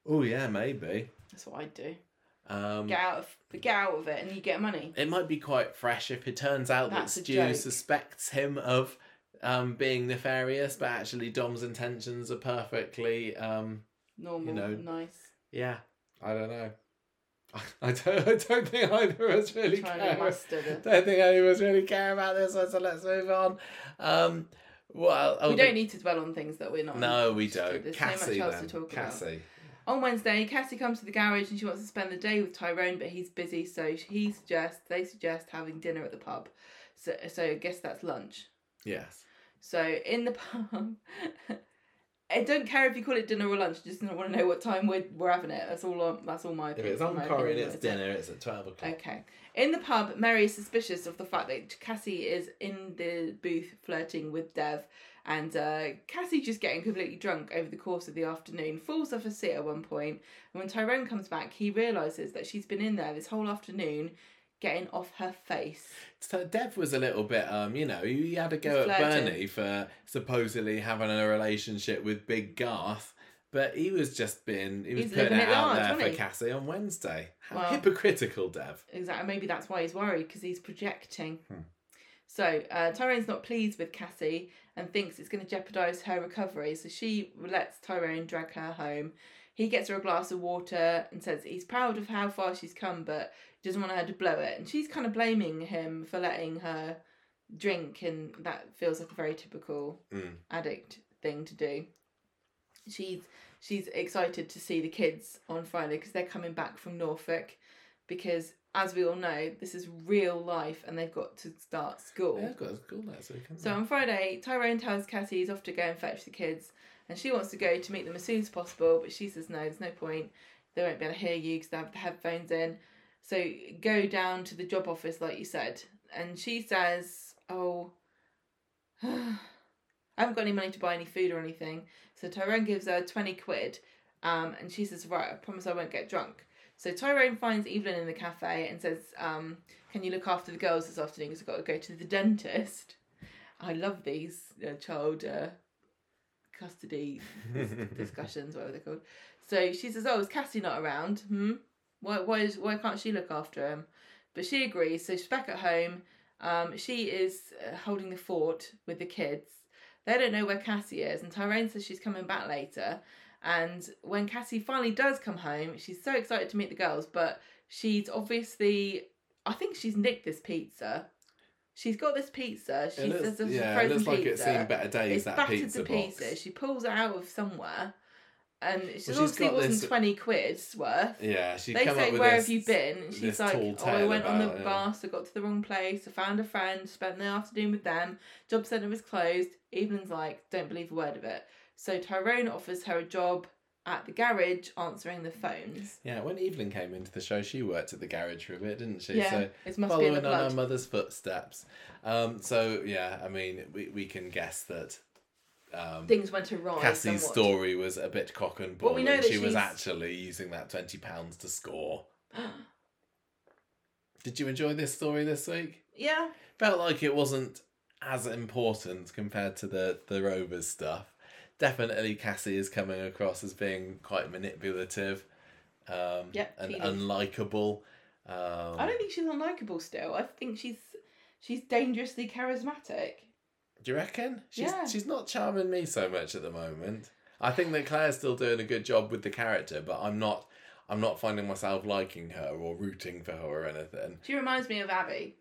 Oh yeah, maybe. That's what I'd do. Um, Get out of get out of it, and you get money. it might be quite fresh if it turns out That's that Stu joke. suspects him of um, being nefarious, but actually Dom's intentions are perfectly, um, Normal, know, nice. yeah, I don't know. *laughs* I don't, I don't think either of us really care. don't think any of us really care about this one, so let's move on. Um, well, oh, we don't need to dwell on things that we're not. No, we don't. There's Cassie, so much else then. to talk about. Cassie. On Wednesday, Cassie comes to the garage and she wants to spend the day with Tyrone, but he's busy, so he suggests they suggest having dinner at the pub. So, so I guess that's lunch. Yes. So in the *laughs* pub, I don't care if you call it dinner or lunch. Just don't want to know what time we're, we're having it. That's all. That's all my If it's on and it's dinner, it's at 12 o'clock. Okay. In the pub, Mary is suspicious of the fact that Cassie is in the booth flirting with Dev, and uh, Cassie just getting completely drunk over the course of the afternoon, falls off a seat at one point. and when Tyrone comes back, he realises that she's been in there this whole afternoon getting off her face. So Dev was a little bit, um, you know, he had a go He's at flirting. Bernie for supposedly having a relationship with Big Garth, but he was just being, he was He's putting living it it out large, there wasn't for he? Cassie on Wednesday. How Well- hypocritical, Dev. Exactly. Maybe that's why he's worried because he's projecting. Hmm. So uh, Tyrone's not pleased with Cassie and thinks it's going to jeopardise her recovery. So she lets Tyrone drag her home. He gets her a glass of water and says he's proud of how far she's come, but doesn't want her to blow it. And she's kind of blaming him for letting her drink, and that feels like a very typical Mm. addict thing to do. She's she's excited to see the kids on Friday because they're coming back from Norfolk because as we all know this is real life and they've got to start school. I've got a school next week. So on Friday, Tyrone tells Cassie he's off to go and fetch the kids, and she wants to go to meet them as soon as possible, but she says no, there's no point. They won't be able to hear you because they have the headphones in. So go down to the job office, like you said, and she says, "Oh, *sighs* I haven't got any money to buy any food or anything." So Tyrone gives her twenty quid, um, and she says, "Right, I promise I won't get drunk." So Tyrone finds Evelyn in the cafe and says, um, "Can you look after the girls this afternoon? Because I've got to go to the *laughs* dentist." I love these uh, child uh, custody *laughs* discussions, whatever they're called. So she says, "Oh, is Cassie not around? Hmm. Why? Why is? Why can't she look after him?" But she agrees. So she's back at home. Um, she is uh, holding the fort with the kids. They don't know where Cassie is, and Tyrone says she's coming back later. And when Cassie finally does come home, she's so excited to meet the girls, but she's obviously, I think she's nicked this pizza. She's got this pizza. She It says looks, a yeah, it frozen looks like pizza. it's seen better days. It's that battered pizza to box. pieces. She pulls it out of somewhere, and she's she's obviously got wasn't this- twenty quid's worth. Yeah, she They say, "Where this, have you been?" And she's like, "Oh, I went on the yeah. bus. I got to the wrong place. I found a friend. Spent the afternoon with them. Job centre was closed." Evelyn's like, "Don't believe a word of it." So Tyrone offers her a job at the garage answering the phones. Yeah, when Evelyn came into the show, she worked at the garage for a bit, didn't she? Yeah, So it must be in following the on her mother's footsteps. Um, so yeah, I mean, we, we can guess that um, Things went awry. Cassie's somewhat. story was a bit cock and bull, Well, we know that she was actually using that twenty pounds to score. *gasps* Did you enjoy this story this week? Yeah, Felt like it wasn't as important compared to the the Rovers stuff. Definitely, Cassie is coming across as being quite manipulative, um, Yep, and unlikable. Um, I don't think she's unlikable. Still, I think she's she's dangerously charismatic. Do you reckon? She's Yeah. she's not charming me so much at the moment. I think that Claire's still doing a good job with the character, but I'm not I'm not finding myself liking her or rooting for her or anything. She reminds me of Abby.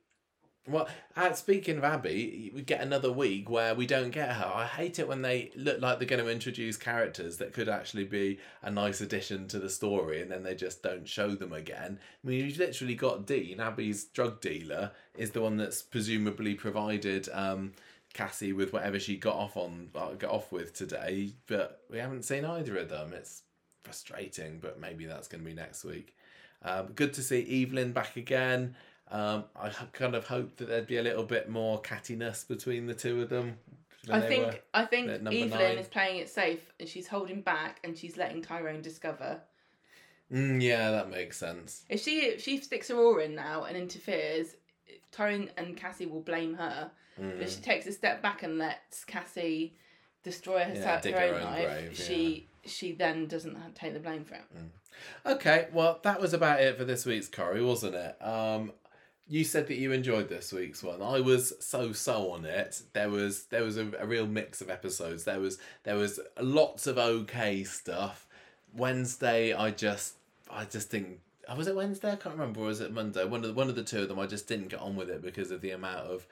Well, uh, speaking of Abby, we get another week where we don't get her. I hate it when they look like they're going to introduce characters that could actually be a nice addition to the story, and then they just don't show them again. I mean, you've literally got Dean, Abby's drug dealer, is the one that's presumably provided um, Cassie with whatever she got off on uh, got off with today, but we haven't seen either of them. It's frustrating, but maybe that's going to be next week. Um, good to see Evelyn back again. Um, I kind of hoped that there'd be a little bit more cattiness between the two of them. I think I think Evelyn nine. is playing it safe and she's holding back and she's letting Tyrone discover. Mm, yeah, that makes sense. If she if she sticks her oar in now and interferes, Tyrone and Cassie will blame her. But Mm. if she takes a step back and lets Cassie destroy her, Yeah, her, own, own life, grave, she she then doesn't take the blame for it. Okay, well, that was about it for this week's Corrie, wasn't it? Um, you said that you enjoyed this week's one. I was so so on it. There was there was a, a real mix of episodes. There was there was lots of okay stuff. Wednesday, I just I just didn't. oh, Was it Wednesday? I can't remember. Or was it Monday? One of the, one of the two of them. I just didn't get on with it because of the amount of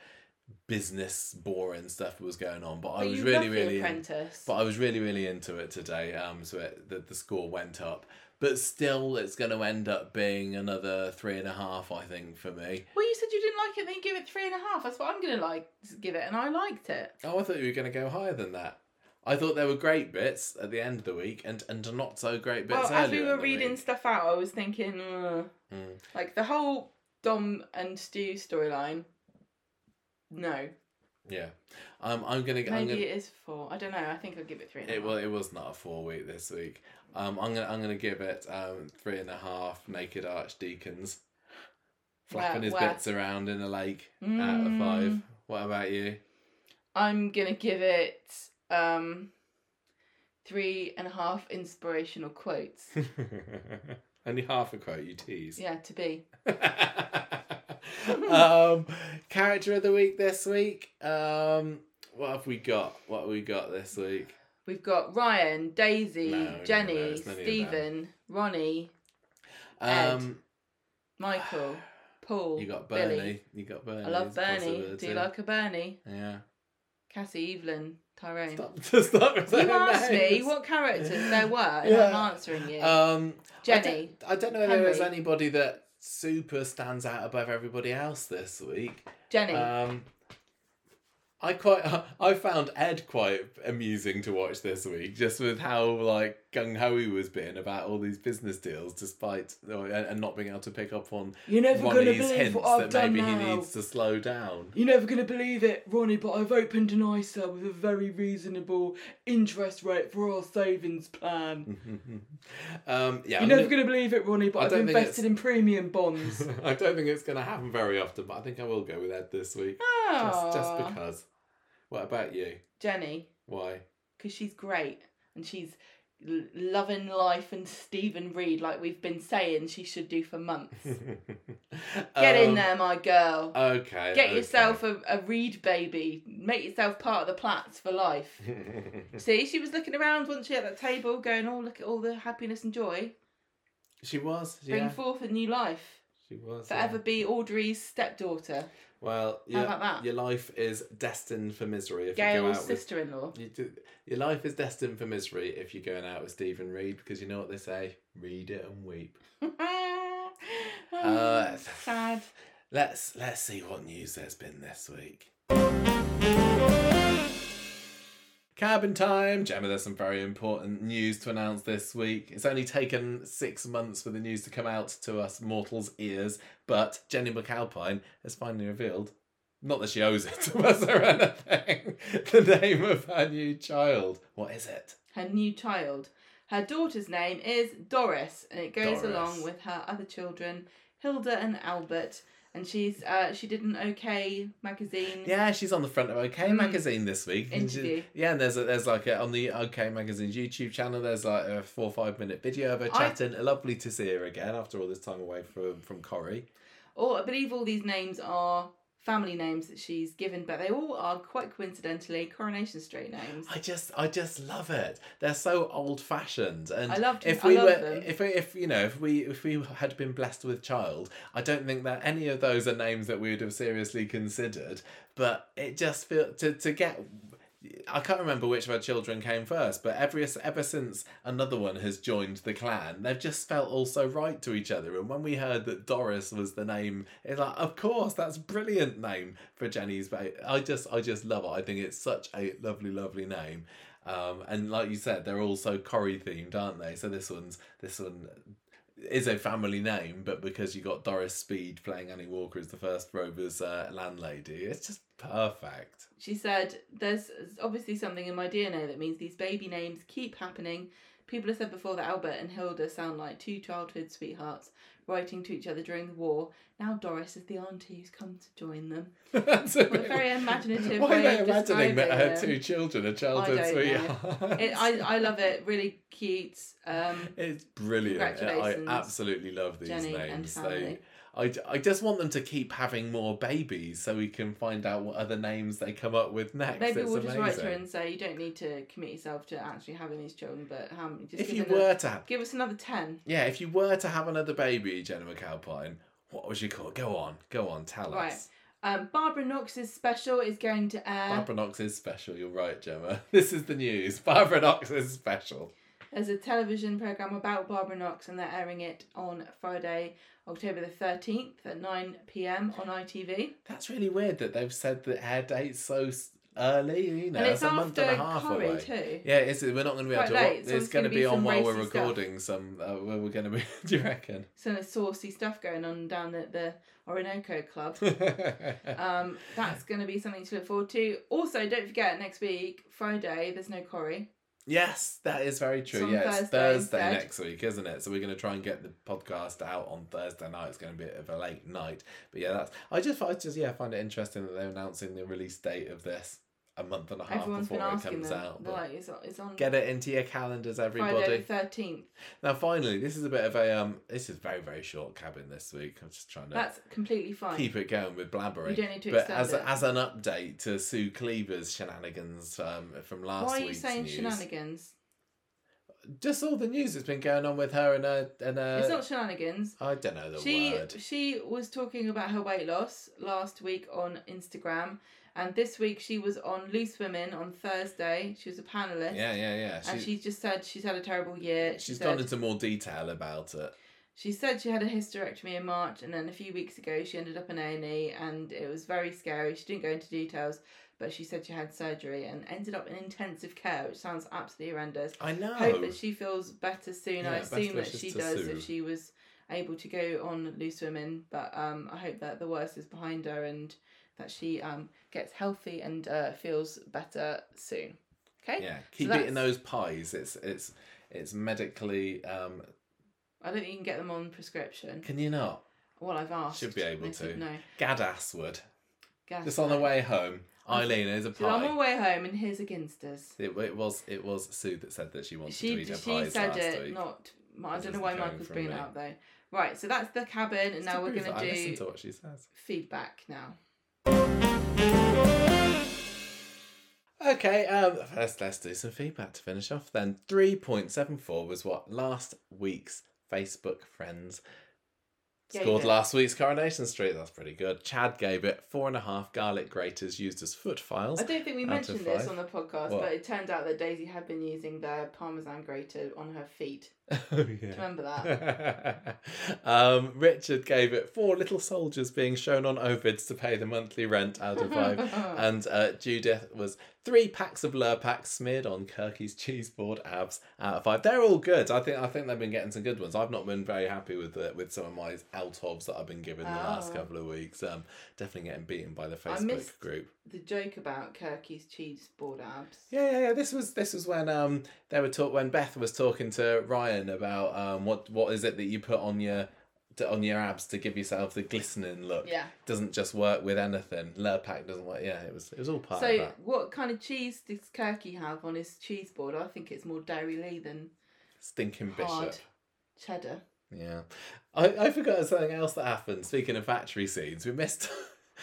business boring stuff was going on. But, I was really really Apprentice. but I was really, really into it today. Um, so it, the the score went up, but still, it's going to end up being another three and a half, I think, for me. well, you said you didn't like it, then give it three and a half. That's what I'm gonna like give it, and I liked it. Oh, I thought you were going to go higher than that. I thought there were great bits at the end of the week, and and not so great bits well, as we were reading week. stuff out, I was thinking, Mm. like the whole Dom and Stu storyline. No, Yeah, um, I'm gonna. I'm maybe gonna it is four. I don't know. I think I'll give it three and a half. It well, it was not a four week this week. Um, I'm gonna I'm gonna give it um three and a half naked archdeacons, flapping Where- his where? bits around in a lake out of five. Mm. What about you? I'm gonna give it um three and a half inspirational quotes. *laughs* Only half a quote, you tease. yeah, to be. *laughs* um, character of the week this week. Um, what have we got? What have we got this week? We've got Ryan, Daisy, No, Jenny, it's none of. Stephen, Ronnie, Ed. Um, Michael, Paul, you got Bernie. Billy. You got Bernie. I love as a Bernie. Do possibility. you like a Bernie? Yeah. Cassie, Evelyn, Tyrone. Stop. *laughs* Stop You saying asked me names. what characters there were, and Yeah. I'm answering you. Um, Jenny, I don't, I don't know if there was Henry. anybody that super stands out above everybody else this week. Jenny. Um, I quite *laughs* I found Ed quite amusing to watch this week, just with how like gung ho he was being about all these business deals, despite and, and not being able to pick up on You're never one gonna of his believe hints what I've that done maybe now. he needs to slow down. You're never going to believe it, Ronnie, but I've opened an ISA with a very reasonable interest rate for our savings plan. *laughs* Um, yeah, You're I'm never gonna- going to believe it, Ronnie, but I I've don't think invested in premium bonds. *laughs* I don't think it's going to happen very often, but I think I will go with Ed this week, just just Aw. because. What about you? Jenny, Why? because she's great and she's l- loving life and Stephen Reid, like we've been saying she should do for months. *laughs* Get in Um, there, my girl. Okay. Get okay. yourself a, a Reid baby. Make yourself part of the Platts for life. *laughs* See, she was looking around, wasn't she, at that table, going, "Oh, look at all the happiness and joy. she was. Bring forth a new life. She was. Forever yeah. be Audrey's stepdaughter, Well, How your, about that? your life is destined for misery if you go Gail's out with. sister-in-law." You do, your life is destined for misery if you're going out with Stephen Reid because you know what they say: read it and weep. *laughs* Uh, Sad. Let's let's see what news there's been this week. Kabin time, Gemma. There's some very important news to announce this week. It's only taken six months for the news to come out to us mortals' ears, but Jennie McAlpine has finally revealed, not that she owes it to us or anything, *laughs* the name of her new child. What is it? Her new child. Her daughter's name is Doris, and it goes Doris. along with her other children, Hilda and Albert. And she's uh, she did an OK magazine. Yeah, she's on the front of OK Mm. magazine this week. And she- Interview. yeah, and there's a, there's like a, on the OK magazine's YouTube channel. There's like a four or five minute video of her I- chatting. Lovely to see her again after all this time away from from Corrie. Oh, I believe all these names are family names that she's given, but they all are quite coincidentally Coronation Street names. I just I just love it. They're so old fashioned, and I loved- if we were them. if if you know if we if we had been blessed with child, I don't think that any of those are names that we would have seriously considered. But it just feel to to get. I can't remember which of our children came first, but every ever since another one has joined the clan, they've just felt all so right to each other. And when we heard that Doris was the name, it's like, of course, that's a brilliant name for Jenny's But I just, I just love it. I think it's such a lovely, lovely name. Um, and like you said, they're all so Corrie themed, aren't they? So this one's this one is a family name, but because you got Doris Speed playing Annie Walker as the first Rover's uh, landlady, it's just perfect. She said, There's obviously something in my DNA that means these baby names keep happening. People have said before that Albert and Hilda sound like two childhood sweethearts writing to each other during the war. Now Doris is the auntie who's come to join them. *laughs* That's a a very imaginative Why way are they imagining that her them. two children are childhood I don't know. sweethearts? It, I, I love it. Really cute. Um, It's brilliant. I absolutely love these Jenny and names. They, I, I just want them to keep having more babies so we can find out what other names they come up with next. maybe it's we'll just write to her and say, You don't need to commit yourself to actually having these children, but how many? Just If you were to have, give us another 10. yeah, if you were to have another baby, Jennie McAlpine, what would you call? Go on, go on, tell Right. us. Um, Barbara Knox's special is going to air. Barbara Knox's special. You're right, Gemma. *laughs* This is the news. Barbara Knox's special. There's a television program about Barbara Knox, and they're airing it on Friday, October the 13th at 9 pm on ITV. That's really weird that they've said the air date's so early. You know, and it's it's a month and a half Corrie away. too. Yeah, it's, we're not going to be able to. late, it's it's going to be be on while we're racy stuff. recording. Some uh, where we're going to be. *laughs* Do you reckon? Some saucy stuff going on down at the Orinoco Club. *laughs* um, that's going to be something to look forward to. Also, don't forget next week, Friday, there's no Corrie. Yes, that is very true. Yeah, it's Thursday next week, isn't it? So we're going to try and get the podcast out on Thursday night. It's going to be a bit of a late night, but yeah, that's. I just, I just, yeah, find it interesting that they're announcing the release date of this a month and a half Everyone's before it comes them. out. But like, it's, it's on Get it into your calendars, everybody. Friday the 13th. Now, finally, this is a bit of a um. This is very very short Kabin this week. I'm just trying to That's completely fine. keep it going with blabbering. You don't need to but extend as it. as an update to Sue Cleaver's shenanigans um, from last Why are you saying news, shenanigans? just all the news that's been going on with her and her and it's not shenanigans. I don't know the she word. she was talking about her weight loss last week on Instagram, and this week she was on Loose Women on Thursday. She was a panelist. Yeah, yeah, yeah. And She, she just said she's had a terrible year. She she's said gone into more detail about it. She said she had a hysterectomy in March, and then a few weeks ago she ended up in A and E, and it was very scary. She didn't go into details, but she said she had surgery and ended up in intensive care, which sounds absolutely horrendous. I know. Hope that she feels better soon. I Yeah, best assume that she does Sue. if she was able to go on loose women, but um, I hope that the worst is behind her and that she um, gets healthy and uh, feels better soon. Okay. Yeah, keep that's- eating those pies. It's it's it's medically. Um, I don't think you can get them on prescription. can you not? Well, I've asked. Should be able to. No. Gaddas would. Gas Just on the way home, Eileen is a So I'm on pie. my way home, and here's a Ginsters. It, it was it was Sue that said that she wanted to She eat her she pies said last it, week. not. I don't know why Michael's bringing it up though. Right, so that's the Kabin, and Just now we're going to listen do to what she says. feedback now. Okay, um, let's let's do some feedback to finish off. Then three point seven four was what last week's Facebook friends Gave scored last week's Coronation Street. That's pretty good. Chad gave it four and a half garlic graters used as foot files. I don't think we mentioned this on the podcast, What? but it turned out that Daisy had been using the parmesan grater on her feet. Oh Do you yeah. remember that? *laughs* um, Richard gave it four little soldiers being shown on Ovids to pay the monthly rent out *laughs* of five. and uh, Judith was three packs of Lurpak smeared on Kirky's cheese board abs out of five. They're all good. I think I think they've been getting some good ones. I've not been very happy with the, with some of my Altovs that I've been given the last Oh. couple of weeks. Um, definitely getting beaten by the Facebook group. the joke about Kirky's cheese board abs. Yeah, yeah, yeah. This was this was when um they were talk when Beth was talking to Ryan about um what what is it that you put on your to, on your abs to give yourself the glistening look. Yeah. Doesn't just work with anything. Lurpak doesn't work. Yeah, it was it was all part of that. So, that. what kind of cheese does Kirky have on his cheese board? I think it's more Dairylea than Stinking hard bishop. cheddar. Yeah. I, I forgot something else that happened. Speaking of factory scenes, we missed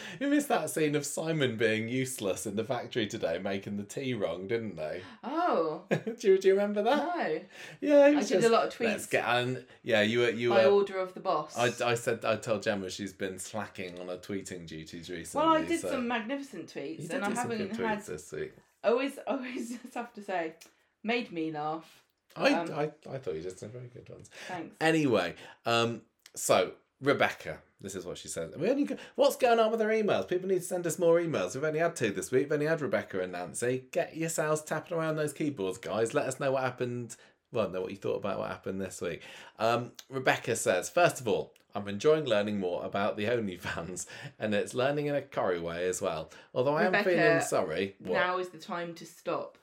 *laughs* we missed that scene of Simon being useless in the factory today, making the tea wrong, didn't they? *laughs* Oh do, you, do you remember that? no! Yeah, he I was did a lot of tweets. Let's get and yeah, you were you by were. order of the boss. I, I said I told Gemma she's been slacking on her tweeting duties recently. well, I did so- some magnificent You tweets, and I haven't had this week. always *laughs* always just have to say made me laugh. I, Um, I I thought you did some very good ones. Thanks. Anyway, um, so Rebecca, this is what she says. We only go, what's going on with our emails? People need to send us more emails. We've only had two this week. We've only had Rebecca and Nancy. Get yourselves tapping around those keyboards, guys. Let us know what happened. Well, know what you thought about what happened this week. Um, Rebecca says, first of all, I'm enjoying learning more about the OnlyFans, *laughs* and it's learning in a Corrie way as well. Although I am feeling sorry. What? Now is the time to stop.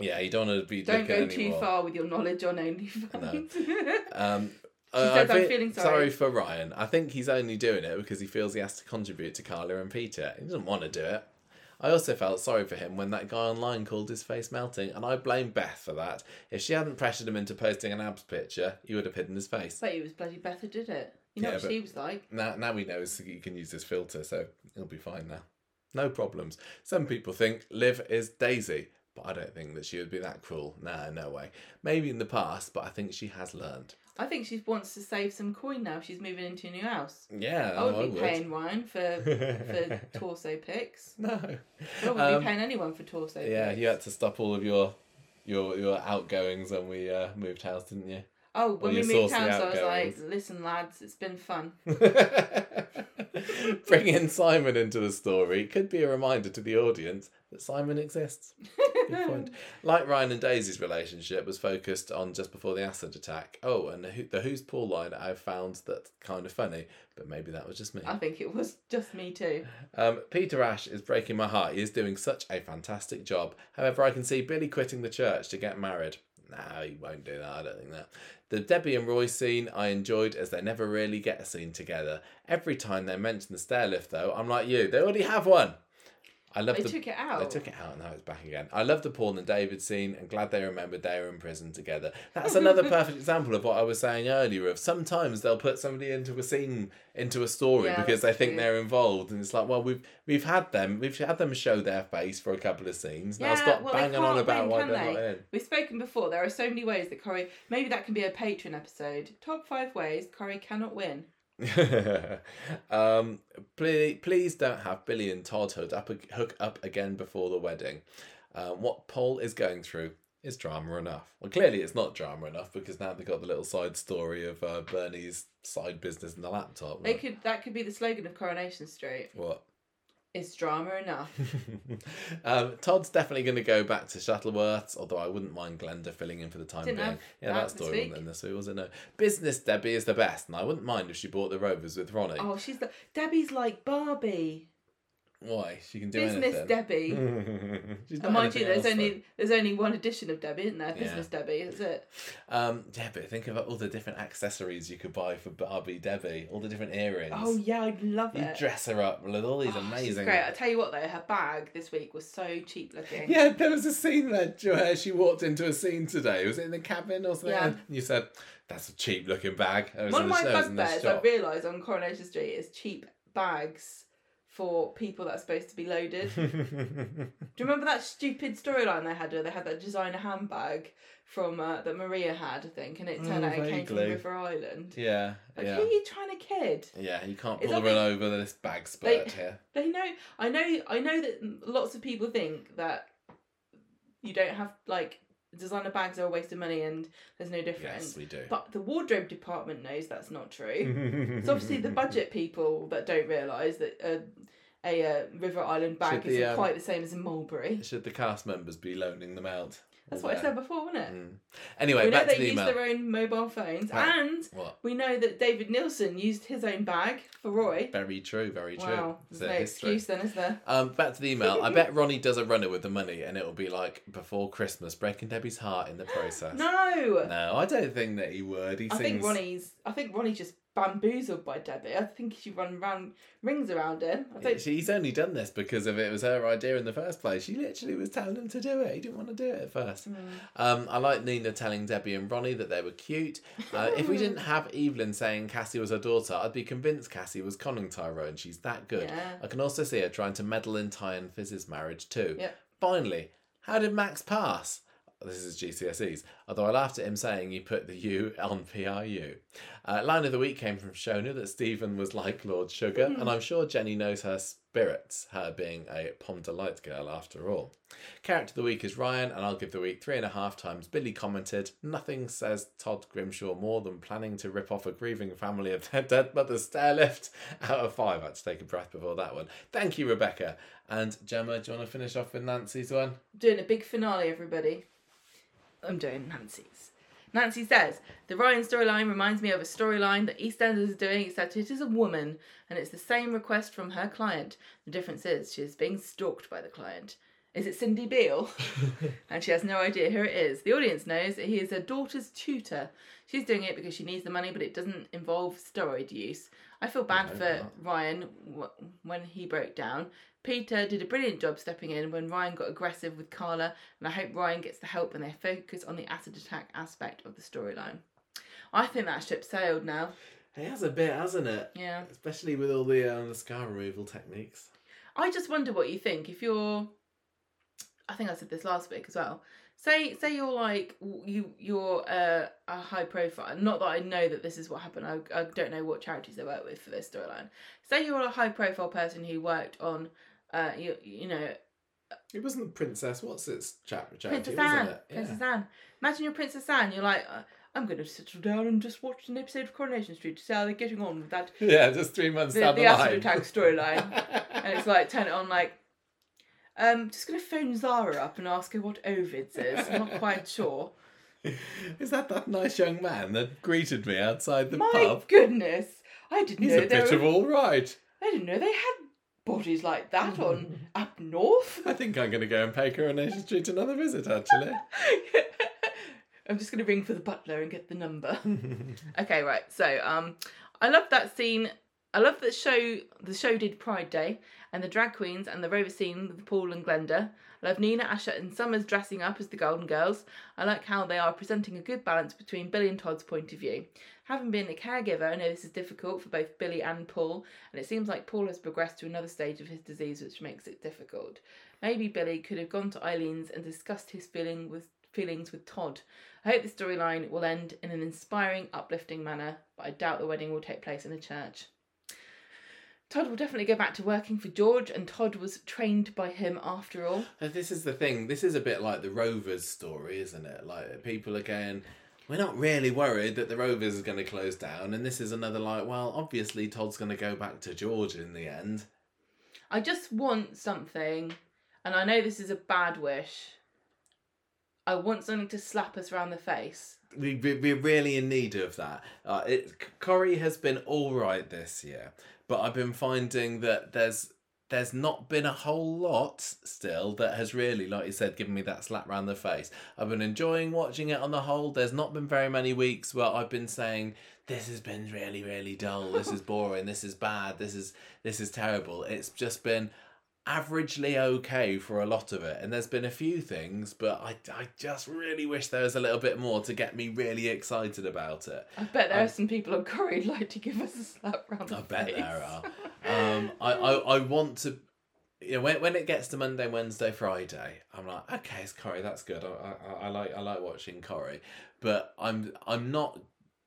yeah, you don't want to be Don't go too far with your knowledge on OnlyFans. *laughs* Um, She uh, says, "I'm feeling sorry." for Ryan. I think he's only doing it because he feels he has to contribute to Carla and Peter. He doesn't want to do it. I also felt sorry for him when that guy online called his face melting, and I blame Beth for that. If she hadn't pressured him into posting an abs picture, he would have hidden his face. but it was bloody Beth who did it. You know Yeah, what she was like. Now, now he knows he can use this filter, so he'll be fine now. No problems. Some people think Liv is Daisy, but I don't think that she would be that cruel. Nah, no way. Maybe in the past, but I think she has learned. I think she wants to save some coin now. She's moving into a new house. Yeah, I wouldn't I be would. paying Ryan for *laughs* for torso pics. No. I wouldn't Um, be paying anyone for torso Yeah, pics. you had to stop all of your your your outgoings when we uh, moved house, didn't you? Oh, when we moved house, I was like, listen, lads, it's been fun. *laughs* *laughs* Bringing Simon into the story could be a reminder to the audience that Simon exists. Good point. *laughs* Like Ryan and Daisy's relationship was focused on just before the acid attack. Oh, and the, Who- the Who's Paul line I found that kind of funny, but maybe that was just me. I think it was just me too. Um, Peter Ash is breaking my heart. He is doing such a fantastic job. However, I can see Billy quitting the church to get married. No, he won't do that. I don't think that. The Debbie and Roy scene I enjoyed as they never really get a scene together. Every time they mention the stair lift, though, I'm like you. They already have one. I love They the. took it out. They took it out and now it's back again. I love the Paul and David scene and glad they remembered they were in prison together. That's another *laughs* perfect example of what I was saying earlier of sometimes they'll put somebody into a scene into a story Yeah, because they think true. they're involved and it's like well we've we've had them we've had them show their face for a couple of scenes. Now Yeah, stop well, banging on about win, why they're they? not in. We've spoken before. There are so many ways that Corrie. Maybe that can be a Patreon episode. Top five ways Corrie cannot win. *laughs* um, please, please don't have Billy and Todd hook up, hook up again before the wedding. Uh, what Paul is going through is drama enough? Well, clearly it's not drama enough because now they've got the little side story of uh, Bernie's side business in the laptop. They could that could be the slogan of Coronation Street. What? Is drama enough? *laughs* um, Todd's definitely going to go back to Shuttleworths, although I wouldn't mind Glenda filling in for the time Didn't being. have Yeah, that that this story week. wasn't in this week, was it? No. Business Debbie is the best, and I wouldn't mind if she bought the Rovers with Ronnie. oh, she's the Debbie's like Barbie. Why? She can do Business anything. Debbie. *laughs* She's And mind you, there's else, though. only there's only one edition of Debbie, isn't there? Yeah. Business Debbie, that's it. Um, yeah, but think about all the different accessories you could buy for Barbie Debbie, all the different earrings. Oh yeah, I'd love You it. dress her up with all these Oh, amazing. great. I tell you what though, her bag this week was so cheap looking. Yeah, there was a scene there where she walked into a scene today. Was it in the Kabin or something? Yeah. And you said, "That's a cheap looking bag." One of my bugbears I shop. realised on Coronation Street is cheap bags for people that are supposed to be loaded. *laughs* Do you remember that stupid storyline they had where they had that designer handbag from uh, that Maria had, I think, and it turned Oh, out it came from. River Island. yeah, Like, yeah, who are you trying to kid? yeah. You can't pull the they- over this bag they- here. *laughs* They know. I know. I know that lots of people think that you don't have like designer bags are a waste of money and there's no difference. Yes, we do. But the wardrobe department knows that's not true. *laughs* It's obviously the budget people that don't realise that uh, a uh, River Island bag Should the, isn't um, quite the same as a Mulberry. Should the cast members be loaning them out? That's Or what I said before, wasn't it? Mm. Anyway, we know back to they the use their own mobile phones, Right. and What? we know that David Nielsen used his own bag for Roy. Very true. Very true. Wow, there's no history. excuse then, is there? Um, back to the email. I *laughs* bet Ronnie does a runner with the money, and it'll be like before Christmas, breaking Debbie's heart in the process. No, No, I don't think that he would. He I seems. think Ronnie's. I think Ronnie's just bamboozled by Debbie. I think she run round rings around him. I don't. She's only done this because of it was her idea in the first place. She literally was telling him to do it. He didn't want to do it at first. Hmm. Um, I like Nina telling Debbie and Ronnie that they were cute. Uh, if we didn't have Evelyn saying Cassie was her daughter, I'd be convinced Cassie was conning Tyrone. And she's that good. Yeah. I can also see her trying to meddle in Ty and Fiz's marriage too. Yep. Finally, how did Max pass? This is GCSEs. Although I laughed at him saying he put the U on PRU. Uh, line of the week came from Shona that Stephen was like Lord Sugar, and I'm sure Jenny knows her spirits, her being a Pom Delight girl after all. Character of the week is Ryan, and I'll give the week three and a half times. Billy commented, Nothing says Todd Grimshaw more than planning to rip off a grieving family of their dead mother's stair lift *laughs* out of five. I had to take a breath before that one. Thank you, Rebecca. And Gemma, do you want to finish off with Nancy's one? doing a big finale, everybody. I'm doing Nancy's. Nancy says, The Ryan storyline reminds me of a storyline that EastEnders is doing, except it is a woman, and it's the same request from her client. The difference is she is being stalked by the client. Is it Cindy Beale? *laughs* and she has no idea who it is. The audience knows that he is her daughter's tutor. She's doing it because she needs the money, but it doesn't involve steroid use. I feel bad No, for not. Ryan w- when he broke down. Peter did a brilliant job stepping in when Ryan got aggressive with Carla, and I hope Ryan gets the help and they focus on the acid attack aspect of the storyline. I think that ship sailed now. It has a bit, hasn't it? Yeah. Especially with all the, um, the scar removal techniques. I just wonder what you think if you're. I think I said this last week as well. Say, say you're like you, you're uh, a high profile. Not that I know that this is what happened. I, I don't know what charities they work with for this storyline. Say you're a high profile person who worked on, uh, you, you know, It wasn't Princess. What's its chap? charity, Princess Anne. it? Yeah. Princess Anne. Imagine you're Princess Anne. You're like, uh, I'm going to settle down and just watch an episode of Coronation Street to see how they're getting on with that Yeah, just three months the, down the the, acid line. attack storyline. *laughs* and it's like turn it on like um just gonna phone Zara up and ask her what Ovid's is. I'm not quite sure. *laughs* Is that that nice young man that greeted me outside the My pub? goodness. I didn't He's know a they bit were, of all right. I didn't know they had bodies like that on *laughs* up north. I think I'm going to go and pay Coronation Street another visit, actually. *laughs* I'm just gonna ring for the butler and get the number. okay, right. So um I love that scene. I love that show the show did Pride Day and the drag queens and the rover scene with Paul and Glenda. I love Nina, Asha and Summers dressing up as the Golden Girls. I like how they are presenting a good balance between Billy and Todd's point of view. Having been a caregiver, I know this is difficult for both Billy and Paul, and it seems like Paul has progressed to another stage of his disease which makes it difficult. Maybe Billy could have gone to Eileen's and discussed his feeling with feelings with Todd. I hope the storyline will end in an inspiring, uplifting manner, but I doubt the wedding will take place in a church. Todd will definitely go back to working for George, and Todd was trained by him after all. Uh, This is the thing. This is a bit like the Rovers story, isn't it? Like people are going, we're not really worried that the Rovers is going to close down, and this is another like, well, obviously Todd's going to go back to George in the end. I just want something, and I know this is a bad wish. I want something to slap us around the face. We, we we're really in need of that. Uh, it Corrie has been all right this year, but I've been finding that there's there's not been a whole lot still that has really, like you said, given me that slap round the face. I've been enjoying watching it on the whole. There's not been very many weeks where I've been saying this has been really really dull. This is boring. This is bad. This is this is terrible. It's just been averagely okay for a lot of it and there's been a few things but I, I just really wish there was a little bit more to get me really excited about it I bet there are some people on Corrie who'd like to give us a slap round the I bet face. there are. Um, I, I, I want to, you know, when, when it gets to Monday, Wednesday, Friday, I'm like, okay, it's Corrie, that's good. I, I, I like I like watching Corrie, but I'm I'm not,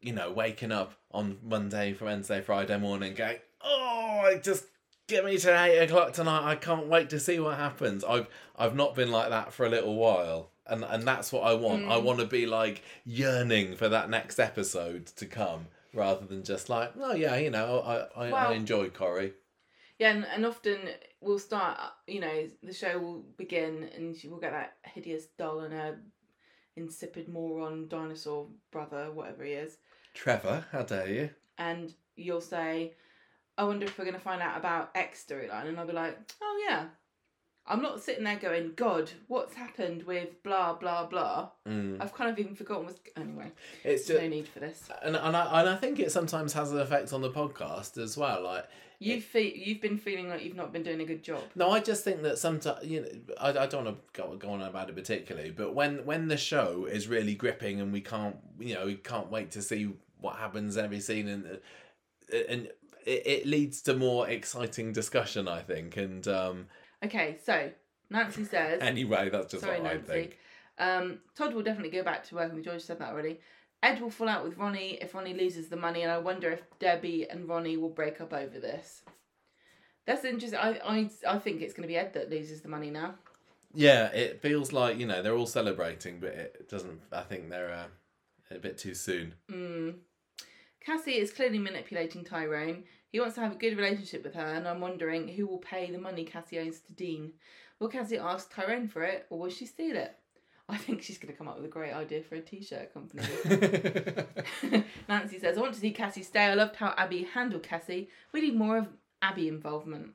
you know, waking up on Monday, Wednesday, Friday morning, going, oh, I just get me to eight o'clock tonight. I can't wait to see what happens. I've I've not been like that for a little while. And, and that's what I want. I Mm. want to be like yearning for that next episode to come rather than just like, oh yeah, you know, I, I, Well- I enjoy Corrie. Yeah, and, and often we'll start, you know, the show will begin and she will get that hideous doll and a insipid moron dinosaur brother, whatever he is. Trevor, how dare you? And you'll say, I wonder if we're going to find out about X storyline. And I'll be like, oh yeah. I'm not sitting there going, God, what's happened with blah, blah, blah. Mm. I've kind of even forgotten what's. Anyway, It's no need for this. and and I and I think it sometimes has an effect on the podcast as well. Like, You've, fe- you've been feeling like you've not been doing a good job. no, I just think that sometimes you know, I, I don't want to go go on about it particularly, but when when the show is really gripping and we can't, you know, we can't wait to see what happens every scene and and it, it leads to more exciting discussion, I think. And um, Okay, so Nancy says. anyway, that's just Sorry, what I think. Um, Todd will definitely go back to working with George. Said that already. Ed will fall out with Ronnie if Ronnie loses the money, and I wonder if Debbie and Ronnie will break up over this. That's interesting. I I, I think it's going to be Ed that loses the money now. Yeah, it feels like you know they're all celebrating, but it doesn't. I think they're uh, a bit too soon. Mm. Cassie is clearly manipulating Tyrone. He wants to have a good relationship with her, and I'm wondering who will pay the money Cassie owes to Dean. Will Cassie ask Tyrone for it, or will she steal it? I think she's going to come up with a great idea for a t-shirt company. *laughs* *laughs* Nancy says, I want to see Cassie stay. I loved how Abby handled Cassie. We need more of Abby involvement.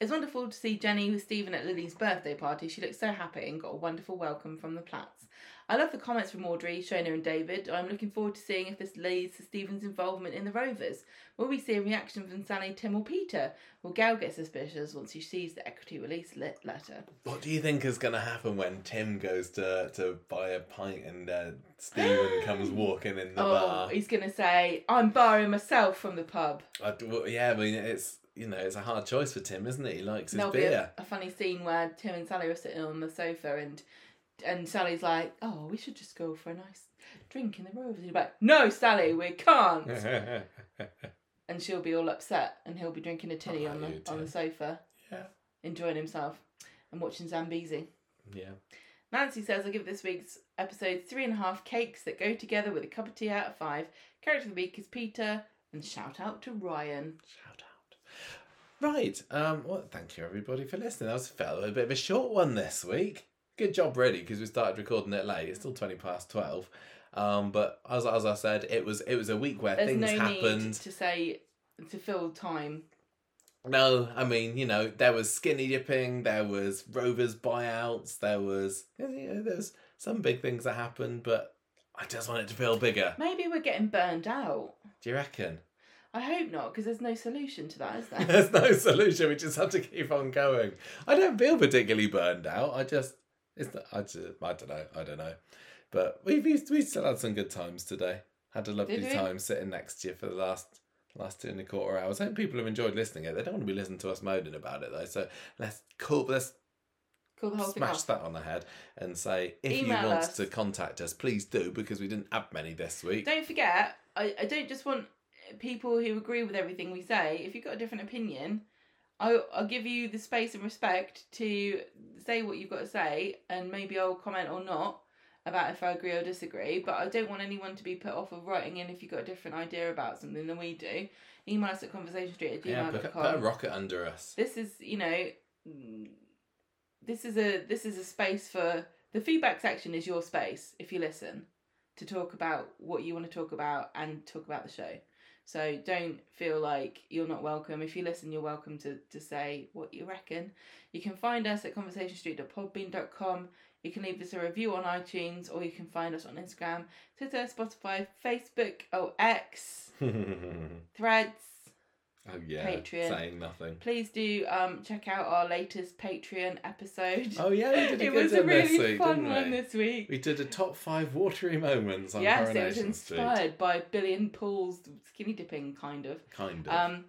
It's wonderful to see Jenny with Stephen at Lily's birthday party. She looked so happy and got a wonderful welcome from the Platts. I love the comments from Audrey, Shona, and David. I'm looking forward to seeing if this leads to Stephen's involvement in the Rovers. Will we see a reaction from Sally, Tim, or Peter? Will Gail get suspicious once she sees the equity release lit letter? What do you think is going to happen when Tim goes to, to buy a pint and uh, Stephen *gasps* comes walking in the Oh, bar? he's going to say, I'm barring myself from the pub. I, well, yeah, I mean it's you know it's a hard choice for Tim, isn't it? He likes his There'll be beer. a, a funny scene where Tim and Sally are sitting on the sofa and and Sally's like, "Oh, we should just go for a nice drink in the Rovers." And he's like, "No, Sally, we can't." *laughs* and she'll be all upset, and he'll be drinking a tinny Oh, on the you on the sofa, yeah, enjoying himself and watching Zambezi. yeah. Nancy says, "I'll give this week's episode three and a half cakes that go together with a cup of tea out of five. Character of the week is Peter, and shout out to Ryan. Shout out. Right. Um. Well, thank you everybody for listening. That was a bit of a short one this week. Good job, really, because we started recording it late. It's still twenty past twelve. Um. But as as I said, it was it was a week where There's things no happened. need to say to fill time. No, I mean, you know, there was skinny dipping, there was Rovers buyouts, there was you know, there was some big things that happened, but I just want it to feel bigger. Maybe we're getting burned out. Do you reckon? I hope not, because there's no solution to that, is there? *laughs* There's no solution. We just have to keep on going. I don't feel particularly burned out. I just, it's not, I just, I don't know. I don't know. But we've used, we still had some good times today. Had a lovely time sitting next to you for the last last two and a quarter hours. I hope people have enjoyed listening. It. They don't want to be listening to us moaning about it though. So let's cool. Let's smash that on the head and say if Email you want us. to contact us, please do because we didn't have many this week. Don't forget, I, I don't just want people who agree with everything we say. If you've got a different opinion, I'll, I'll give you the space and respect to say what you've got to say, and maybe I'll comment or not about if I agree or disagree. But I don't want anyone to be put off of writing in if you've got a different idea about something than we do. Email us at conversationstreet at Yeah, put, put a rocket under us. this is you know mm, this is a this is a space for the feedback section is your space if you listen to talk about what you want to talk about and talk about the show so don't feel like you're not welcome. If you listen you're welcome to, to say what you reckon. You can find us at conversationstreet.podbean.com you can leave us a review on itunes or you can find us on instagram twitter spotify facebook oh x. *laughs* Threads oh yeah, Patreon. saying nothing. please do um check out our latest Patreon episode. Oh yeah, we did a *laughs* it good was a one this really week, fun one we? this week. We did a top five watery moments on yes, it was Coronation Street. inspired by Billy and Paul's skinny dipping, kind of. Kind of. Um,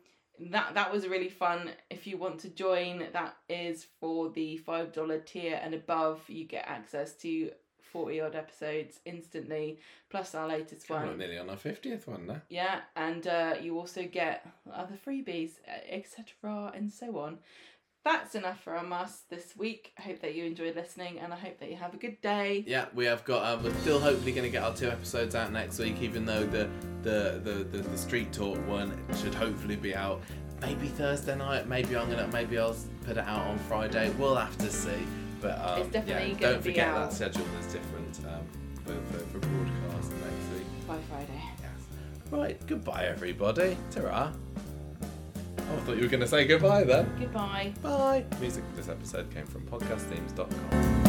that that was really fun. If you want to join, that is for the five dollar tier and above. You get access to forty odd episodes instantly, plus our latest We're one. nearly on our fiftieth one now. Yeah, and uh, you also get other freebies, etc., and so on. That's enough from us this week. I hope that you enjoyed listening, and I hope that you have a good day. Yeah, we have got. Um, we're still hopefully going to get our two episodes out next week, even though the the, the the the street talk one should hopefully be out maybe Thursday night. Maybe I'm gonna. Maybe I'll put it out on Friday. We'll have to see. But um, It's definitely yeah, don't forget out. that schedule is different um, for, for, for broadcast next week. By Friday. Yes. Right. Goodbye, everybody. Ta-ra. Oh, I thought you were going to say goodbye then. Goodbye. Bye. Music for this episode came from podcastthemes.com.